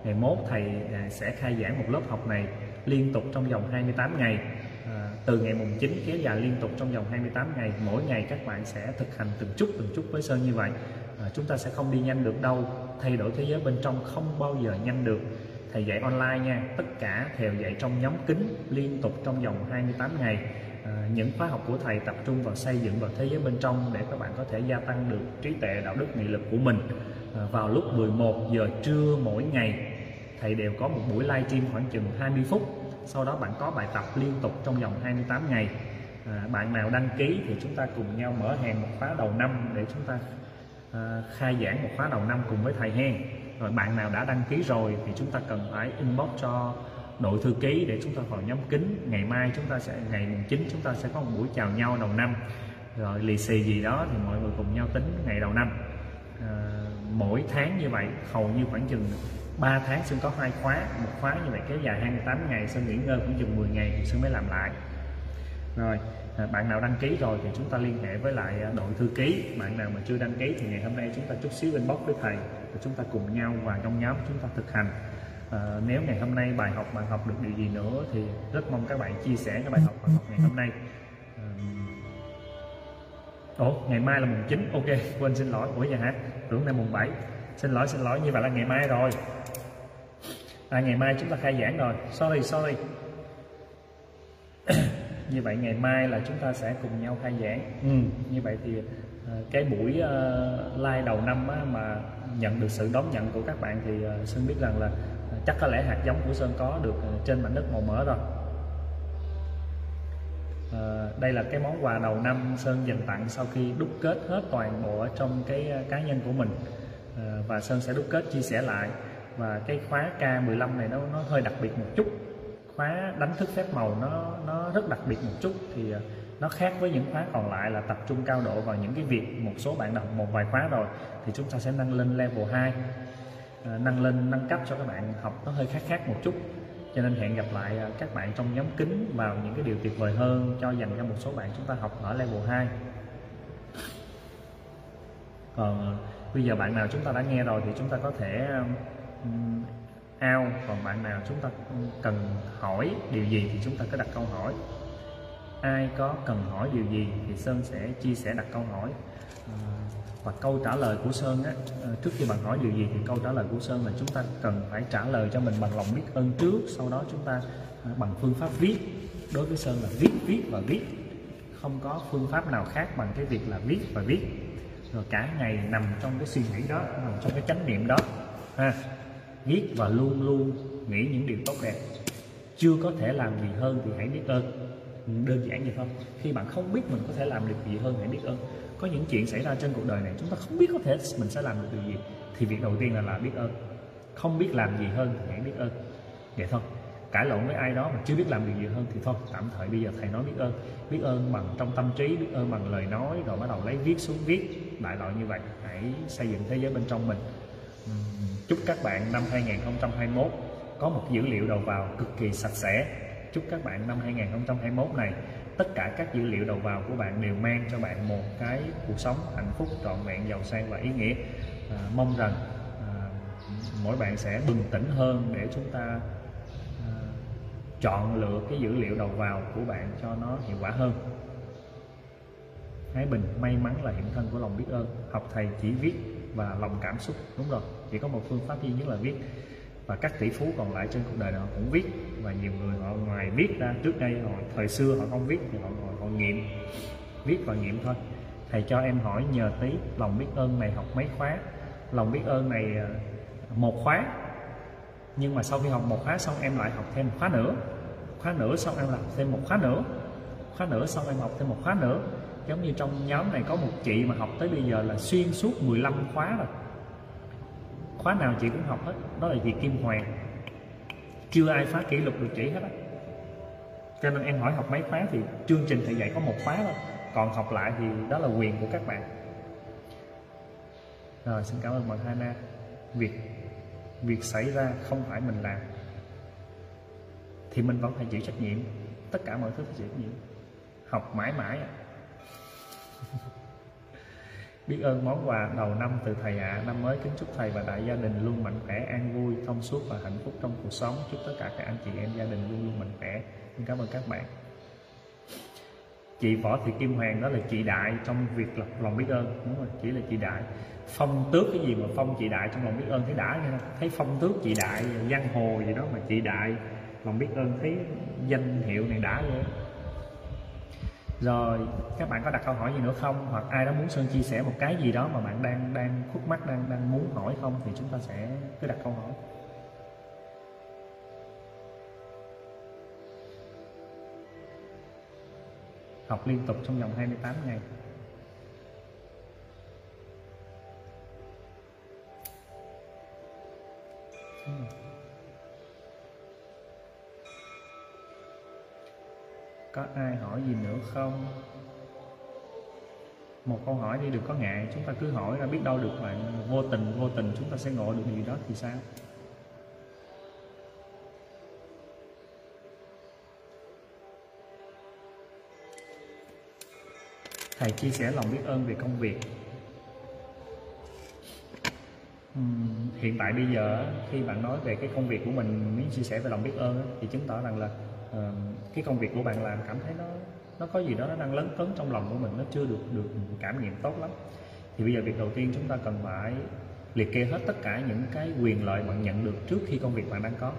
Ngày mốt thầy à, sẽ khai giảng một lớp học này liên tục trong vòng 28 ngày. À, từ ngày mùng 9 kéo dài liên tục trong vòng 28 ngày mỗi ngày các bạn sẽ thực hành từng chút từng chút với Sơn như vậy. À, chúng ta sẽ không đi nhanh được đâu thay đổi thế giới bên trong không bao giờ nhanh được. Thầy dạy online nha tất cả đều dạy trong nhóm kính liên tục trong vòng 28 ngày. Ờ, những khóa học của thầy tập trung vào xây dựng vào thế giới bên trong để các bạn có thể gia tăng được trí tuệ đạo đức nghị lực của mình. À, vào lúc 11 giờ trưa mỗi ngày thầy đều có một buổi live stream khoảng chừng 20 phút. Sau đó bạn có bài tập liên tục trong vòng 28 ngày. À, bạn nào đăng ký thì chúng ta cùng nhau mở hàng một khóa đầu năm để chúng ta à, khai giảng một khóa đầu năm cùng với thầy hen. Rồi bạn nào đã đăng ký rồi thì chúng ta cần phải inbox cho đội thư ký để chúng ta vào nhóm kính. Ngày mai chúng ta sẽ ngày mùng 9 chúng ta sẽ có một buổi chào nhau đầu năm. Rồi lì xì gì đó thì mọi người cùng nhau tính ngày đầu năm. À, mỗi tháng như vậy hầu như khoảng chừng 3 tháng Sơn có hai khóa. Một khóa như vậy kéo dài 28 ngày Sơn nghỉ ngơi cũng chừng 10 ngày thì Sơn mới làm lại. Rồi à, bạn nào đăng ký rồi thì chúng ta liên hệ với lại à, đội thư ký. Bạn nào mà chưa đăng ký thì ngày hôm nay chúng ta chút xíu inbox với thầy và chúng ta cùng nhau vào trong nhóm chúng ta thực hành à, nếu ngày hôm nay bài học bạn học được điều gì nữa thì rất mong các bạn chia sẻ cái bài học bạn học ngày hôm nay. À, Ủa, ngày mai là mùng 9, ok, quên xin lỗi, buổi giờ hả, tưởng nay mùng 7 Xin lỗi, xin lỗi, như vậy là ngày mai rồi. À, ngày mai chúng ta khai giảng rồi. Sorry sorry. Như vậy ngày mai là chúng ta sẽ cùng nhau khai giảng. Ừ. như vậy thì ờ, cái buổi uh, live đầu năm á, mà nhận được sự đón nhận của các bạn thì uh, biết rằng là chắc có lẽ hạt giống của sơn có được ờ, trên mảnh đất màu mỡ rồi. À, đây là cái món quà đầu năm sơn dành tặng sau khi đúc kết hết toàn bộ ở trong cái ờ, cá nhân của mình. À, và sơn sẽ đúc kết chia sẻ lại. Và cái khóa K15 này nó nó hơi đặc biệt một chút. Khóa đánh thức phép màu nó nó rất đặc biệt một chút. Thì nó khác với những khóa còn lại là tập trung cao độ vào những cái việc một số bạn đọc một vài khóa rồi thì chúng ta sẽ nâng lên level 2 Ờ, nâng lên, nâng cấp cho các bạn học nó hơi khác khác một chút. Cho nên hẹn gặp lại ờ, các bạn trong nhóm kính vào những cái điều tuyệt vời hơn cho dành cho một số bạn chúng ta học ở level 2 còn ờ, bây giờ bạn nào chúng ta đã nghe rồi thì chúng ta có thể ao còn bạn nào chúng ta cần hỏi điều gì thì chúng ta cứ đặt câu hỏi. Ai có cần hỏi điều gì thì sơn sẽ chia sẻ đặt câu hỏi và câu trả lời của sơn á ờ, trước khi bạn hỏi điều gì thì câu trả lời của sơn là chúng ta cần phải trả lời cho mình bằng lòng biết ơn trước, sau đó chúng ta ờ, bằng phương pháp viết. Đối với sơn là viết viết và viết. Không có phương pháp nào khác bằng cái việc là viết và viết. Rồi cả ngày nằm trong cái suy nghĩ đó, nằm trong cái chánh niệm đó. Ha, viết và luôn luôn nghĩ những điều tốt đẹp. Chưa có thể làm gì hơn thì hãy biết ơn đơn giản vậy thôi khi bạn không biết mình có thể làm được gì hơn, hãy biết ơn. Có những chuyện xảy ra trên cuộc đời này, chúng ta không biết có thể mình sẽ làm được điều gì. Thì việc đầu tiên là là biết ơn. Không biết làm gì hơn thì hãy biết ơn. Vậy thôi, cãi lộn với ai đó mà chưa biết làm điều gì hơn thì thôi, tạm thời bây giờ thầy nói biết ơn. Biết ơn bằng trong tâm trí, biết ơn bằng lời nói, rồi bắt đầu lấy viết xuống viết. Đại loại như vậy, hãy xây dựng thế giới bên trong mình. Chúc các bạn năm 2021 có một dữ liệu đầu vào cực kỳ sạch sẽ. Chúc các bạn năm 2021 này tất cả các dữ liệu đầu vào của bạn đều mang cho bạn một cái cuộc sống hạnh phúc trọn vẹn giàu sang và ý nghĩa. À, mong rằng à, mỗi bạn sẽ bừng tỉnh hơn để chúng ta à, chọn lựa cái dữ liệu đầu vào của bạn cho nó hiệu quả hơn. Thái Bình may mắn là hiện thân của lòng biết ơn học thầy chỉ viết và lòng cảm xúc đúng rồi chỉ có một phương pháp duy nhất là viết và các tỷ phú còn lại trên cuộc đời họ cũng viết. Và nhiều người họ ngoài viết ra trước đây, họ, thời xưa họ không viết thì họ ngồi họ nghiệm, viết và nghiệm thôi. Thầy cho em hỏi nhờ tí, lòng biết ơn này học mấy khóa? Lòng biết ơn này à, một khóa. Nhưng mà sau khi học một khóa xong em lại học thêm một khóa nữa. Khóa nữa xong em làm thêm một khóa nữa. Khóa nữa xong em học thêm một khóa nữa. Giống như trong nhóm này có một chị mà học tới bây giờ là xuyên suốt 15 khóa rồi khóa nào chị cũng học hết. Đó là gì? Kim Hoàng. Chưa ai phá kỷ lục được chị hết á. Cho nên em hỏi học mấy khóa thì chương trình thầy dạy có một khóa thôi. Còn học lại thì đó là quyền của các bạn. Rồi, xin cảm ơn bạn Hana. Việc việc xảy ra không phải mình làm. Thì mình vẫn phải chịu trách nhiệm. Tất cả mọi thứ phải chịu trách nhiệm. Học mãi mãi. à biết ơn món quà đầu năm từ thầy ạ. À. năm mới kính chúc thầy và đại gia đình luôn mạnh khỏe, an vui, thông suốt và hạnh phúc trong cuộc sống. Chúc tất cả các anh chị em gia đình luôn luôn mạnh khỏe. Xin cảm ơn các bạn. Chị võ thị kim hoàng đó là chị đại trong việc lập lòng biết ơn. Đúng rồi, chỉ là chị đại. Phong tước cái gì mà phong chị đại trong lòng biết ơn? Thấy đã nghe thấy phong tước chị đại, giang hồ gì đó mà chị đại lòng biết ơn. Thấy danh hiệu này đã vậy rồi, các bạn có đặt câu hỏi gì nữa không? Hoặc ai đó muốn sơn chia sẻ một cái gì đó mà bạn đang đang khúc mắc đang đang muốn hỏi không? Thì chúng ta sẽ cứ đặt câu hỏi. Học liên tục trong vòng 28 ngày. Ừ. có ai hỏi gì nữa không? Một câu hỏi đi đừng có ngại chúng ta cứ hỏi ra biết đâu được bạn vô tình vô tình chúng ta sẽ ngộ được gì đó thì sao? Thầy chia sẻ lòng biết ơn về công việc. Uhm, hiện tại bây giờ khi bạn nói về cái công việc của mình muốn chia sẻ về lòng biết ơn thì chứng tỏ rằng là uh, cái công việc của bạn làm cảm thấy nó nó có gì đó nó đang lấn cấn trong lòng của mình nó chưa được được cảm nghiệm tốt lắm. Thì bây giờ việc đầu tiên chúng ta cần phải liệt kê hết tất cả những cái quyền lợi bạn nhận được trước khi công việc bạn đang có.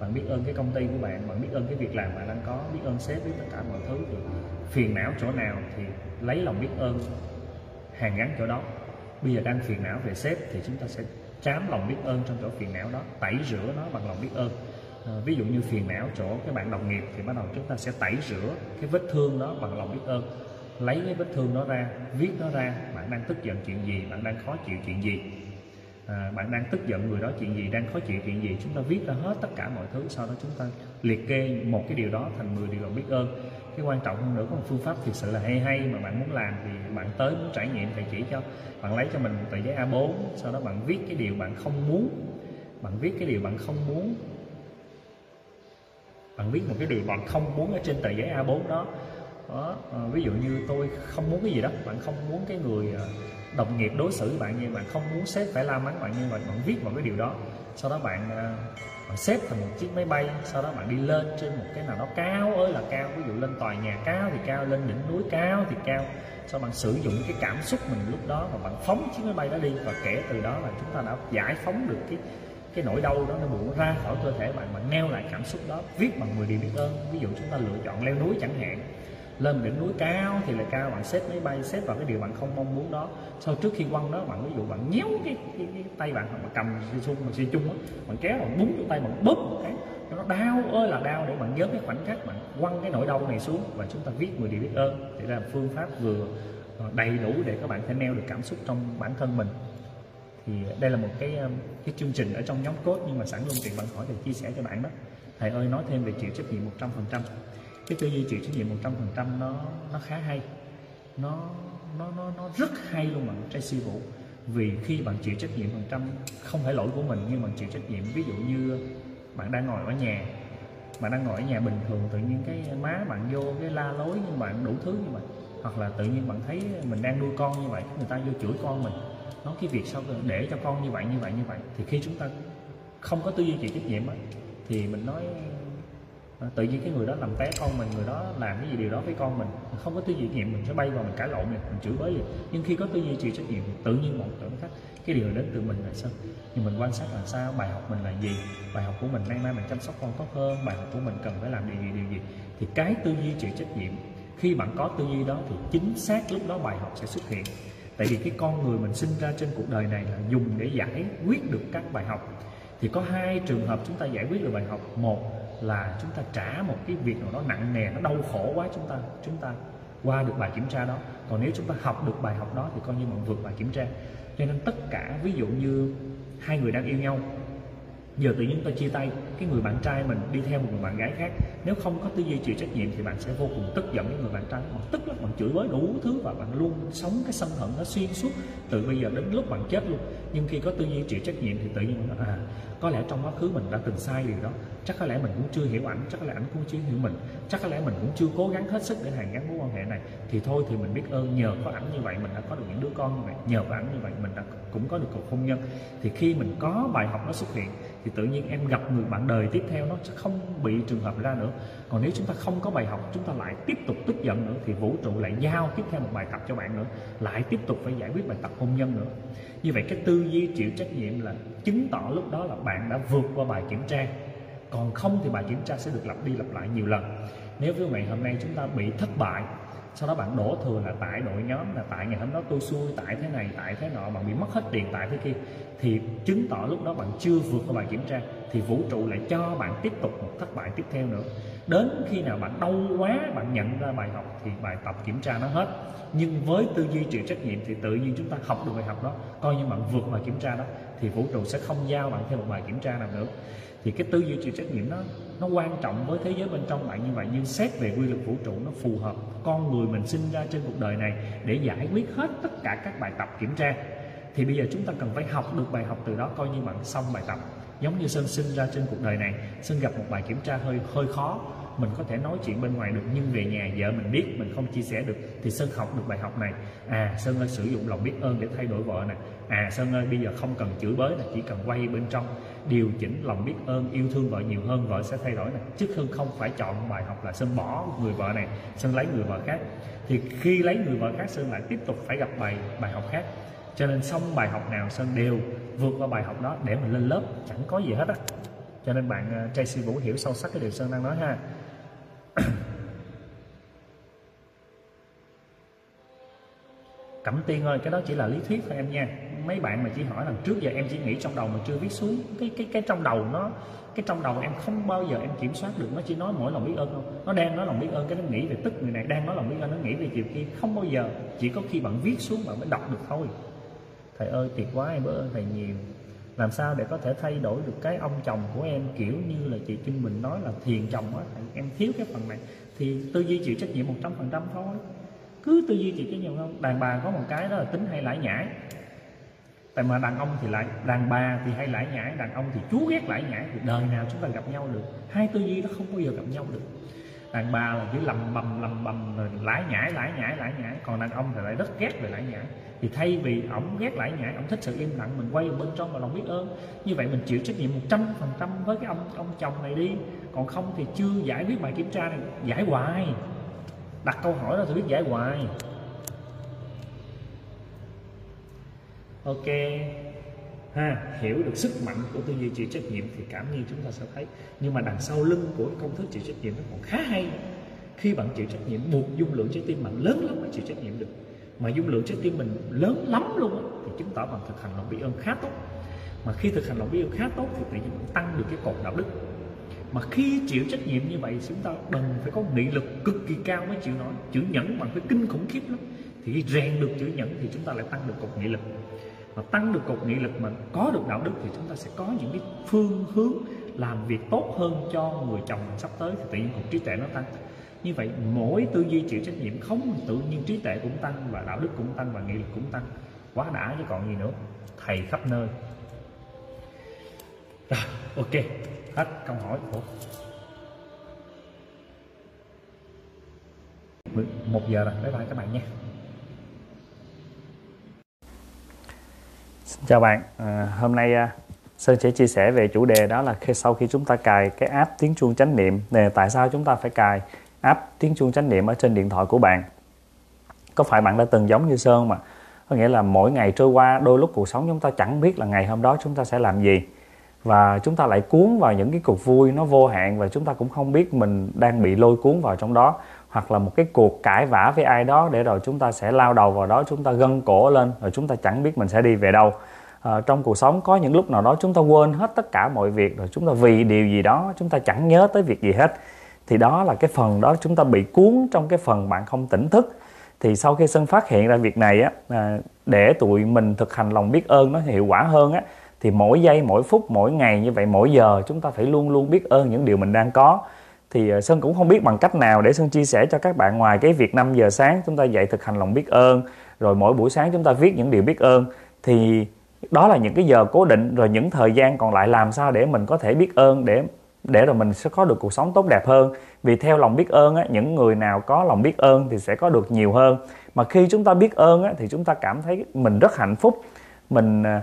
Bạn biết ơn cái công ty của bạn bạn biết ơn cái việc làm bạn đang có biết ơn sếp biết tất cả mọi thứ. Thì phiền não chỗ nào thì lấy lòng biết ơn hàng gắn chỗ đó. Bây giờ đang phiền não về sếp thì chúng ta sẽ trám lòng biết ơn trong chỗ phiền não đó tẩy rửa nó bằng lòng biết ơn à, ví dụ như phiền não chỗ cái bạn đồng nghiệp thì bắt đầu chúng ta sẽ tẩy rửa cái vết thương đó bằng lòng biết ơn. Lấy cái vết thương đó ra viết nó ra bạn đang tức giận chuyện gì bạn đang khó chịu chuyện gì. À, bạn đang tức giận người đó chuyện gì đang khó chịu chuyện gì chúng ta viết ra hết tất cả mọi thứ sau đó chúng ta liệt kê một cái điều đó thành 10 điều lòng biết ơn. Cái quan trọng hơn nữa có một phương pháp thực sự là hay hay mà bạn muốn làm thì bạn tới muốn trải nghiệm thầy chỉ cho. Bạn lấy cho mình một tờ giấy A4 sau đó bạn viết cái điều bạn không muốn. Bạn viết cái điều bạn không muốn bạn viết một cái điều bạn không muốn ở trên tờ giấy A4 đó. Đó à, ví dụ như tôi không muốn cái gì đó bạn không muốn cái người ờ, đồng nghiệp đối xử bạn như bạn không muốn sếp phải la mắng bạn như vậy bạn viết vào cái điều đó. Sau đó bạn ờ, bạn xếp thành một chiếc máy bay sau đó bạn đi lên trên một cái nào đó cao ơi là cao ví dụ lên tòa nhà cao thì cao lên đỉnh núi cao thì cao. Sau bạn sử dụng cái cảm xúc mình lúc đó và bạn phóng chiếc máy bay đó đi. Và kể từ đó là chúng ta đã giải phóng được cái cái nỗi đau đó nó buông ra khỏi cơ thể bạn bạn neo lại cảm xúc đó viết bằng 10 điều biết ơn. Ví dụ chúng ta lựa chọn leo núi chẳng hạn lên đỉnh núi cao thì là cao bạn xếp máy bay xếp vào cái điều bạn không mong muốn đó. Sau trước khi quăng đó bạn ví dụ bạn nhéo cái, cái, cái tay bạn hoặc bạn cầm xi xung mà xi chung á bạn kéo bạn búng vô tay bạn bóp một cái. Nó đau ơi là đau để bạn nhớ cái khoảnh khắc bạn quăng cái nỗi đau này xuống và chúng ta viết 10 điều biết ơn. Thì là phương pháp vừa đầy đủ để các bạn thể neo được cảm xúc trong bản thân mình thì đây là một cái um, cái chương trình ở trong nhóm cốt nhưng mà sẵn luôn tiện bạn hỏi để chia sẻ cho bạn đó. Thầy ơi, nói thêm về chịu trách nhiệm 100% cái tư duy chịu trách nhiệm 100% nó nó khá hay. Nó nó nó nó rất hay luôn bạn Tracy Vũ. Vì khi bạn chịu trách nhiệm phần trăm, không phải lỗi của mình nhưng bạn chịu trách nhiệm. Ví dụ như bạn đang ngồi ở nhà, bạn đang ngồi ở nhà bình thường, tự nhiên cái má bạn vô cái la lối nhưng bạn đủ thứ như vậy. Hoặc là tự nhiên bạn thấy mình đang nuôi con như vậy, người ta vô chửi con mình nói cái việc sao để cho con như vậy như vậy như vậy. Thì khi chúng ta không có tư duy chịu trách nhiệm ấy, thì mình nói à, tự nhiên cái người đó làm té con mình người đó làm cái gì điều đó với con mình không có tư duy trách nhiệm mình sẽ bay vào mình cãi lộn mình, mình chửi bới gì nhưng khi có tư duy chịu trách nhiệm thì tự nhiên một tưởng khách cái điều đến từ mình là sao? Nhưng mình quan sát là sao bài học mình là gì bài học của mình nay mai mình chăm sóc con tốt hơn bài học của mình cần phải làm điều gì điều gì? Thì cái tư duy chịu trách nhiệm khi bạn có tư duy đó thì chính xác lúc đó bài học sẽ xuất hiện tại vì cái con người mình sinh ra trên cuộc đời này là dùng để giải quyết được các bài học. Thì có hai trường hợp chúng ta giải quyết được bài học. Một là chúng ta trả một cái việc nào đó nặng nề, nó đau khổ quá chúng ta chúng ta qua được bài kiểm tra đó. Còn nếu chúng ta học được bài học đó thì coi như mình vượt bài kiểm tra. Cho nên tất cả, ví dụ như hai người đang yêu nhau giờ tự nhiên ta chia tay, cái người bạn trai mình đi theo một người bạn gái khác. Nếu không có tư duy chịu trách nhiệm thì bạn sẽ vô cùng tức giận với người bạn trai. Bạn tức lắm, bạn chửi bới đủ thứ và bạn luôn sống cái sân hận nó xuyên suốt từ bây giờ đến lúc bạn chết luôn. Nhưng khi có tư duy chịu trách nhiệm thì tự nhiên nó à có lẽ trong quá khứ mình đã từng sai điều đó. Chắc có lẽ mình cũng chưa hiểu ảnh, chắc có lẽ ảnh cũng chưa hiểu mình. Chắc có lẽ mình cũng chưa cố gắng hết sức để hàn gắn mối quan hệ này. Thì thôi thì mình biết ơn nhờ có ảnh như vậy mình đã có được những đứa con như vậy. Nhờ có ảnh như vậy mình đã cũng có được cuộc hôn nhân. Thì khi mình có bài học nó xuất hiện thì tự nhiên em gặp người bạn đời tiếp theo nó sẽ không bị trường hợp ra nữa. Còn nếu chúng ta không có bài học, chúng ta lại tiếp tục tức giận nữa thì vũ trụ lại giao tiếp theo một bài tập cho bạn nữa, lại tiếp tục phải giải quyết bài tập hôn nhân nữa. Như vậy cái tư duy chịu trách nhiệm là chứng tỏ lúc đó là bạn đã vượt qua bài kiểm tra. Còn không thì bài kiểm tra sẽ được lặp đi lặp lại nhiều lần. Nếu với ngày hôm nay chúng ta bị thất bại, sau đó bạn đổ thừa là tại đội nhóm, là tại ngày hôm đó tôi xui, tại thế này, tại thế nọ, bạn bị mất hết tiền, tại thế kia thì chứng tỏ lúc đó bạn chưa vượt qua bài kiểm tra, thì vũ trụ lại cho bạn tiếp tục một thất bại tiếp theo nữa. Đến khi nào bạn đau quá, bạn nhận ra bài học thì bài tập kiểm tra nó hết. Nhưng với tư duy chịu trách nhiệm thì tự nhiên chúng ta học được bài học đó, coi như bạn vượt bài kiểm tra đó, thì vũ trụ sẽ không giao bạn thêm một bài kiểm tra nào nữa. Thì cái tư duy chịu trách nhiệm nó nó quan trọng với thế giới bên trong bạn như vậy, nhưng xét về quy luật vũ trụ nó phù hợp. Con người mình sinh ra trên cuộc đời này để giải quyết hết tất cả các bài tập kiểm tra thì bây giờ chúng ta cần phải học được bài học từ đó, coi như bạn xong bài tập. Giống như sơn sinh ra trên cuộc đời này, sơn gặp một bài kiểm tra hơi hơi khó. Mình có thể nói chuyện bên ngoài được, nhưng về nhà vợ mình biết, mình không chia sẻ được. Thì sơn học được bài học này. À sơn ơi, sử dụng lòng biết ơn để thay đổi vợ nè. À sơn ơi, bây giờ không cần chửi bới là chỉ cần quay bên trong. Điều chỉnh lòng biết ơn, yêu thương vợ nhiều hơn, vợ sẽ thay đổi nè. Chứ hơn không phải chọn bài học là sơn bỏ người vợ này, sơn lấy người vợ khác. Thì khi lấy người vợ khác, sơn lại tiếp tục phải gặp bài bài học khác cho nên xong bài học nào sơn đều vượt qua bài học đó để mình lên lớp chẳng có gì hết á cho nên bạn uh, Tracy Vũ hiểu sâu sắc cái điều sơn đang nói ha [clears throat] Cẩm Tiên ơi, cái đó chỉ là lý thuyết thôi em nha. Mấy bạn mà chỉ hỏi là trước giờ em chỉ nghĩ trong đầu mà chưa viết xuống. Cái cái cái trong đầu nó cái trong đầu em không bao giờ em kiểm soát được nó chỉ nói mỗi lòng biết ơn không nó đang nói lòng biết ơn cái nó nghĩ về tức người này đang nói lòng biết ơn nó nghĩ về chiều kia không bao giờ chỉ có khi bạn viết xuống bạn mới đọc được thôi thầy ơi, tuyệt quá, em biết ơn thầy nhiều. Làm sao để có thể thay đổi được cái ông chồng của em, kiểu như là chị Trinh mình nói là thiền chồng á. Em thiếu cái phần này. Thì tư duy chịu trách nhiệm một trăm phần trăm thôi. Cứ tư duy chịu trách nhiệm không? Đàn bà có một cái đó là tính hay lãi nhãi. Tại mà đàn ông thì lại, đàn bà thì hay lãi nhãi, đàn ông thì chú ghét lãi nhãi. Thì đời nào chúng ta gặp nhau được? Hai tư duy nó không bao giờ gặp nhau được đàn bà là cứ lầm bầm lầm bầm, rồi lãi nhãi lãi nhãi lãi nhãi. Còn đàn ông thì lại rất ghét về lãi nhãi. Thì thay vì ổng ghét lãi nhãi, ổng thích sự im lặng, mình quay bên trong và lòng biết ơn. Như vậy mình chịu trách nhiệm một trăm phần trăm với cái ông ông chồng này đi. Còn không thì chưa giải quyết bài kiểm tra này, giải hoài. Đặt câu hỏi đó thì biết giải hoài. Ok ha, hiểu được sức mạnh của tư duy chịu trách nhiệm thì cảm nhiên chúng ta sẽ thấy. Nhưng mà đằng sau lưng của công thức chịu trách nhiệm nó còn khá hay. Khi bạn chịu trách nhiệm, buộc dung lượng trái tim bạn lớn lắm mới chịu trách nhiệm được. Mà dung lượng trái tim mình lớn lắm luôn á, thì chứng tỏ bằng thực hành lòng biết ơn khá tốt. Mà khi thực hành lòng biết ơn khá tốt thì tự nhiên tăng được cái cột đạo đức. Mà khi chịu trách nhiệm như vậy, chúng ta cần phải có nghị lực cực kỳ cao mới chịu nổi chữ nhẫn bằng phải kinh khủng khiếp lắm. Thì rèn được chữ nhẫn thì chúng ta lại tăng được cột nghị lực và tăng được cột nghị lực mà có được đạo đức thì chúng ta sẽ có những cái phương hướng làm việc tốt hơn cho người chồng mình sắp tới thì tự nhiên cột trí tuệ nó tăng. Như vậy, mỗi tư duy chịu trách nhiệm không, tự nhiên trí tuệ cũng tăng và đạo đức cũng tăng và nghị lực cũng tăng. Quá đã chứ còn gì nữa. Thầy khắp nơi. Rồi, ok. Hết câu hỏi của một giờ rồi. Bye bye các bạn nha. Xin chào bạn. À, hôm nay à, Sơn sẽ chia sẻ về chủ đề đó là khi sau khi chúng ta cài cái app tiếng chuông chánh niệm này tại sao chúng ta phải cài app tiếng chuông chánh niệm ở trên điện thoại của bạn? Có phải bạn đã từng giống như Sơn mà? Có nghĩa là mỗi ngày trôi qua đôi lúc cuộc sống chúng ta chẳng biết là ngày hôm đó chúng ta sẽ làm gì. Và chúng ta lại cuốn vào những cái cuộc vui nó vô hạn và chúng ta cũng không biết mình đang bị lôi cuốn vào trong đó hoặc là một cái cuộc cãi vã với ai đó để rồi chúng ta sẽ lao đầu vào đó chúng ta gân cổ lên rồi chúng ta chẳng biết mình sẽ đi về đâu. À, trong cuộc sống có những lúc nào đó chúng ta quên hết tất cả mọi việc rồi chúng ta vì điều gì đó chúng ta chẳng nhớ tới việc gì hết. Thì đó là cái phần đó chúng ta bị cuốn trong cái phần bạn không tỉnh thức. Thì sau khi sân phát hiện ra việc này á à, để tụi mình thực hành lòng biết ơn nó hiệu quả hơn á thì mỗi giây mỗi phút mỗi ngày như vậy mỗi giờ chúng ta phải luôn luôn biết ơn những điều mình đang có thì ờ, Sơn cũng không biết bằng cách nào để Sơn chia sẻ cho các bạn ngoài cái việc 5 giờ sáng chúng ta dạy thực hành lòng biết ơn rồi mỗi buổi sáng chúng ta viết những điều biết ơn. Thì đó là những cái giờ cố định rồi những thời gian còn lại làm sao để mình có thể biết ơn để để rồi mình sẽ có được cuộc sống tốt đẹp hơn. Vì theo lòng biết ơn á, những người nào có lòng biết ơn thì sẽ có được nhiều hơn. Mà khi chúng ta biết ơn á, thì chúng ta cảm thấy mình rất hạnh phúc. Mình ờ,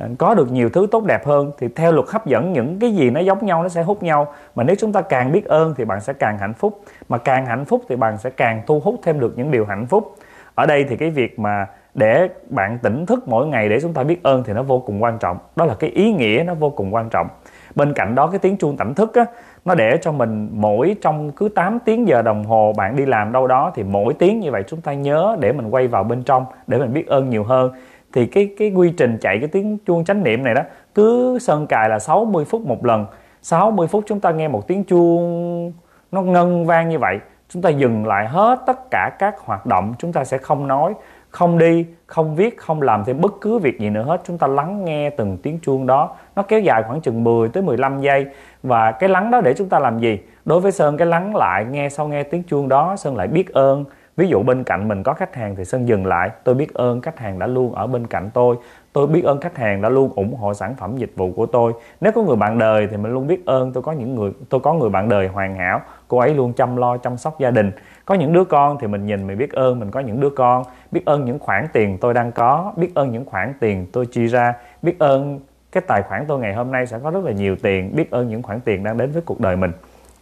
À, có được nhiều thứ tốt đẹp hơn thì theo luật hấp dẫn, những cái gì nó giống nhau nó sẽ hút nhau. Mà nếu chúng ta càng biết ơn thì bạn sẽ càng hạnh phúc. Mà càng hạnh phúc thì bạn sẽ càng thu hút thêm được những điều hạnh phúc. Ở đây thì cái việc mà để bạn tỉnh thức mỗi ngày để chúng ta biết ơn thì nó vô cùng quan trọng. Đó là cái ý nghĩa nó vô cùng quan trọng. Bên cạnh đó, cái tiếng chuông tỉnh thức á, nó để cho mình mỗi trong cứ 8 tiếng giờ đồng hồ bạn đi làm đâu đó thì mỗi tiếng như vậy chúng ta nhớ để mình quay vào bên trong, để mình biết ơn nhiều hơn thì cái cái quy trình chạy cái tiếng chuông chánh niệm này đó, cứ sơn cài là 60 phút một lần. 60 phút chúng ta nghe một tiếng chuông, nó ngân vang như vậy, chúng ta dừng lại hết tất cả các hoạt động, chúng ta sẽ không nói, không đi, không viết, không làm thêm bất cứ việc gì nữa hết. Chúng ta lắng nghe từng tiếng chuông đó. Nó kéo dài khoảng chừng 10 tới 15 giây. Và cái lắng đó để chúng ta làm gì? Đối với sơn, cái lắng lại, nghe sau nghe tiếng chuông đó, sơn lại biết ơn ví dụ bên cạnh mình có khách hàng thì sơn dừng lại. Tôi biết ơn khách hàng đã luôn ở bên cạnh tôi. Tôi biết ơn khách hàng đã luôn ủng hộ sản phẩm dịch vụ của tôi. Nếu có người bạn đời thì mình luôn biết ơn. Tôi có những người, tôi có người bạn đời hoàn hảo. Cô ấy luôn chăm lo, chăm sóc gia đình. Có những đứa con thì mình nhìn mình biết ơn. Mình có những đứa con. Biết ơn những khoản tiền tôi đang có. Biết ơn những khoản tiền tôi chi ra. Biết ơn cái tài khoản tôi ngày hôm nay sẽ có rất là nhiều tiền. Biết ơn những khoản tiền đang đến với cuộc đời mình.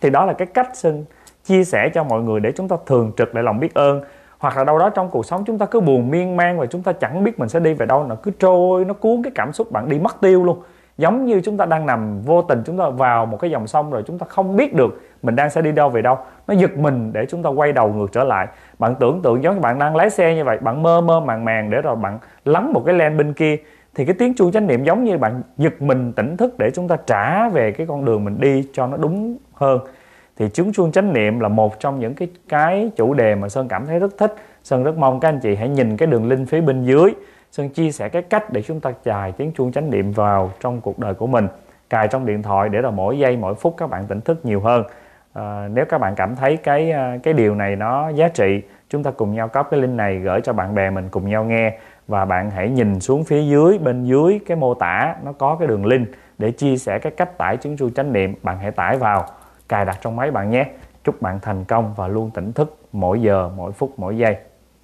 Thì đó là cái cách xin chia sẻ cho mọi người để chúng ta thường trực lại lòng biết ơn. Hoặc là đâu đó trong cuộc sống chúng ta cứ buồn miên man và chúng ta chẳng biết mình sẽ đi về đâu nó cứ trôi, nó cuốn cái cảm xúc bạn đi mất tiêu luôn. Giống như chúng ta đang nằm vô tình chúng ta vào một cái dòng sông rồi chúng ta không biết được mình đang sẽ đi đâu về đâu. Nó giật mình để chúng ta quay đầu ngược trở lại. Bạn tưởng tượng giống như bạn đang lái xe như vậy, bạn mơ mơ màng màng để rồi bạn lắng một cái len bên kia. Thì cái tiếng chuông chánh niệm giống như bạn giật mình tỉnh thức để chúng ta trả về cái con đường mình đi cho nó đúng hơn thì chứng chuông chánh niệm là một trong những cái cái chủ đề mà sơn cảm thấy rất thích. Sơn rất mong các anh chị hãy nhìn cái đường link phía bên dưới. Sơn chia sẻ cái cách để chúng ta cài tiếng chuông chánh niệm vào trong cuộc đời của mình. Cài trong điện thoại để là mỗi giây mỗi phút các bạn tỉnh thức nhiều hơn. À, nếu các bạn cảm thấy cái à, cái điều này nó giá trị chúng ta cùng nhau copy cái link này gửi cho bạn bè mình cùng nhau nghe. Và bạn hãy nhìn xuống phía dưới bên dưới cái mô tả nó có cái đường link để chia sẻ cái cách tải chứng chu chánh niệm. Bạn hãy tải vào cài đặt trong máy bạn nhé. Chúc bạn thành công và luôn tỉnh thức mỗi giờ, mỗi phút, mỗi giây.